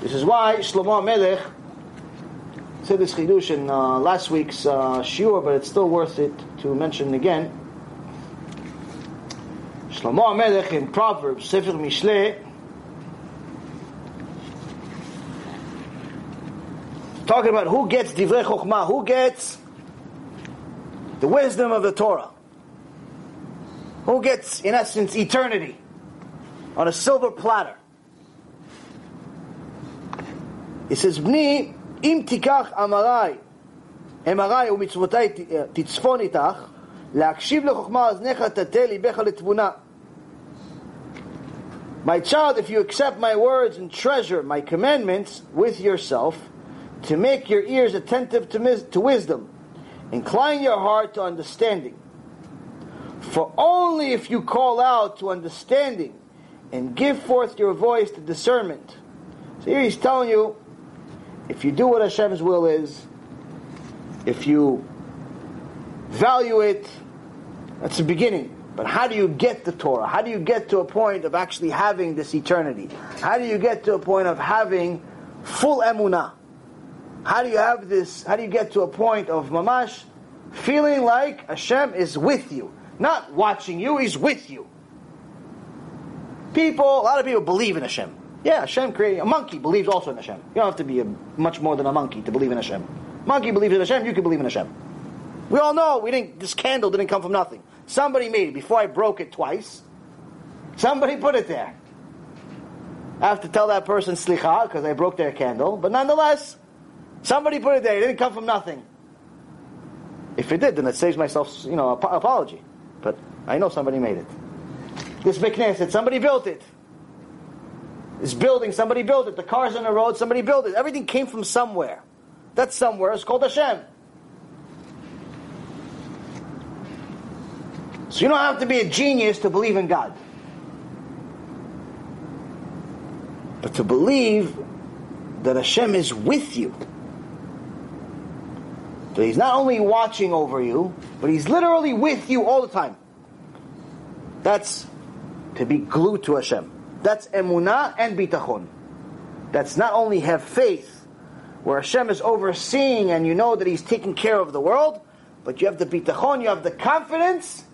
This is why Shlomo Melech said this chidush in uh, last week's uh, shiur, but it's still worth it to mention again. Shlomo HaMelech in Proverbs, Sefer Mishle, talking about who gets divrei chokmah, who gets the wisdom of the Torah, who gets, in essence, eternity on a silver platter. He says, "Bni im tikach amarai, emarai umitzvotai eh, titzfon itach." להקשיב לחוכמה אזניך תטה ליבך לתבונה. My child, if you accept my words and treasure my commandments with yourself, to make your ears attentive to, mis- to wisdom, incline your heart to understanding. For only if you call out to understanding and give forth your voice to discernment. So here he's telling you, if you do what Hashem's will is, if you value it, that's the beginning. But how do you get the Torah? How do you get to a point of actually having this eternity? How do you get to a point of having full emunah? How do you have this? How do you get to a point of mamash feeling like Hashem is with you, not watching you? He's with you. People, a lot of people believe in Hashem. Yeah, Hashem created a monkey believes also in Hashem. You don't have to be a, much more than a monkey to believe in Hashem. Monkey believes in Hashem. You can believe in Hashem. We all know we didn't. This candle didn't come from nothing. Somebody made it before I broke it twice. Somebody put it there. I have to tell that person slicha because I broke their candle, but nonetheless, somebody put it there. It didn't come from nothing. If it did, then it saves myself, you know, ap- apology. But I know somebody made it. This Beit Knesset, somebody built it. This building, somebody built it. The cars on the road, somebody built it. Everything came from somewhere. That somewhere is called Hashem. So you don't have to be a genius to believe in God. But to believe that Hashem is with you. That He's not only watching over you, but He's literally with you all the time. That's to be glued to Hashem. That's emunah and bitachon. That's not only have faith, where Hashem is overseeing and you know that He's taking care of the world, but you have the bitachon, you have the confidence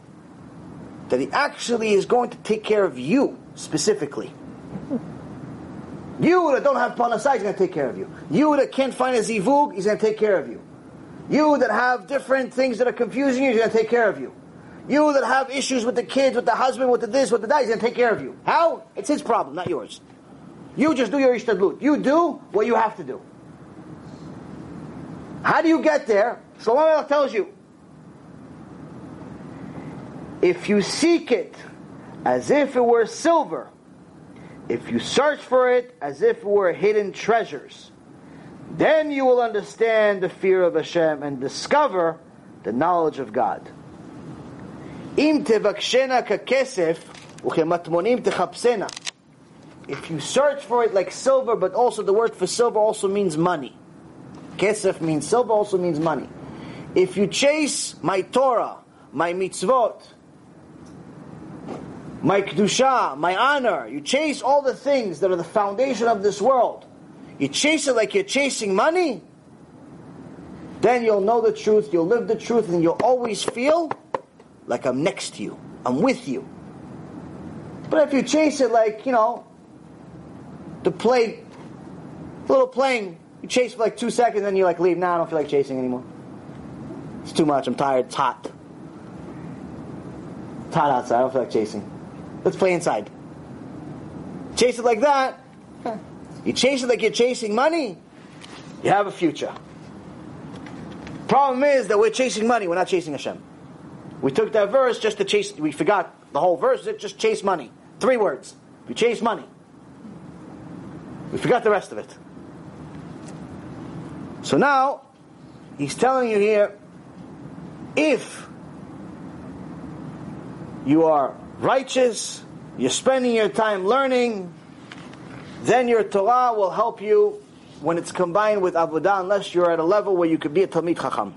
that He actually is going to take care of you specifically. You that don't have parnasah, He's going to take care of you. You that can't find a zivug, He's going to take care of you. You that have different things that are confusing you, He's going to take care of you. You that have issues with the kids, with the husband, with the this, with the that, He's going to take care of you. How? It's His problem, not yours. You just do your ishtadlut. You do what you have to do. How do you get there? Shlomo tells you. If you seek it as if it were silver, if you search for it as if it were hidden treasures, then you will understand the fear of Hashem and discover the knowledge of God. If you search for it like silver, but also the word for silver also means money. Kesef means silver, also means money. If you chase my Torah, my mitzvot, my kedusha, my honor, you chase all the things that are the foundation of this world. You chase it like you're chasing money, then you'll know the truth, you'll live the truth, and you'll always feel like I'm next to you. I'm with you. But if you chase it like, you know, the play, little playing, you chase for like two seconds, then you like leave. Now nah, I don't feel like chasing anymore. It's too much. I'm tired. It's hot. It's hot outside. I don't feel like chasing. Let's play inside. Chase it like that. You chase it like you're chasing money. You have a future. Problem is that we're chasing money. We're not chasing Hashem. We took that verse just to chase. We forgot the whole verse. It just chase money. Three words. We chase money. We forgot the rest of it. So now, he's telling you here, if you are righteous, you're spending your time learning, then your Torah will help you when it's combined with Avodah, unless you're at a level where you could be a Talmid Chacham.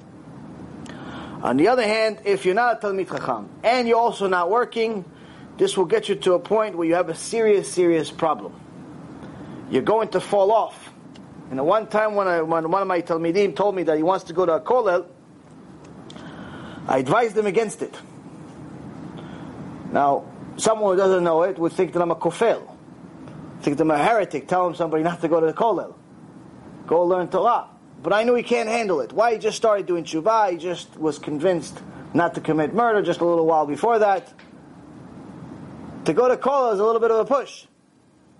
On the other hand, if you're not a Talmid Chacham, and you're also not working, this will get you to a point where you have a serious, serious problem. you're going to fall off. And at one time when, I, when one of my Talmidim told me that he wants to go to a kollel, I advised him against it. Now, someone who doesn't know it would think that I'm a kofer, think that I'm a heretic, telling somebody not to go to the kollel. Go learn Torah. But I knew he can't handle it. Why? He just started doing tshuva, he just was convinced not to commit murder just a little while before that. To go to kollel is a little bit of a push.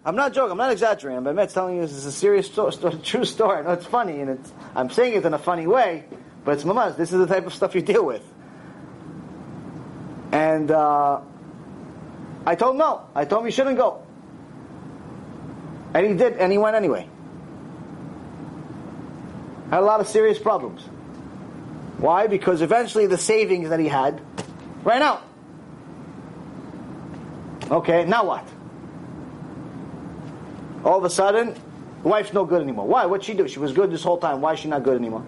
I'm not joking. I'm not exaggerating. I'm telling you this is a serious sto- sto- true story. It's funny, and it's, I'm saying it in a funny way, but it's mamash. This is the type of stuff you deal with. And uh, I told him no. I told him he shouldn't go. And he did, and he went anyway. Had a lot of serious problems. Why? Because eventually the savings that he had ran out. Okay, now what? All of a sudden, wife's no good anymore. Why? What'd she do? She was good this whole time. Why is she not good anymore?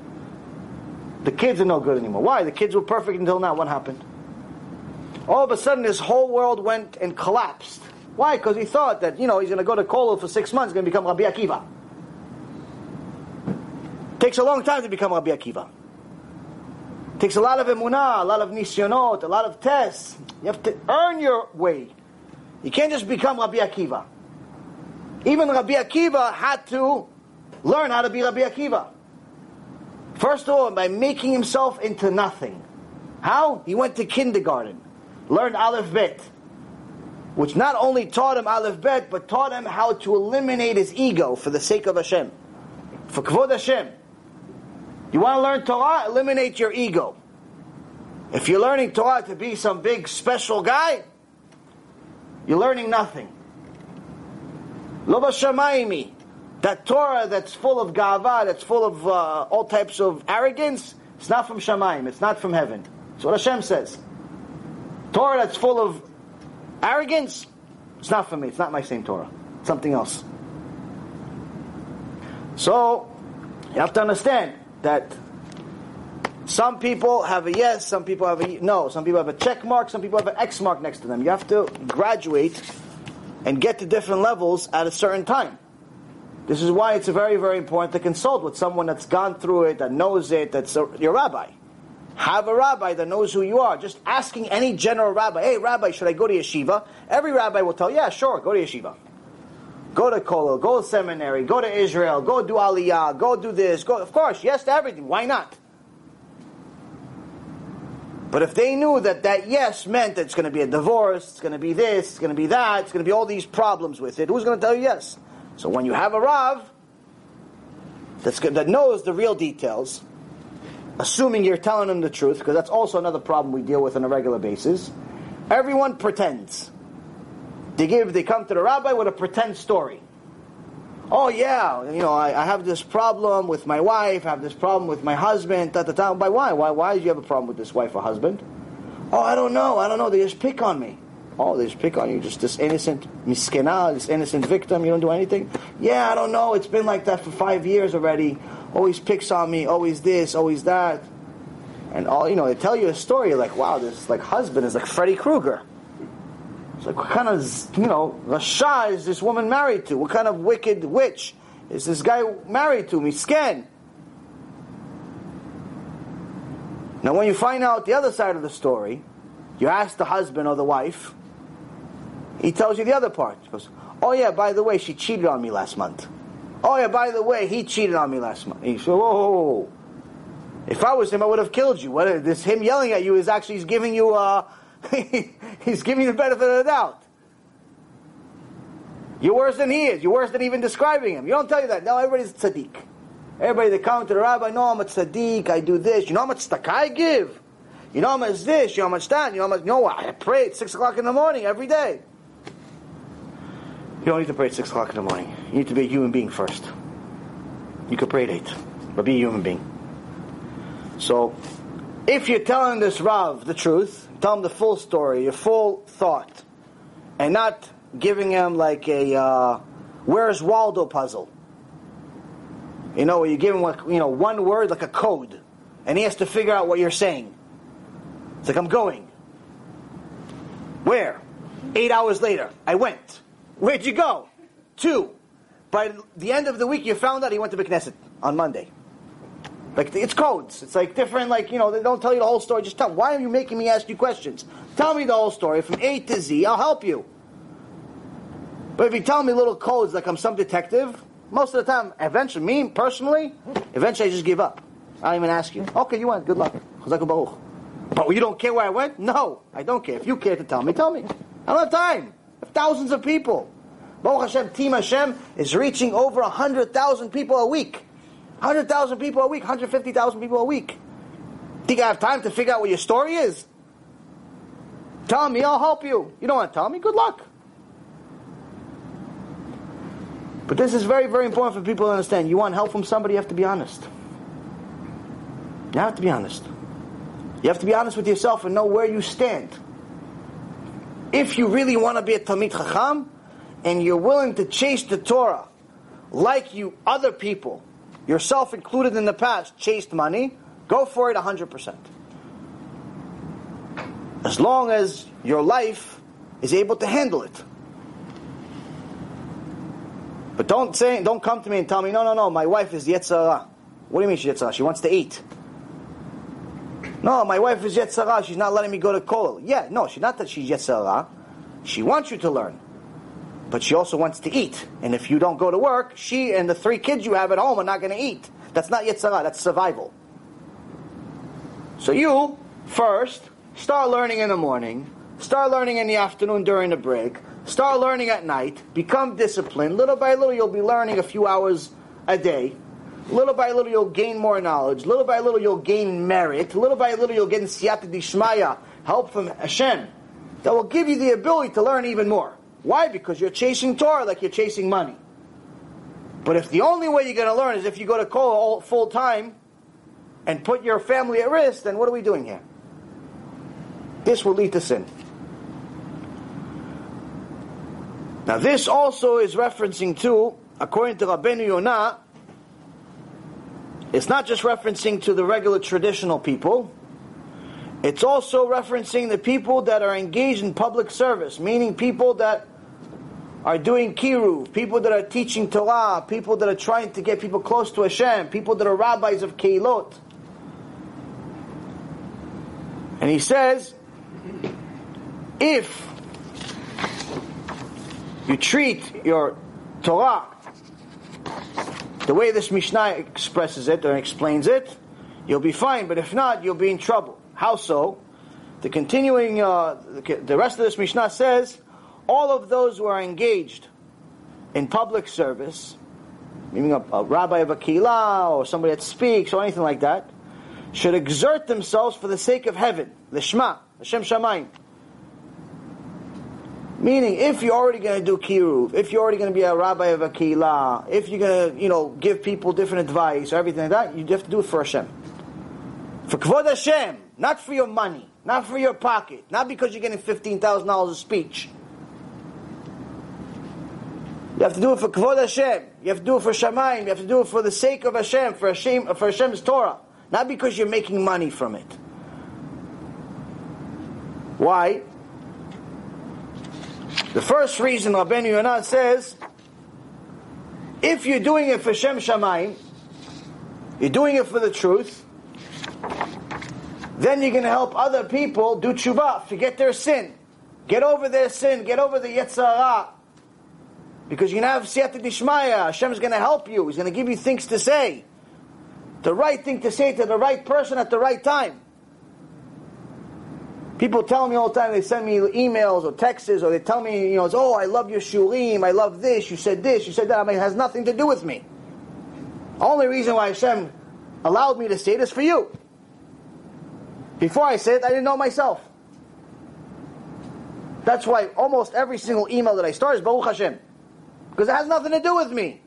The kids are no good anymore. Why? The kids were perfect until now. What happened? All of a sudden, his whole world went and collapsed. Why? Because he thought that, you know, he's going to go to Kollel for six months, going to become Rabbi Akiva. Takes a long time to become Rabbi Akiva. Takes a lot of emunah, a lot of nisyonot, a lot of tests. You have to earn your way. You can't just become Rabbi Akiva. Even Rabbi Akiva had to learn how to be Rabbi Akiva. First of all, by making himself into nothing. How? He went to kindergarten, learned Aleph Bet, which not only taught him Aleph Bet, but taught him how to eliminate his ego for the sake of Hashem. For Kvod Hashem. You want to learn Torah? Eliminate your ego. If you're learning Torah to be some big special guy, you're learning nothing. Lo. That Torah that's full of gava, that's full of uh, all types of arrogance, it's not from Shamayim, it's not from heaven. That's what Hashem says. Torah that's full of arrogance, it's not for me, it's not my same Torah. It's something else. So, you have to understand that some people have a yes, some people have a no, some people have a check mark, some people have an X mark next to them. You have to graduate and get to different levels at a certain time. This is why it's very, very important to consult with someone that's gone through it, that knows it, that's your rabbi. Have a rabbi that knows who you are. Just asking any general rabbi, hey, rabbi, should I go to yeshiva? Every rabbi will tell, yeah, sure, go to yeshiva. Go to kollel, go to seminary, go to Israel, go do aliyah, go do this, go, of course, yes to everything. Why not? But if they knew that that yes meant that it's going to be a divorce, it's going to be this, it's going to be that, it's going to be all these problems with it, who's going to tell you yes? So when you have a Rav that's that knows the real details, assuming you're telling them the truth, because that's also another problem we deal with on a regular basis, everyone pretends. They give, they come to the rabbi with a pretend story. Oh yeah, you know, I, I have this problem with my wife. I have this problem with my husband. Ta, ta, ta. By why? Why? Why do you have a problem with this wife or husband? Oh, I don't know. I don't know. They just pick on me. Oh, they just pick on you. Just this innocent miskena, this innocent victim. You don't do anything. Yeah, I don't know. It's been like that for five years already. Always picks on me. Always this. Always that. And all you know, they tell you a story. Like, wow, this like husband is like Freddy Krueger. It's like, what kind of, you know, Rasha is this woman married to? What kind of wicked witch is this guy married to? Me Misken. Now, when you find out the other side of the story, you ask the husband or the wife, he tells you the other part. He goes, Oh, yeah, by the way, she cheated on me last month. Oh, yeah, by the way, he cheated on me last month. he said, whoa. If I was him, I would have killed you. What, this him yelling at you is actually he's giving you uh, he's giving you the benefit of the doubt. You're worse than he is. You're worse than even describing him. You don't tell you that. No, everybody's tzaddik. Everybody that comes to the rabbi, no, I'm a tzaddik, I do this. You know how much tzedakah I give? You know how much this, you know how much that, you know how much, you know what, I pray at 6 o'clock in the morning every day. You don't need to pray at 6 o'clock in the morning. You need to be a human being first. You could pray at 8, but be a human being. So, if you're telling this Rav the truth, tell him the full story, your full thought, and not giving him like a uh, "Where's Waldo" puzzle. You know, where you give him like you know one word like a code, and he has to figure out what you're saying. It's like I'm going. Where? Eight hours later, I went. Where'd you go? Two. by the end of the week, you found out he went to Knesset on Monday. Like it's codes. It's like different. Like you know, they don't tell you the whole story. Just tell. Why are you making me ask you questions? Tell me the whole story from A to Z. I'll help you. But if you tell me little codes like I'm some detective, most of the time, eventually, me personally, eventually I just give up. I don't even ask you. Okay, you went. Good luck. But you don't care where I went? No, I don't care. If you care to tell me, tell me. I don't have time. Thousands of people. Baruch Hashem, Team Hashem is reaching over 100,000 people a week. 100,000 people a week, 150,000 people a week. Think I have time to figure out what your story is? Tell me, I'll help you. You don't want to tell me? Good luck. But this is very, very important for people to understand. You want help from somebody, you have to be honest. You have to be honest. You have to be honest with yourself and know where you stand. If you really want to be a Talmid Chacham, and you're willing to chase the Torah like you other people, yourself included in the past, chased money, go for it 100%. As long as your life is able to handle it. But don't say, don't come to me and tell me, no, no, no, my wife is Yetzer Hara. What do you mean she's Yetzer Hara? She wants to eat. No, my wife is Yetzer Hara. She's not letting me go to Kollel. Yeah, no, she's not that she's Yetzer Hara. She wants you to learn but she also wants to eat. And if you don't go to work, she and the three kids you have at home are not going to eat. That's not Yetzer Hara, that's survival. So you, first, start learning in the morning, start learning in the afternoon during the break, start learning at night, become disciplined. Little by little, you'll be learning a few hours a day. Little by little, you'll gain more knowledge. Little by little, you'll gain merit. Little by little, you'll get in siyata dishmaya, help from Hashem, that will give you the ability to learn even more. Why? Because you're chasing Torah like you're chasing money. But if the only way you're going to learn is if you go to Kollel full time and put your family at risk, then what are we doing here? This will lead to sin. Now, this also is referencing to, according to Rabbeinu Yonah, it's not just referencing to the regular traditional people, it's also referencing the people that are engaged in public service, meaning people that are doing kiruv, people that are teaching Torah, people that are trying to get people close to Hashem, people that are rabbis of Keilot. And he says, if you treat your Torah the way this Mishnah expresses it or explains it, you'll be fine. But if not, you'll be in trouble. How so? The continuing, uh, the rest of this Mishnah says, all of those who are engaged in public service, meaning a, a rabbi of a kila or somebody that speaks or anything like that, should exert themselves for the sake of heaven, the Shema, Hashem Shamayim. Meaning, if you're already going to do kiruv, if you're already going to be a rabbi of a kila, if you're going to, you know, give people different advice or everything like that, you have to do it for Hashem. For kvod Hashem, not for your money, not for your pocket, not because you're getting $15,000 a speech. You have to do it for Kvod Hashem. You have to do it for Shamayim. You have to do it for the sake of Hashem, for Hashem, for Hashem's Torah. Not because you're making money from it. Why? The first reason Rabbeinu Yonah says, if you're doing it for Shem Shamayim, you're doing it for the truth, then you're going to help other people do tshuva, forget their sin. Get over their sin, get over the Yetzer Hara, because you're going to have Siyata Dishmaya. Hashem is going to help you. He's going to give you things to say. The right thing to say to the right person at the right time. People tell me all the time, they send me emails or texts, or they tell me, you know, oh, I love your shiurim, I love this, you said this, you said that. I mean, it has nothing to do with me. The only reason why Hashem allowed me to say this for you. Before I said it, I didn't know myself. That's why almost every single email that I start is Baruch Hashem. Because it has nothing to do with me.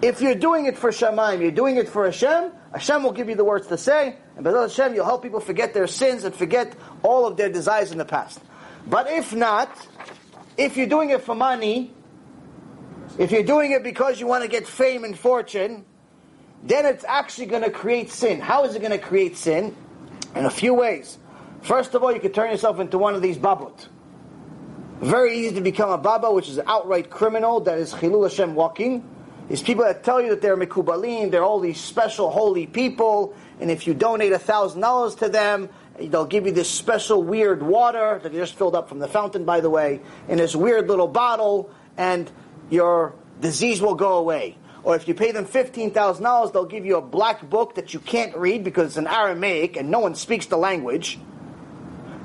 If you're doing it for Shamayim, you're doing it for Hashem, Hashem will give you the words to say, and by Hashem, you'll help people forget their sins and forget all of their desires in the past. But if not, if you're doing it for money, if you're doing it because you want to get fame and fortune, then it's actually going to create sin. How is it going to create sin? In a few ways. First of all, you could turn yourself into one of these babut. Very easy to become a Baba, which is an outright criminal, that is Chilul Hashem walking. Is people that tell you that they're Mikubalim, they're all these special holy people, and if you donate a thousand dollars to them, they'll give you this special weird water that you just filled up from the fountain, by the way, in this weird little bottle, and your disease will go away. Or if you pay them $15,000, they'll give you a black book that you can't read because it's in Aramaic and no one speaks the language.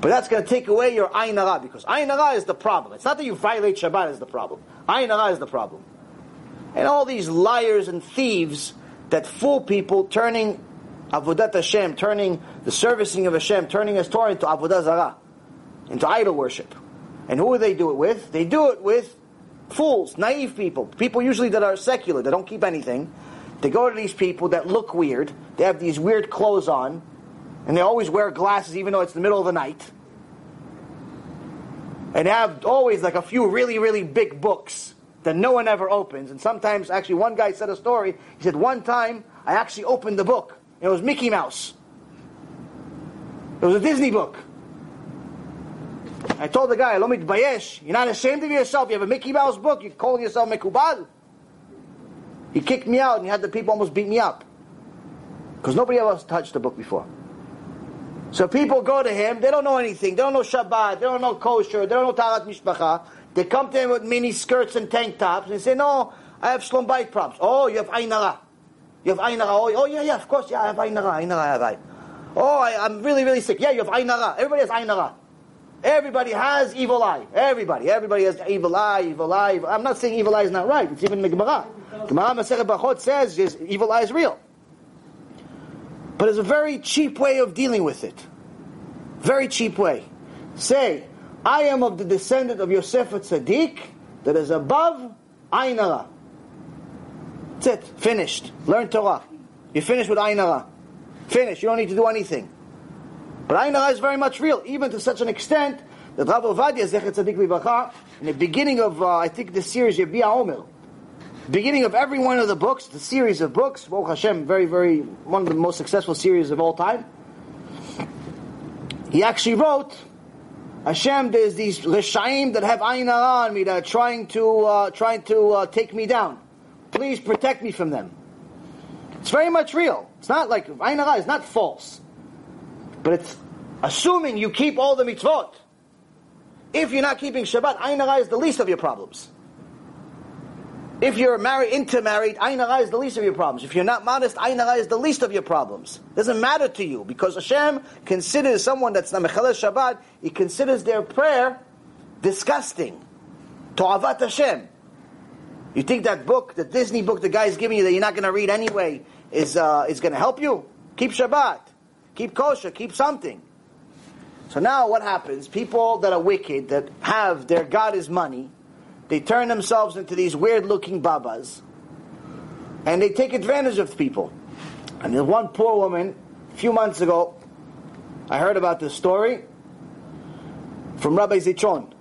But that's going to take away your ayin because ayin is the problem. It's not that you violate Shabbat is the problem. Ayin is the problem. And all these liars and thieves that fool people, turning avodat Hashem, turning the servicing of Hashem, turning His Torah into avodah zarah, into idol worship. And who do they do it with? They do it with fools, naive people, people usually that are secular, that don't keep anything. They go to these people that look weird. They have these weird clothes on and they always wear glasses even though it's the middle of the night. And have always like a few really, really big books that no one ever opens. And sometimes, actually, one guy said a story. He said, One time I actually opened the book, it was Mickey Mouse. It was a Disney book. I told the guy, Lomit Bayesh, you're not ashamed of yourself. You have a Mickey Mouse book, you're calling yourself Mekubal. He kicked me out, and he had the people almost beat me up. Because nobody else touched the book before. So people go to him, they don't know anything, they don't know Shabbat, they don't know kosher, they don't know Taharat Mishpacha. They come to him with mini skirts and tank tops, and say, no, I have Shlom Bayit problems. Oh, you have Ainara. You have Ainara. Oh, oh, yeah, yeah, of course, yeah, I have Ainara, Ainara, I have. Oh, I, am really, really sick. Yeah, you have Ainara. Everybody has Ainara. Everybody has evil eye. Everybody. Everybody has evil eye, evil eye. Evil. I'm not saying evil eye is not right. It's even in the Gemara. Gemara Masechet Brachot says evil eye is real. But it's a very cheap way of dealing with it. Very cheap way. Say, I am of the descendant of Yosef HaTzaddik that is above Ainara. That's it. Finished. Learn Torah. You finish with Ainara. Finish. You don't need to do anything. But Ainara is very much real, even to such an extent that Rav Ovadia Zecher Tzadik Livracha, in the beginning of, uh, I think, the series Yabia Omer, beginning of every one of the books, the series of books, Baruch Hashem, very, very, one of the most successful series of all time. He actually wrote, Hashem, there's these Rishaim that have Ayin on me that are trying to, uh, trying to uh, take me down. Please protect me from them. It's very much real. It's not like, Ayin is not false. But it's assuming you keep all the mitzvot. If you're not keeping Shabbat, Ayin is the least of your problems. If you're married, intermarried, Ayin is the least of your problems. If you're not modest, Ayin is the least of your problems. It doesn't matter to you because Hashem considers someone that's not Mechalesh Shabbat, He considers their prayer disgusting. To'avat Hashem. You think that book, the Disney book the guy's giving you that you're not going to read anyway, is, uh, is going to help you? Keep Shabbat. Keep kosher. Keep something. So now what happens? People that are wicked, that have their God is money, they turn themselves into these weird looking babas and they take advantage of people. And there's one poor woman, a few months ago, I heard about this story from Rabbi Zichon.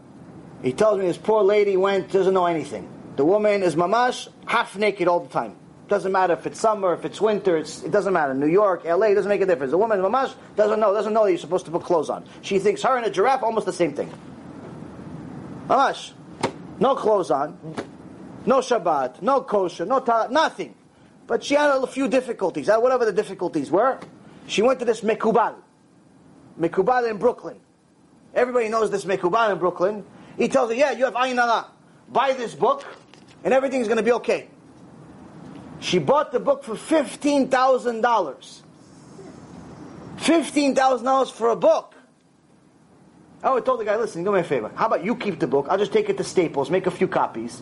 He tells me this poor lady went, doesn't know anything. The woman is mamash, half naked all the time. Doesn't matter if it's summer, if it's winter, it's, it doesn't matter. New York, LA, doesn't make a difference. The woman, mamash, doesn't know, doesn't know that you're supposed to put clothes on. She thinks her and a giraffe almost the same thing. Mamash no clothes on, no Shabbat, no kosher, no ta- nothing. But she had a few difficulties. Uh, whatever the difficulties were, she went to this Mekubal. Mekubal in Brooklyn. Everybody knows this Mekubal in Brooklyn. He tells her, yeah, you have Ayin. Buy this book, and everything's going to be okay. She bought the book for $15,000. $15,000 for a book. Oh, I would told the guy, listen, do me a favor. How about you keep the book? I'll just take it to Staples, make a few copies.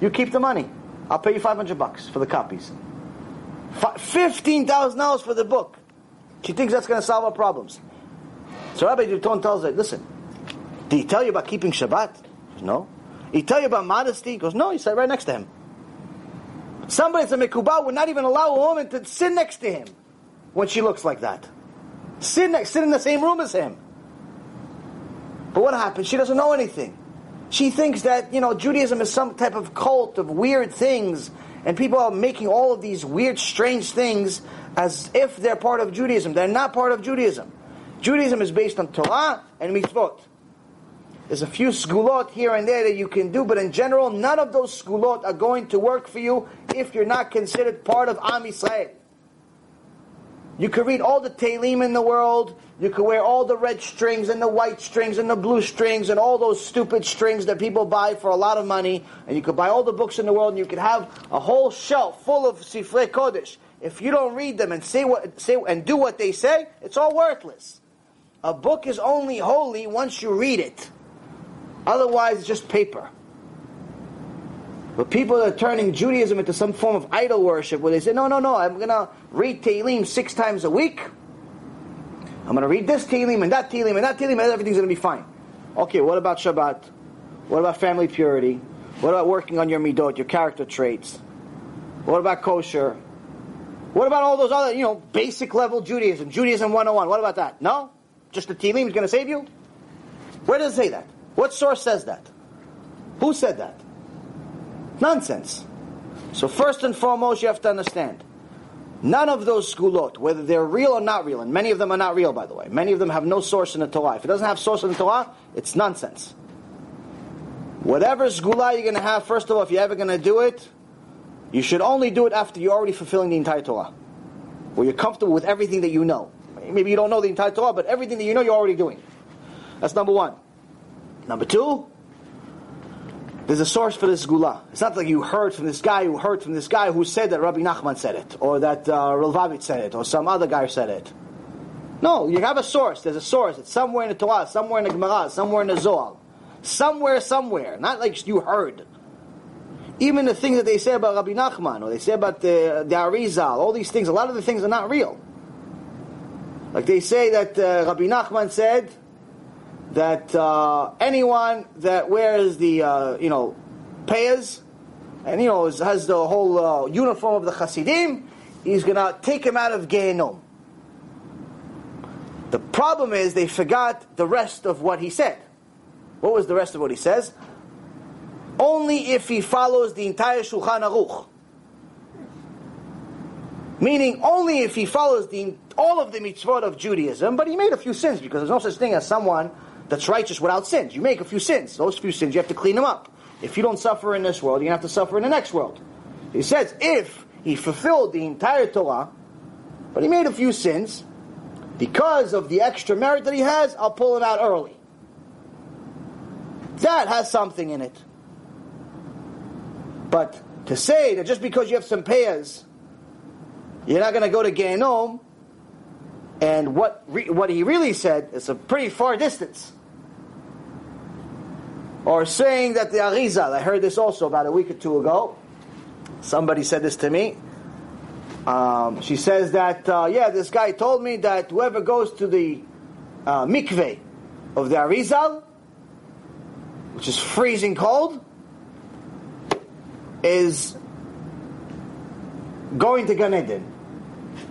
You keep the money. I'll pay you 500 bucks for the copies. $15,000 for the book. She thinks that's going to solve our problems. So Rabbi Duton tells her, listen, did he tell you about keeping Shabbat? Goes, no. He tell you about modesty? He goes, no. He sat right next to him. Somebody that's a Mekubal would not even allow a woman to sit next to him when she looks like that. Sit next, sit in the same room as him. But what happens? She doesn't know anything. She thinks that, you know, Judaism is some type of cult of weird things, and people are making all of these weird, strange things as if they're part of Judaism. They're not part of Judaism. Judaism is based on Torah and mitzvot. There's a few sgulot here and there that you can do, but in general, none of those sgulot are going to work for you if you're not considered part of Am Yisrael. You could read all the Tehillim in the world. You could wear all the red strings and the white strings and the blue strings and all those stupid strings that people buy for a lot of money. And you could buy all the books in the world and you could have a whole shelf full of Sifrei Kodesh. If you don't read them and say what say and do what they say, it's all worthless. A book is only holy once you read it. Otherwise, it's just paper. But people are turning Judaism into some form of idol worship where they say, no, no, no, I'm going to read Tehillim six times a week. I'm going to read this Tehillim and that Tehillim and that Tehillim and everything's going to be fine. Okay, what about Shabbat? What about family purity? What about working on your midot, your character traits? What about kosher? What about all those other, you know, basic level Judaism, Judaism 101? What about that? No? Just the Tehillim is going to save you? Where does it say that? What source says that? Who said that? Nonsense. So first and foremost, you have to understand, none of those sgulot, whether they're real or not real, and many of them are not real, by the way. Many of them have no source in the Torah. If it doesn't have source in the Torah, it's nonsense. Whatever sgula you're going to have, first of all, if you're ever going to do it, you should only do it after you're already fulfilling the entire Torah, where you're comfortable with everything that you know. Maybe you don't know the entire Torah, but everything that you know, you're already doing. That's number one. Number two, there's a source for this gula. It's not like you heard from this guy who heard from this guy who said that Rabbi Nachman said it, or that uh, Relvavitch said it, or some other guy said it. No, you have a source. There's a source. It's somewhere in the Torah, somewhere in the Gemara, somewhere in the Zohar. Somewhere, somewhere. Not like you heard. Even the things that they say about Rabbi Nachman, or they say about the, the Arizal, all these things, a lot of the things are not real. Like they say that uh, Rabbi Nachman said, that uh, anyone that wears the uh, you know payas and you know has the whole uh, uniform of the Hasidim, he's gonna take him out of Gehenom. The problem is they forgot the rest of what he said. What was the rest of what he says? Only if he follows the entire Shulchan Aruch. Meaning, only if he follows the, all of the mitzvot of Judaism, but he made a few sins because there's no such thing as someone that's righteous without sins. You make a few sins. Those few sins, you have to clean them up. If you don't suffer in this world, you have to suffer in the next world. He says, if he fulfilled the entire Torah, but he made a few sins, because of the extra merit that he has, I'll pull him out early. That has something in it. But to say that just because you have some payas, you're not going to go to Gehenom, and what re- what he really said is a pretty far distance. Or saying that the Arizal, I heard this also about a week or two ago. Somebody said this to me. Um, she says that, uh, yeah, this guy told me that whoever goes to the uh, mikveh of the Arizal, which is freezing cold, is going to Gan Eden.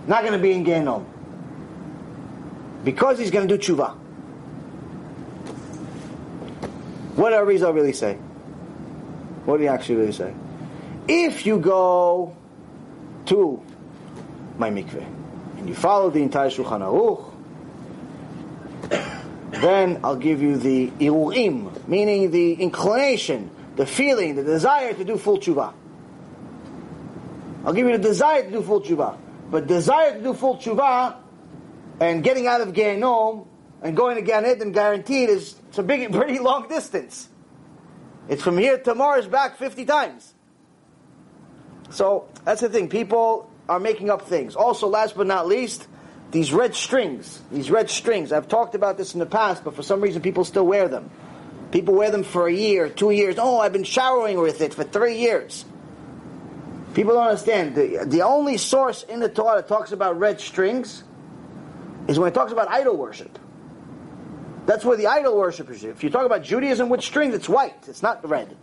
Not going to be in Gehenom. Because he's going to do tshuva. What did Arizal really say? What did he actually really say? If you go to my mikveh and you follow the entire Shulchan Aruch, then I'll give you the iruim, meaning the inclination, the feeling, the desire to do full tshuva. I'll give you the desire to do full tshuva. But desire to do full tshuva and getting out of Gehenom and going to Gan Eden guaranteed is it's a big, pretty long distance. It's from here to Mars back 50 times. So that's the thing. People are making up things. Also, last but not least, these red strings. These red strings. I've talked about this in the past, but for some reason people still wear them. People wear them for a year, two years. Oh, I've been showering with it for three years. People don't understand. The, the only source in the Torah that talks about red strings is when it talks about idol worship. That's where the idol worship is. If you talk about Judaism with strings, it's white. It's not red.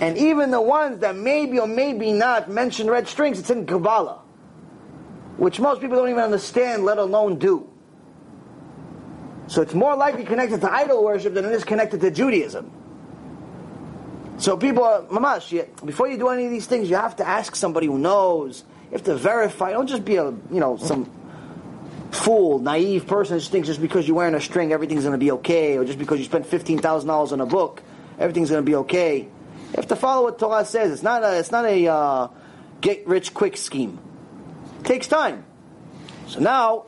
And even the ones that maybe or maybe not mention red strings, it's in Kabbalah. Which most people don't even understand, let alone do. So it's more likely connected to idol worship than it is connected to Judaism. So people are, mamash, before you do any of these things, you have to ask somebody who knows. You have to verify. Don't just be a, you know, some fool, naive person just thinks just because you're wearing a string, everything's going to be okay, or just because you spent fifteen thousand dollars on a book, everything's going to be okay. You have to follow what Torah says. It's not a, it's not a uh, get rich quick scheme. It takes time. So now,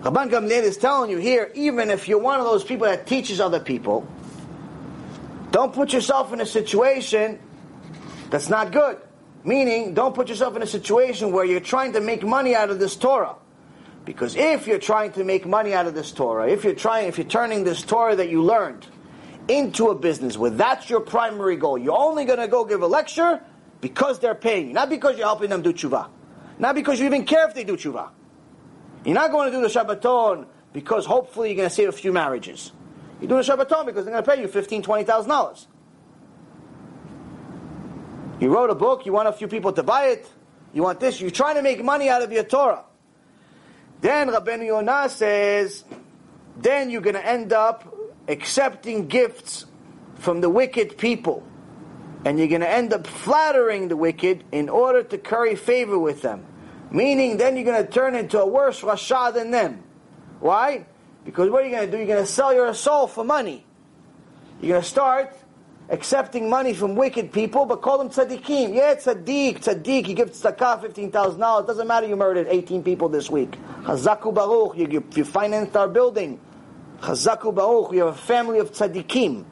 Rabban Gamliel is telling you here, even if you're one of those people that teaches other people, don't put yourself in a situation that's not good. Meaning, don't put yourself in a situation where you're trying to make money out of this Torah. Because if you're trying to make money out of this Torah, if you're trying, if you're turning this Torah that you learned into a business where that's your primary goal, you're only going to go give a lecture because they're paying you, not because you're helping them do tshuva, not because you even care if they do tshuva. You're not going to do the Shabbaton because hopefully you're going to save a few marriages. You're doing a Shabbaton because they're going to pay you fifteen, twenty thousand dollars. You wrote a book, you want a few people to buy it, you want this, you're trying to make money out of your Torah. Then Rabbeinu Yonah says, then you're going to end up accepting gifts from the wicked people. And you're going to end up flattering the wicked in order to curry favor with them. Meaning, then you're going to turn into a worse Rasha than them. Why? Because what are you going to do? You're going to sell your soul for money. You're going to start accepting money from wicked people, but call them tzaddikim. Yeah, tzaddik, tzaddik. You give tzedakah fifteen thousand dollars. Doesn't matter. You murdered eighteen people this week. Chazak u'Baruch. You, you, you financed our building. Chazak u'Baruch. We have a family of tzaddikim.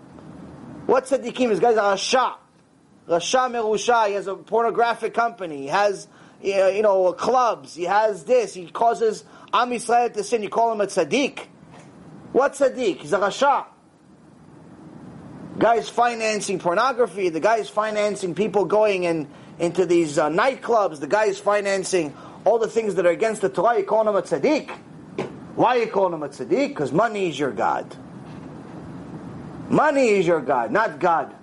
What tzaddikim? This guy's a rasha. Rasha merusha. He has a pornographic company. He has, uh, you know, clubs. He has this. He causes Am Yisrael to sin. You call him a tzaddik. What tzaddik? He's a rasha guy's financing pornography, the guy's financing people going in, into these uh, nightclubs, the guy's financing all the things that are against the Torah, you call him a tzaddik. Why you call him a tzaddik? Because money is your God. Money is your God, not God.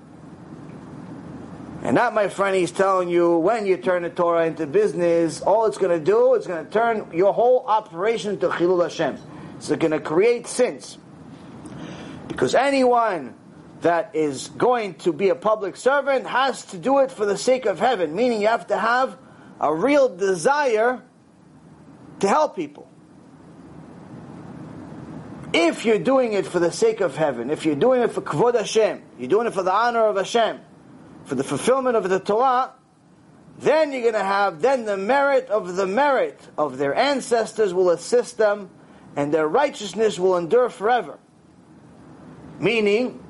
And that, my friend, he's telling you when you turn the Torah into business, all it's going to do, it's going to turn your whole operation into Chilul Hashem. It's going to create sins. Because anyone that is going to be a public servant has to do it for the sake of heaven, meaning you have to have a real desire to help people. If you're doing it for the sake of heaven, if you're doing it for Kvod Hashem, you're doing it for the honor of Hashem, for the fulfillment of the Torah, then you're going to have, then the merit of the merit of their ancestors will assist them, and their righteousness will endure forever. Meaning,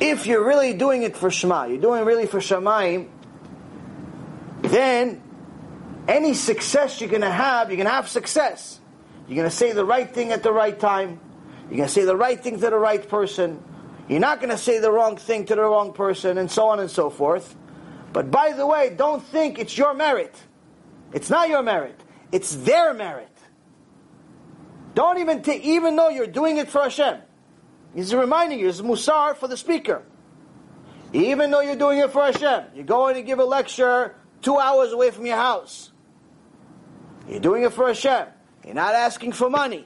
if you're really doing it for Shema, you're doing it really for Shamayim, then any success you're going to have, you're going to have success. You're going to say the right thing at the right time. You're going to say the right thing to the right person. You're not going to say the wrong thing to the wrong person, and so on and so forth. But by the way, don't think it's your merit. It's not your merit. It's their merit. Don't even take, even though you're doing it for Hashem. He's reminding you, it's musar for the speaker. Even though you're doing it for Hashem, you're going to give a lecture two hours away from your house. You're doing it for Hashem. You're not asking for money.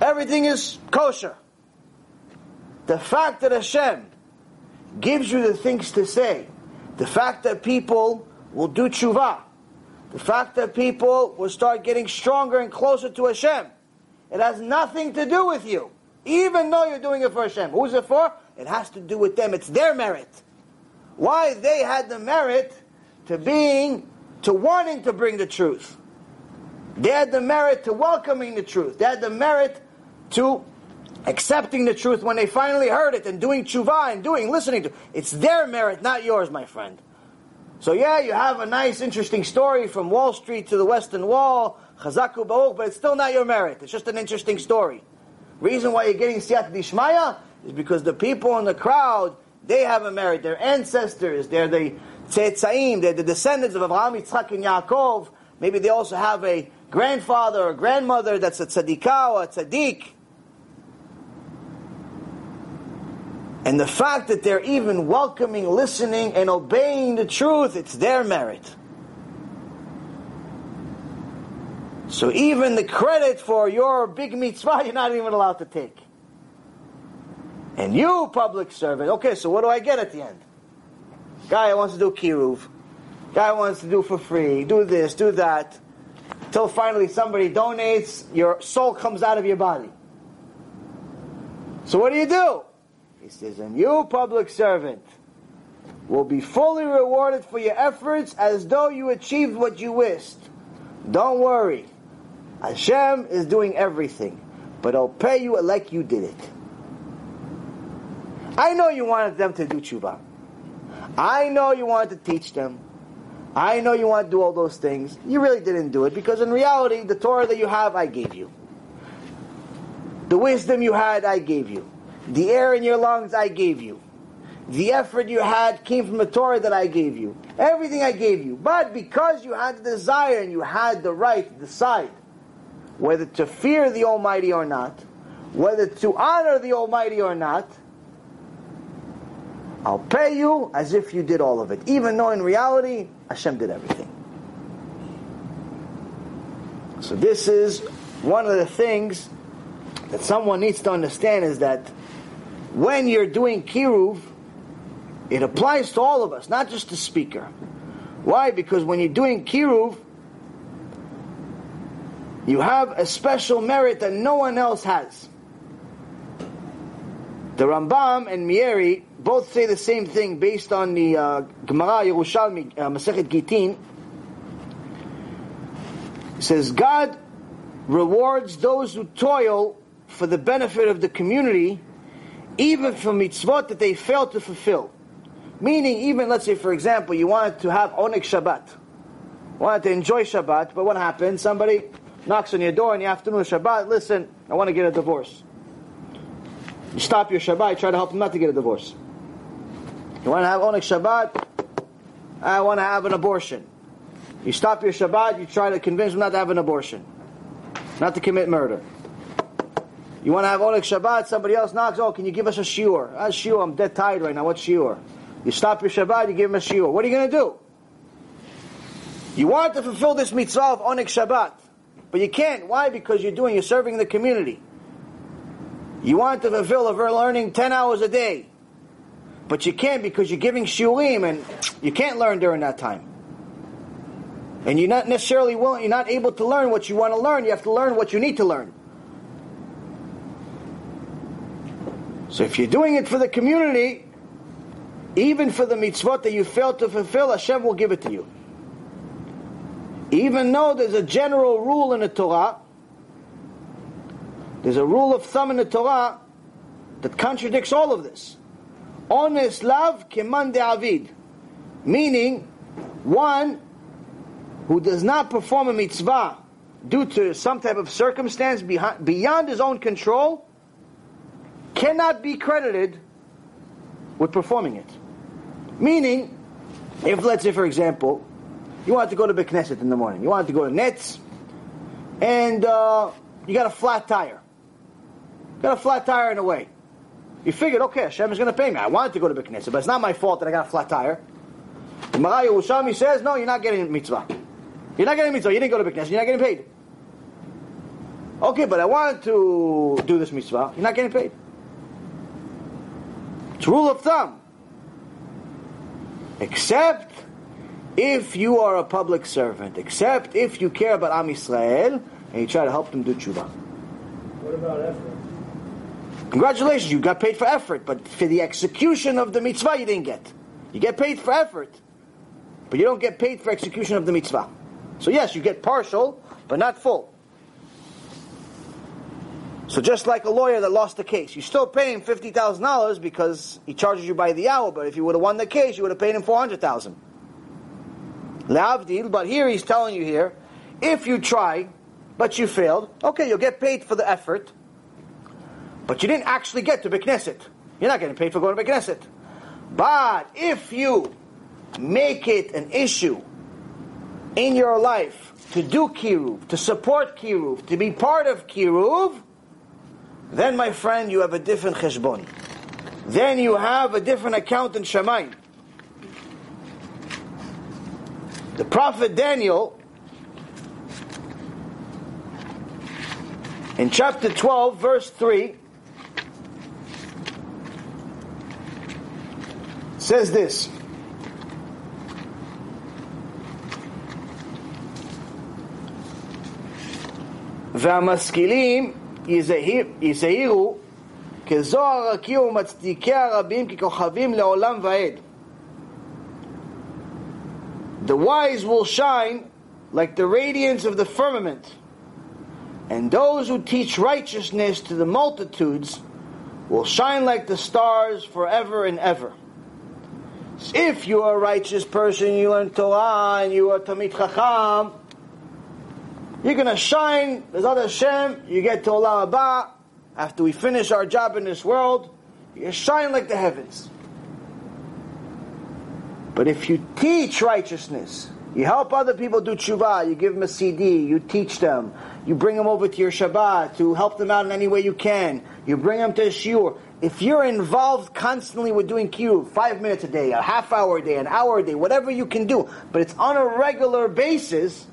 Everything is kosher. The fact that Hashem gives you the things to say, the fact that people will do tshuva, the fact that people will start getting stronger and closer to Hashem, it has nothing to do with you. Even though you're doing it for Hashem. Who's it for? It has to do with them. It's their merit. Why they had the merit to being, to wanting to bring the truth. They had the merit to welcoming the truth. They had the merit to accepting the truth when they finally heard it and doing tshuva and doing, listening to. It's their merit, not yours, my friend. So yeah, you have a nice, interesting story from Wall Street to the Western Wall, Chazak u'Baruch, but it's still not your merit. It's just an interesting story. Reason why you're getting Siyat Dishmaya is because the people in the crowd, they have a merit. Their ancestors, they're the Tzetzaim, they're the descendants of Abraham, Yitzchak, and Yaakov. Maybe they also have a grandfather or grandmother that's a tzaddikah or a tzaddik. And the fact that they're even welcoming, listening, and obeying the truth, it's their merit. So even the credit for your big mitzvah, you're not even allowed to take. And you, public servant, okay, so what do I get at the end? Guy wants to do kiruv. Guy wants to do for free, do this, do that. Till finally somebody donates, your soul comes out of your body. So what do you do? He says, and you, public servant, will be fully rewarded for your efforts as though you achieved what you wished. Don't worry. Hashem is doing everything, but I'll pay you like you did it. I know you wanted them to do tshuva. I know you wanted to teach them. I know you want to do all those things. You really didn't do it because in reality, the Torah that you have, I gave you. The wisdom you had, I gave you. The air in your lungs, I gave you. The effort you had came from the Torah that I gave you. Everything I gave you. But because you had the desire and you had the right to decide whether to fear the Almighty or not, whether to honor the Almighty or not, I'll pay you as if you did all of it, even though in reality, Hashem did everything. So this is one of the things that someone needs to understand is that when you're doing kiruv, it applies to all of us, not just the speaker. Why? Because when you're doing kiruv, you have a special merit that no one else has. The Rambam and Meiri both say the same thing based on the uh, Gemara Yerushalmi, uh, Masechet Gitin. It says, God rewards those who toil for the benefit of the community, even for mitzvot that they fail to fulfill. Meaning, even, let's say, for example, you wanted to have Oneg Shabbat. Wanted to enjoy Shabbat, but what happened? Somebody knocks on your door in the afternoon of Shabbat, listen, I want to get a divorce. You stop your Shabbat, try to help them not to get a divorce. You want to have Oneg Shabbat? I want to have an abortion. You stop your Shabbat, you try to convince them not to have an abortion. Not to commit murder. You want to have Oneg Shabbat, somebody else knocks, oh, can you give us a shiur? A shiur, I'm dead tired right now, what shiur? You stop your Shabbat, you give him a shiur. What are you going to do? You want to fulfill this mitzvah of Oneg Shabbat, but you can't. Why? Because you're doing, you're serving the community. You want to fulfill of learning 10 hours a day, but you can't because you're giving shiurim and you can't learn during that time. And you're not necessarily willing, you're not able to learn what you want to learn, you have to learn what you need to learn. So if you're doing it for the community, even for the mitzvot that you failed to fulfill, Hashem will give it to you. Even though there's a general rule in the Torah, there's a rule of thumb in the Torah that contradicts all of this. Honest love keman avid, meaning one who does not perform a mitzvah due to some type of circumstance beyond his own control cannot be credited with performing it. Meaning, if let's say, for example, you wanted to go to Beit Knesset in the morning, you wanted to go to Netz, and uh, you got a flat tire. Got a flat tire in the way. You figured, okay, Hashem is going to pay me. I wanted to go to Beit Knesset, but it's not my fault that I got a flat tire. The Maraya Ushami says, no, you're not getting mitzvah. You're not getting mitzvah. You didn't go to Beit Knesset. You're not getting paid. Okay, but I wanted to do this mitzvah. You're not getting paid. It's rule of thumb. Except if you are a public servant, except if you care about Am Yisrael and you try to help them do tshuva. What about effort? Congratulations, you got paid for effort, but for the execution of the mitzvah you didn't get. You get paid for effort, but you don't get paid for execution of the mitzvah. So yes, you get partial, but not full. So just like a lawyer that lost the case, you still pay him fifty thousand dollars because he charges you by the hour. But if you would have won the case, you would have paid him four hundred thousand. Lavdil, but here he's telling you here, if you try, but you failed, okay, you'll get paid for the effort, but you didn't actually get to Beit Knesset. You're not getting paid for going to Beit Knesset. But if you make it an issue in your life to do kiruv, to support kiruv, to be part of kiruv, then, my friend, you have a different cheshbon. Then you have a different account in Shamayim. the prophet Daniel, in chapter 12, verse 3, says this. והמשכילים יזהירו כזוהר הרקיע ומצדיקי הרבים ככוכבים לעולם ועד. The wise will shine like the radiance of the firmament, and those who teach righteousness to the multitudes will shine like the stars forever and ever. If you are a righteous person, you learn Torah, and you are Talmid Chacham, you're going to shine, BeEzrat Hashem, you get to Olam Haba, after we finish our job in this world, you shine like the heavens. But if you teach righteousness, you help other people do tshuva, you give them a CD, you teach them, you bring them over to your Shabbat to help them out in any way you can, you bring them to a shiur. If you're involved constantly with doing Q, five minutes a day, a half hour a day, an hour a day, whatever you can do, but it's on a regular basis,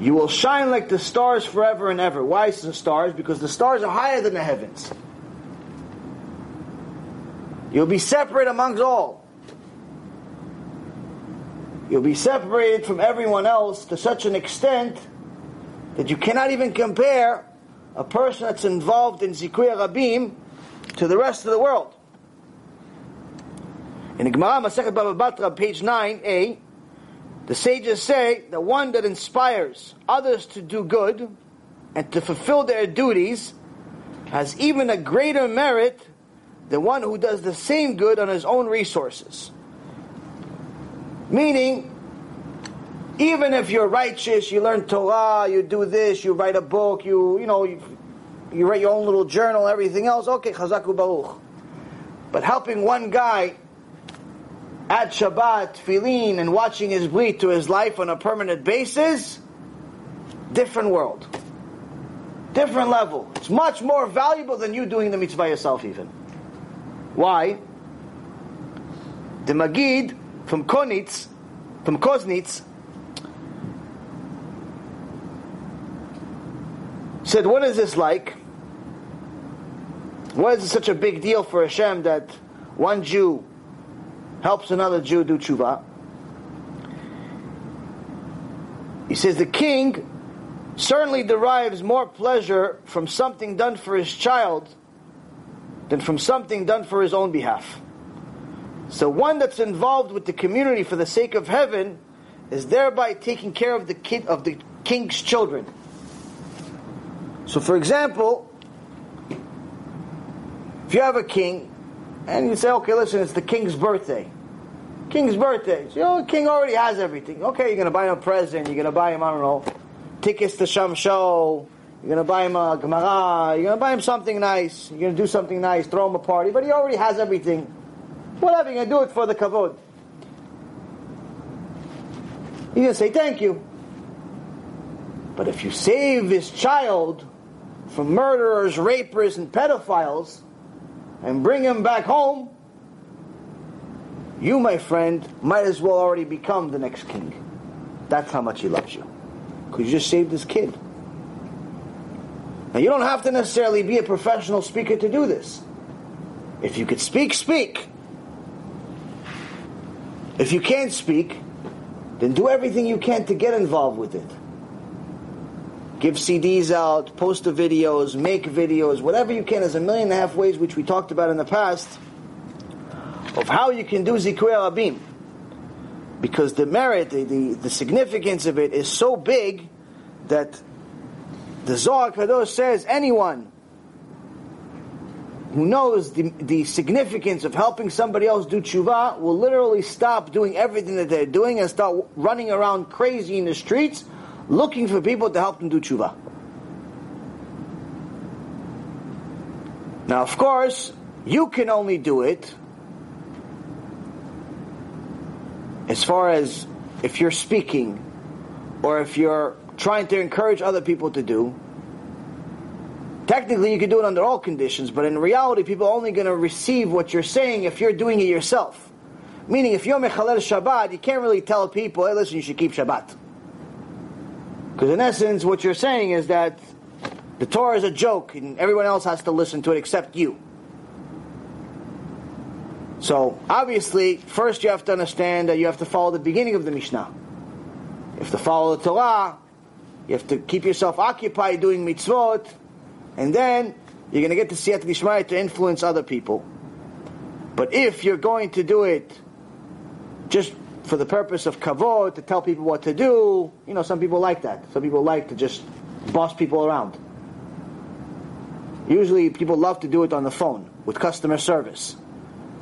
You will shine like the stars forever and ever. Why is the stars? Because the stars are higher than the heavens. You'll be separate amongst all. You'll be separated from everyone else to such an extent that you cannot even compare a person that's involved in Zikuya Rabim to the rest of the world. In Gemara Masechet Baba Batra, page 9a, the sages say the one that inspires others to do good and to fulfill their duties has even a greater merit than one who does the same good on his own resources. Meaning, even if you're righteous, you learn Torah, you do this, you write a book, you you know you, you write your own little journal, everything else. Okay, chazak u'baruch. But helping one guy at Shabbat, tefillin, and watching his bleed to his life on a permanent basis, different world. Different level. It's much more valuable than you doing the mitzvah yourself even. Why? The Magid from Konitz, from Koznitz, said, what is this like? Why is it such a big deal for Hashem that one Jew helps another Jew do tshuva. He says the king certainly derives more pleasure from something done for his child than from something done for his own behalf. So one that's involved with the community for the sake of heaven is thereby taking care of the kid of the king's children. So for example, if you have a king and you say, okay, listen, it's the king's birthday. King's birthday. So, you know, the king already has everything. Okay, you're going to buy him a present. You're going to buy him, I don't know, tickets to some show. You're going to buy him a Gemara. You're going to buy him something nice. You're going to do something nice, throw him a party. But he already has everything. Whatever, you're going to do it for the kavod. He's going to say thank you. But if you save this child from murderers, rapists, and pedophiles, and bring him back home, you, my friend, might as well already become the next king. That's how much he loves you. Because you just saved his kid. Now, you don't have to necessarily be a professional speaker to do this. If you could speak, speak. If you can't speak, then do everything you can to get involved with it. Give CDs out, post the videos, make videos, whatever you can. There's a million and a half ways which we talked about in the past of how you can do Zikuy Rabim. Because the merit, the, the, the, significance of it is so big that the Zohar Kadosh says anyone who knows the, the significance of helping somebody else do tshuva will literally stop doing everything that they're doing and start running around crazy in the streets looking for people to help them do tshuva. Now, of course, you can only do it as far as if you're speaking or if you're trying to encourage other people to do. Technically, you can do it under all conditions, but in reality, people are only going to receive what you're saying if you're doing it yourself. Meaning, if you're Mechalel Shabbat, you can't really tell people, hey, listen, you should keep Shabbat. Because in essence, what you're saying is that the Torah is a joke and everyone else has to listen to it except you. So, obviously, first you have to understand that you have to follow the beginning of the Mishnah. You have to follow the Torah. You have to keep yourself occupied doing mitzvot. And then you're going to get the siyata dishmaya to influence other people. But if you're going to do it just for the purpose of kavod, to tell people what to do, you know, some people like that. Some people like to just boss people around. Usually people love to do it on the phone with customer service.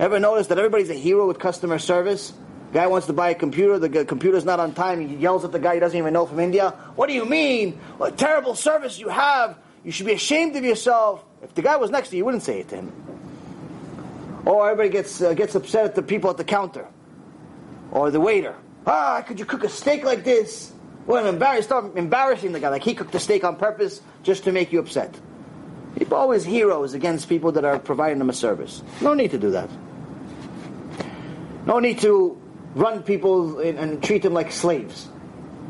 Ever notice that everybody's a hero with customer service? Guy wants to buy a computer, the computer's not on time, he yells at the guy he doesn't even know from India. What do you mean? What terrible service you have. You should be ashamed of yourself. If the guy was next to you, you wouldn't say it to him. Or everybody gets, uh, gets upset at the people at the counter. Or the waiter. Ah, could you cook a steak like this? Well, embarrassed, start embarrassing the guy. Like he cooked the steak on purpose just to make you upset. People always heroes against people that are providing them a service. No need to do that. No need to run people and treat them like slaves.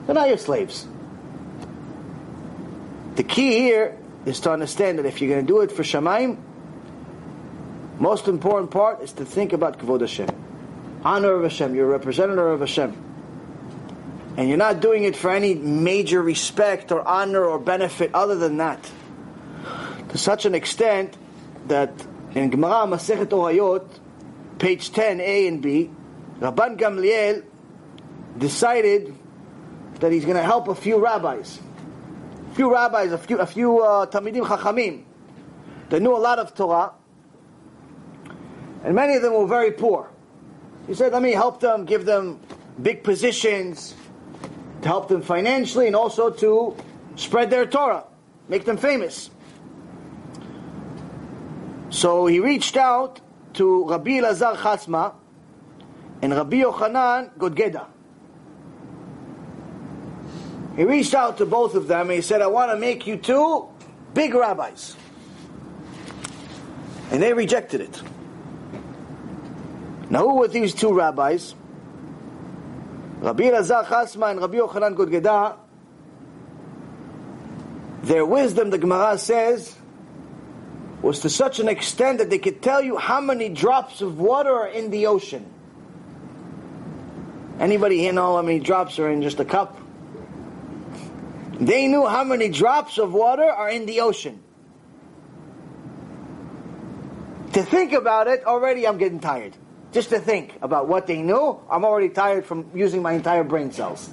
They're not your slaves. The key here is to understand that if you're going to do it for Shamayim, most important part is to think about Kavod Hashem. Honor of Hashem. You're a representative of Hashem. And you're not doing it for any major respect or honor or benefit other than that. To such an extent that in Gemara Masechet Horayot, page 10, A and B, Rabban Gamliel decided that he's going to help a few rabbis. A few rabbis, a few, a few uh, Talmidim Chachamim that knew a lot of Torah, and many of them were very poor. He said, let me help them, give them big positions, to help them financially, and also to spread their Torah, make them famous. So he reached out to Rabbi Lazar Chasma, and Rabbi Yochanan Gudgeda. He reached out to both of them and he said, I want to make you two big rabbis. And they rejected it. Now, who were these two rabbis? Rabbi Lazar Chasma and Rabbi Yochanan Gudgeda. Their wisdom, the Gemara says, was to such an extent that they could tell you how many drops of water are in the ocean. Anybody here know how many drops are in just a cup? They knew how many drops of water are in the ocean. To think about it, already I'm getting tired. Just to think about what they knew, I'm already tired from using my entire brain cells.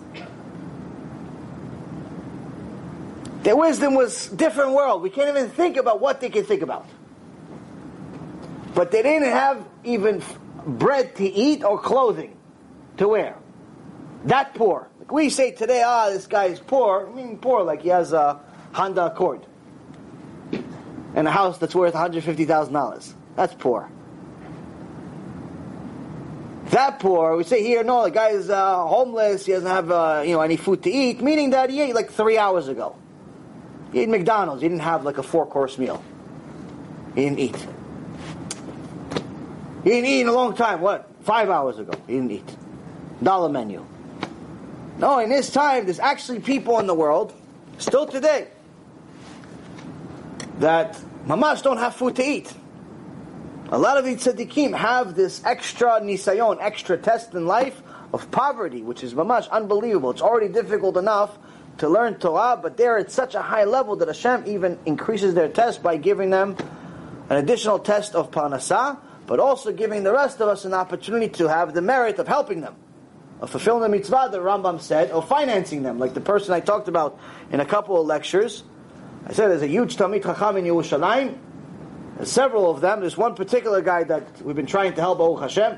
Their wisdom was different world. We can't even think about what they could think about. But they didn't have even bread to eat or clothing to wear. That poor. Like we say today, ah, this guy is poor. I mean, poor like he has a Honda Accord and a house that's worth $150,000. That's poor. That poor, we say here, no, the guy is uh, homeless. He doesn't have uh, you know any food to eat, meaning that he ate like three hours ago. He ate McDonald's. He didn't have like a four course meal. He didn't eat. He didn't eat in a long time. What? Five hours ago. He didn't eat. Dollar menu. No, in this time, there's actually people in the world, still today, that mamash don't have food to eat. A lot of these tzaddikim have this extra nisayon, extra test in life of poverty, which is mamash unbelievable. It's already difficult enough to learn Torah, but they're at such a high level that Hashem even increases their test by giving them an additional test of parnasah, but also giving the rest of us an opportunity to have the merit of helping them of fulfilling the mitzvah, the Rambam said, or financing them, like the person I talked about in a couple of lectures. I said there's a huge Talmid Chacham in Yerushalayim. There's several of them. There's one particular guy that we've been trying to help, Baruch Hashem.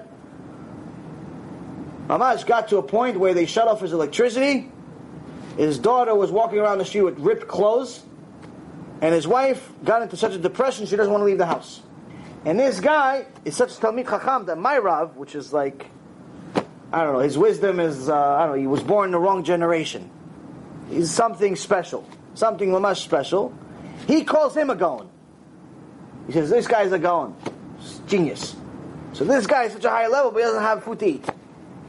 Mamash got to a point where they shut off his electricity. His daughter was walking around the street with ripped clothes. And his wife got into such a depression she doesn't want to leave the house. And this guy is such a Talmid Chacham that my Rav, which is like I don't know, his wisdom is, uh, I don't know, he was born in the wrong generation. He's something special, something much special. He calls him a Gaon. He says, this guy's a Gaon. Genius. So this guy is such a high level, but he doesn't have food to eat.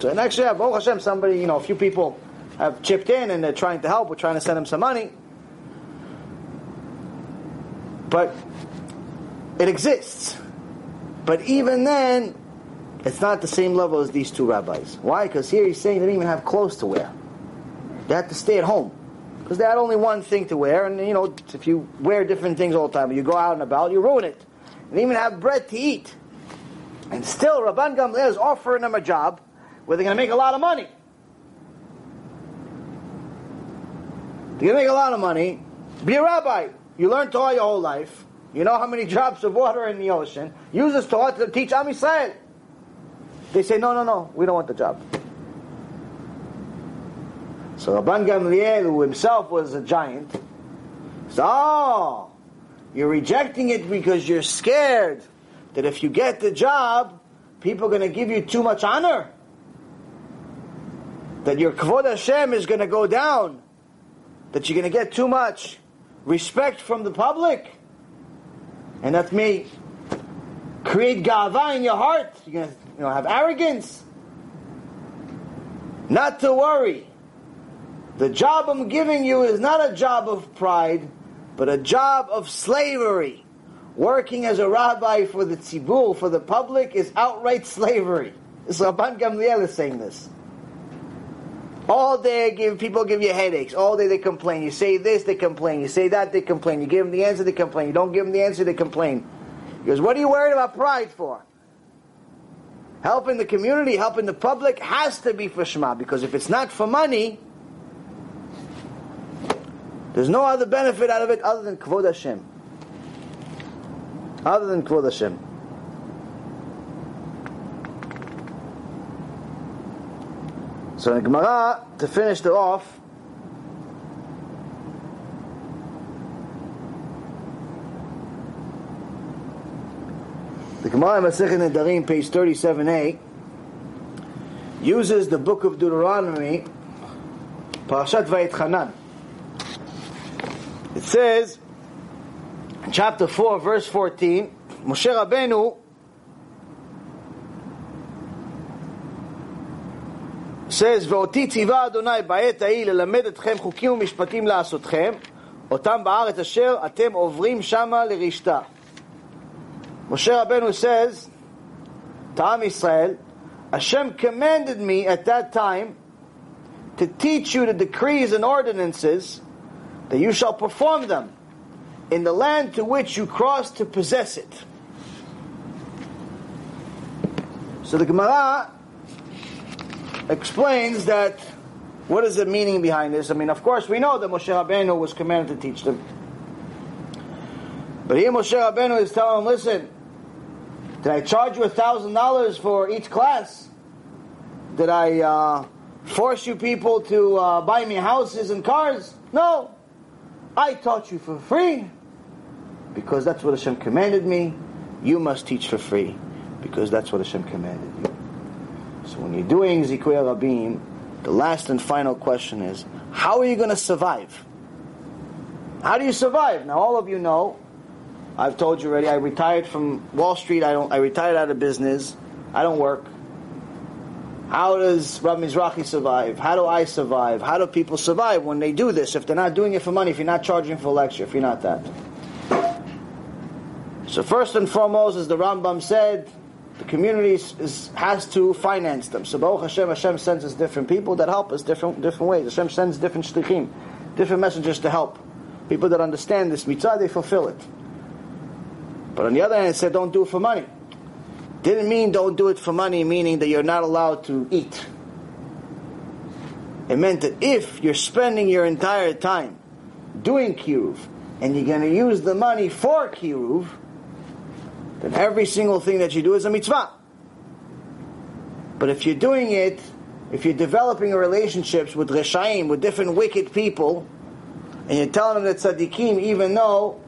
So next actually, Baruch Hashem, somebody, you know, a few people have chipped in and they're trying to help. We're trying to send him some money. But it exists. But even then, it's not the same level as these two rabbis. Why? Because here he's saying they didn't even have clothes to wear. They had to stay at home because they had only one thing to wear, and you know, if you wear different things all the time, you go out and about, you ruin it. And even have bread to eat. And still, Rabban Gamliel is offering them a job where they're going to make a lot of money. They're going to make a lot of money. Be a rabbi. You learn Torah your whole life. You know how many drops of water in the ocean. Use this Torah to teach Am Yisrael. They say, no, no, no, we don't want the job. So Rabban Gamliel, who himself was a giant, says, oh, you're rejecting it because you're scared that if you get the job, people are going to give you too much honor. That your Kvod Hashem is going to go down. That you're going to get too much respect from the public. And that may create gava in your heart. You're going to you know, have arrogance. Not to worry. The job I'm giving you is not a job of pride, but a job of slavery. Working as a rabbi for the tzibur, for the public, is outright slavery. So Rabban Gamliel is saying this. All day give people give you headaches. All day they complain. You say this, they complain. You say that, they complain. You give them the answer, they complain. You don't give them the answer, they complain. Goes, what are you worried about pride for? Helping the community, helping the public has to be for Shema, because if it's not for money, there's no other benefit out of it other than Kvod Hashem. Other than Kvod Hashem. So in Gemara, to finish it off, The Gemara Masechet Nedarim, page 37a, uses the book of Deuteronomy, Parashat Va'etchanan. It says, in chapter 4, verse 14, Moshe Rabbeinu says, ואותי ציווה אדוני בעת ההיא ללמד אתכם חוקים ומשפטים לעשותכם, אותם בארץ אשר אתם עוברים שמה לרשתה. Moshe Rabbeinu says to Am Yisrael, Hashem commanded me at that time to teach you the decrees and ordinances that you shall perform them in the land to which you cross to possess it. So the Gemara explains that what is the meaning behind this? I mean, of course, we know that Moshe Rabbeinu was commanded to teach them. But here Moshe Rabbeinu is telling them, listen, did I charge you a thousand dollars for each class? Did I uh, force you people to uh, buy me houses and cars? No. I taught you for free because that's what Hashem commanded me. You must teach for free because that's what Hashem commanded you. So when you're doing Zikuya Rabim, the last and final question is, how are you going to survive? How do you survive? Now all of you know, I've told you already, I retired from Wall Street, I don't I retired out of business, I don't work. How does Rav Mizrahi survive? How do I survive? How do people survive when they do this? If they're not doing it for money, if you're not charging for lecture, if you're not that. So first and foremost, as the Rambam said, the community is, has to finance them. So Baruch Hashem, Hashem sends us different people that help us different different ways. Hashem sends different shlichim, different messengers to help. People that understand this mitzvah, they fulfill it. But on the other hand, it said don't do it for money. Didn't mean don't do it for money, meaning that you're not allowed to eat. It meant that if you're spending your entire time doing kiruv, and you're going to use the money for kiruv, then every single thing that you do is a mitzvah. But if you're doing it, if you're developing relationships with reshaim, with different wicked people, and you're telling them that tzaddikim, even though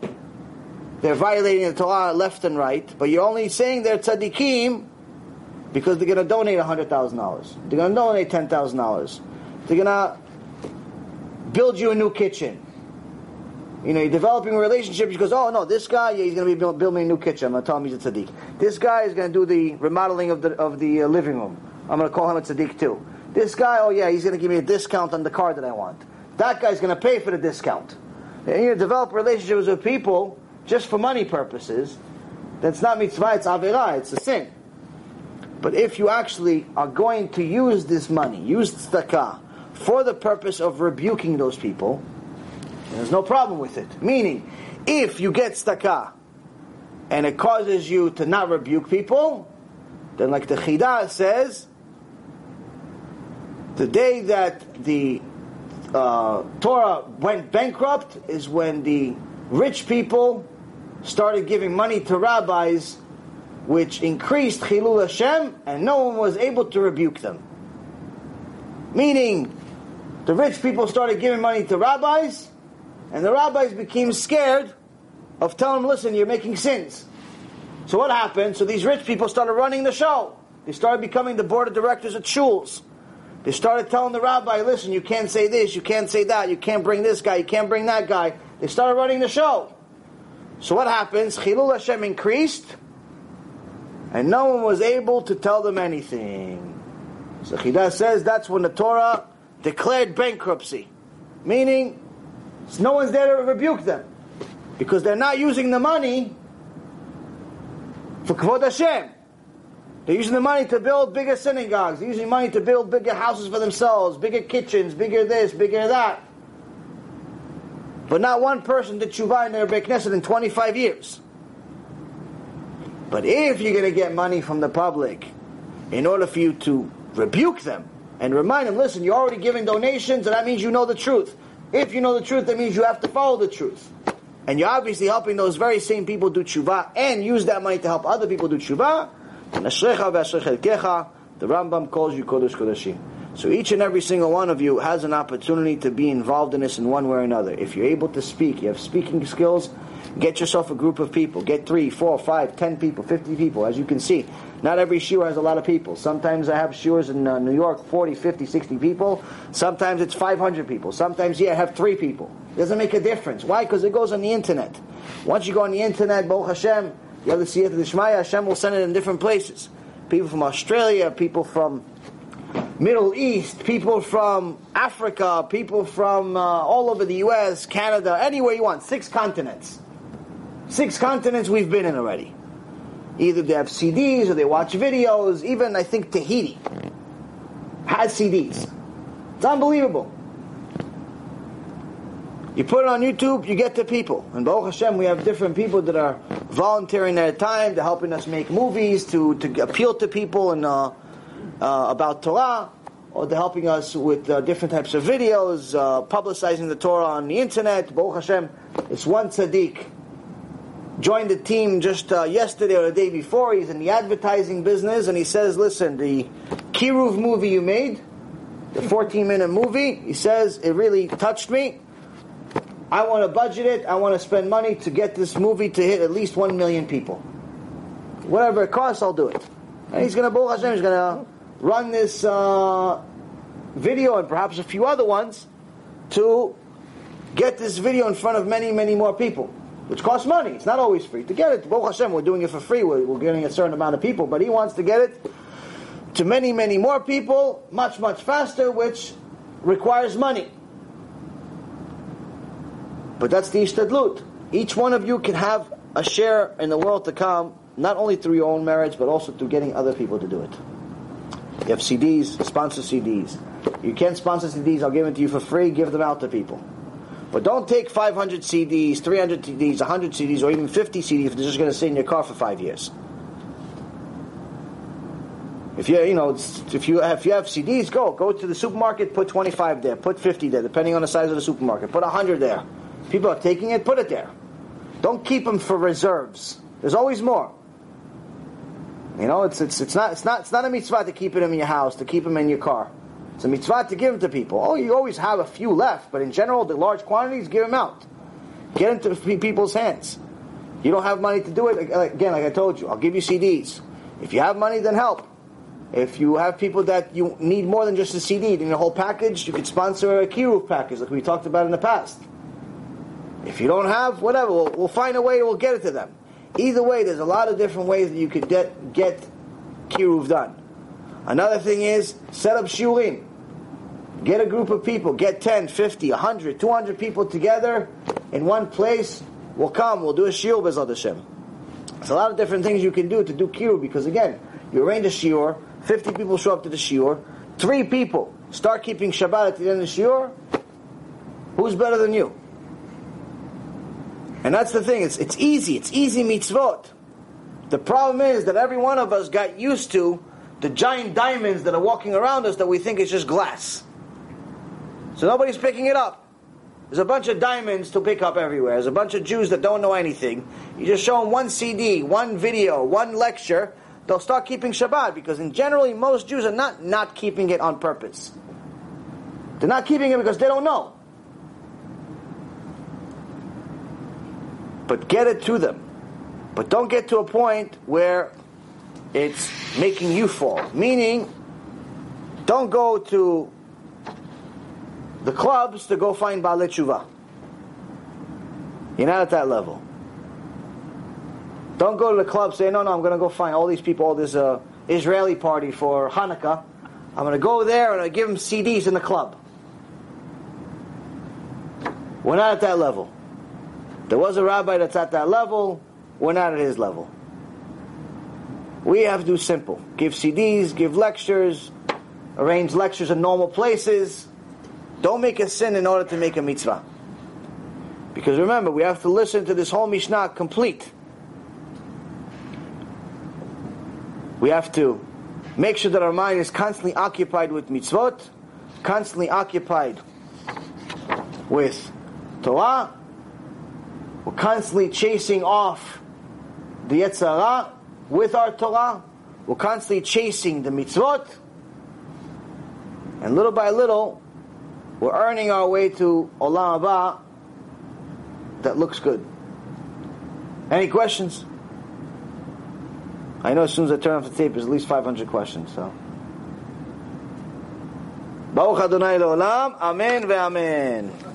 they're violating the Torah left and right, but you're only saying they're tzaddikim because they're going to donate $100,000. They're going to donate $10,000. They're going to build you a new kitchen. You know, you're developing a relationship. He goes, oh no, this guy, yeah, he's going to be building a new kitchen. I'm going to tell him he's a tzaddik. This guy is going to do the remodeling of the of the uh, living room. I'm going to call him a tzaddik too. This guy, oh yeah, he's going to give me a discount on the car that I want. That guy's going to pay for the discount. And you develop relationships with people just for money purposes. That's not mitzvah, it's avirah, it's a sin. But if you actually are going to use this money, use tzedakah, for the purpose of rebuking those people, there's no problem with it. Meaning, if you get tzedakah and it causes you to not rebuke people, then like the Chidah says, the day that the uh, Torah went bankrupt is when the rich people started giving money to rabbis, which increased Chilul Hashem, and no one was able to rebuke them. Meaning, the rich people started giving money to rabbis, and the rabbis became scared of telling them, listen, you're making sins. So what happened? So these rich people started running the show. They started becoming the board of directors at shuls. They started telling the rabbi, listen, you can't say this, you can't say that, you can't bring this guy, you can't bring that guy. They started running the show. So what happens? Chilul Hashem increased, and no one was able to tell them anything. So Chidah says that's when the Torah declared bankruptcy. Meaning, no one's there to rebuke them. Because they're not using the money for Kvod Hashem. They're using the money to build bigger synagogues. They're using money to build bigger houses for themselves, bigger kitchens, bigger this, bigger that. But not one person did tshuva in their Knesset in 25 years. But if you're going to get money from the public in order for you to rebuke them and remind them, listen, you're already giving donations, and that means you know the truth. If you know the truth, that means you have to follow the truth. And you're obviously helping those very same people do tshuva and use that money to help other people do tshuva. The Rambam calls you Kodesh Kodeshim. So each and every single one of you has an opportunity to be involved in this in one way or another. If you're able to speak, you have speaking skills, get yourself a group of people. Get three, four, five, ten people, fifty people. As you can see, not every shiur has a lot of people. Sometimes I have shiurs in uh, New York, 40, 50, 60 people. Sometimes it's 500 people. Sometimes, yeah, I have three people. It doesn't make a difference. Why? Because it goes on the internet. Once you go on the internet, Baruch Hashem, you have the Siyat Hashem will send it in different places. People from Australia, people from Middle East, people from Africa, people from uh, all over the U.S., Canada, anywhere you want. Six continents. Six continents we've been in already. Either they have CDs or they watch videos. Even I think Tahiti has CDs. It's unbelievable. You put it on YouTube, you get the people. And Baruch Hashem, we have different people that are volunteering their time, they're helping us make movies to, to appeal to people and uh, uh, about Torah, or they're helping us with uh, different types of videos, uh, publicizing the Torah on the internet. Baruch Hashem, it's one tzaddik. Joined the team just uh, yesterday or the day before. He's in the advertising business, and he says, "Listen, the Kiruv movie you made, the 14-minute movie, he says it really touched me. I want to budget it. I want to spend money to get this movie to hit at least one million people. Whatever it costs, I'll do it." And he's going to, Baruch Hashem, he's going to run this uh, video and perhaps a few other ones to get this video in front of many, many more people, which costs money. It's not always free. To get it, Baruch Hashem, we're doing it for free. We're, we're getting a certain amount of people, but he wants to get it to many, many more people, much, much faster, which requires money. But that's the Ishtadlut. Each one of you can have a share in the world to come, not only through your own marriage, but also through getting other people to do it. You have CDs, sponsor CDs. You can't sponsor CDs, I'll give them to you for free, give them out to people. But don't take 500 CDs, 300 CDs, 100 CDs, or even 50 CDs if they're just going to sit in your car for five years. If you you know if you if you have CDs, go go to the supermarket, put 25 there, put 50 there, depending on the size of the supermarket. Put 100 there. People are taking it, put it there. Don't keep them for reserves. There's always more. You know, it's, it's, it's, not, it's, not, it's not a mitzvah to keep it in your house, to keep them in your car. It's a mitzvah to give them to people. Oh, you always have a few left, but in general, the large quantities, give them out. Get into people's hands. You don't have money to do it, again, like I told you, I'll give you CDs. If you have money, then help. If you have people that you need more than just a CD, in your whole package, you could sponsor a Kiruv package, like we talked about in the past. If you don't have, whatever, we'll, we'll find a way, we'll get it to them. Either way, there's a lot of different ways that you could get, get kiruv done. Another thing is set up shiurim. Get a group of people, get 10, 50, 100, 200 people together in one place. We'll come, we'll do a shiur BeEzrat Hashem. There's a lot of different things you can do to do kiruv because again, you arrange a shiur, 50 people show up to the shiur, three people start keeping Shabbat at the end of the shiur, who's better than you? And that's the thing, it's, it's easy, it's easy mitzvot. The problem is that every one of us got used to the giant diamonds that are walking around us that we think is just glass. So nobody's picking it up. There's a bunch of diamonds to pick up everywhere. There's a bunch of Jews that don't know anything. You just show them one CD, one video, one lecture, they'll start keeping Shabbat because in generally most Jews are not not keeping it on purpose. They're not keeping it because they don't know. But get it to them. But don't get to a point where it's making you fall. Meaning, don't go to the clubs to go find Baalei Tshuva. You're not at that level. Don't go to the club say, no, no, I'm going to go find all these people, all this uh, Israeli party for Hanukkah. I'm going to go there and I give them CDs in the club. We're not at that level. There was a rabbi that's at that level. We're not at his level. We have to do simple. Give CDs, give lectures, arrange lectures in normal places. Don't make a sin in order to make a mitzvah. Because remember, we have to listen to this whole Mishnah complete. We have to make sure that our mind is constantly occupied with mitzvot, constantly occupied with Torah. We're constantly chasing off the Yetzer Hara with our Torah. We're constantly chasing the mitzvot. And little by little, we're earning our way to Olam Haba that looks good. Any questions? I know as soon as I turn off the tape, there's at least 500 questions. So, Baruch Adonai Leolam, Amen ve'Amen.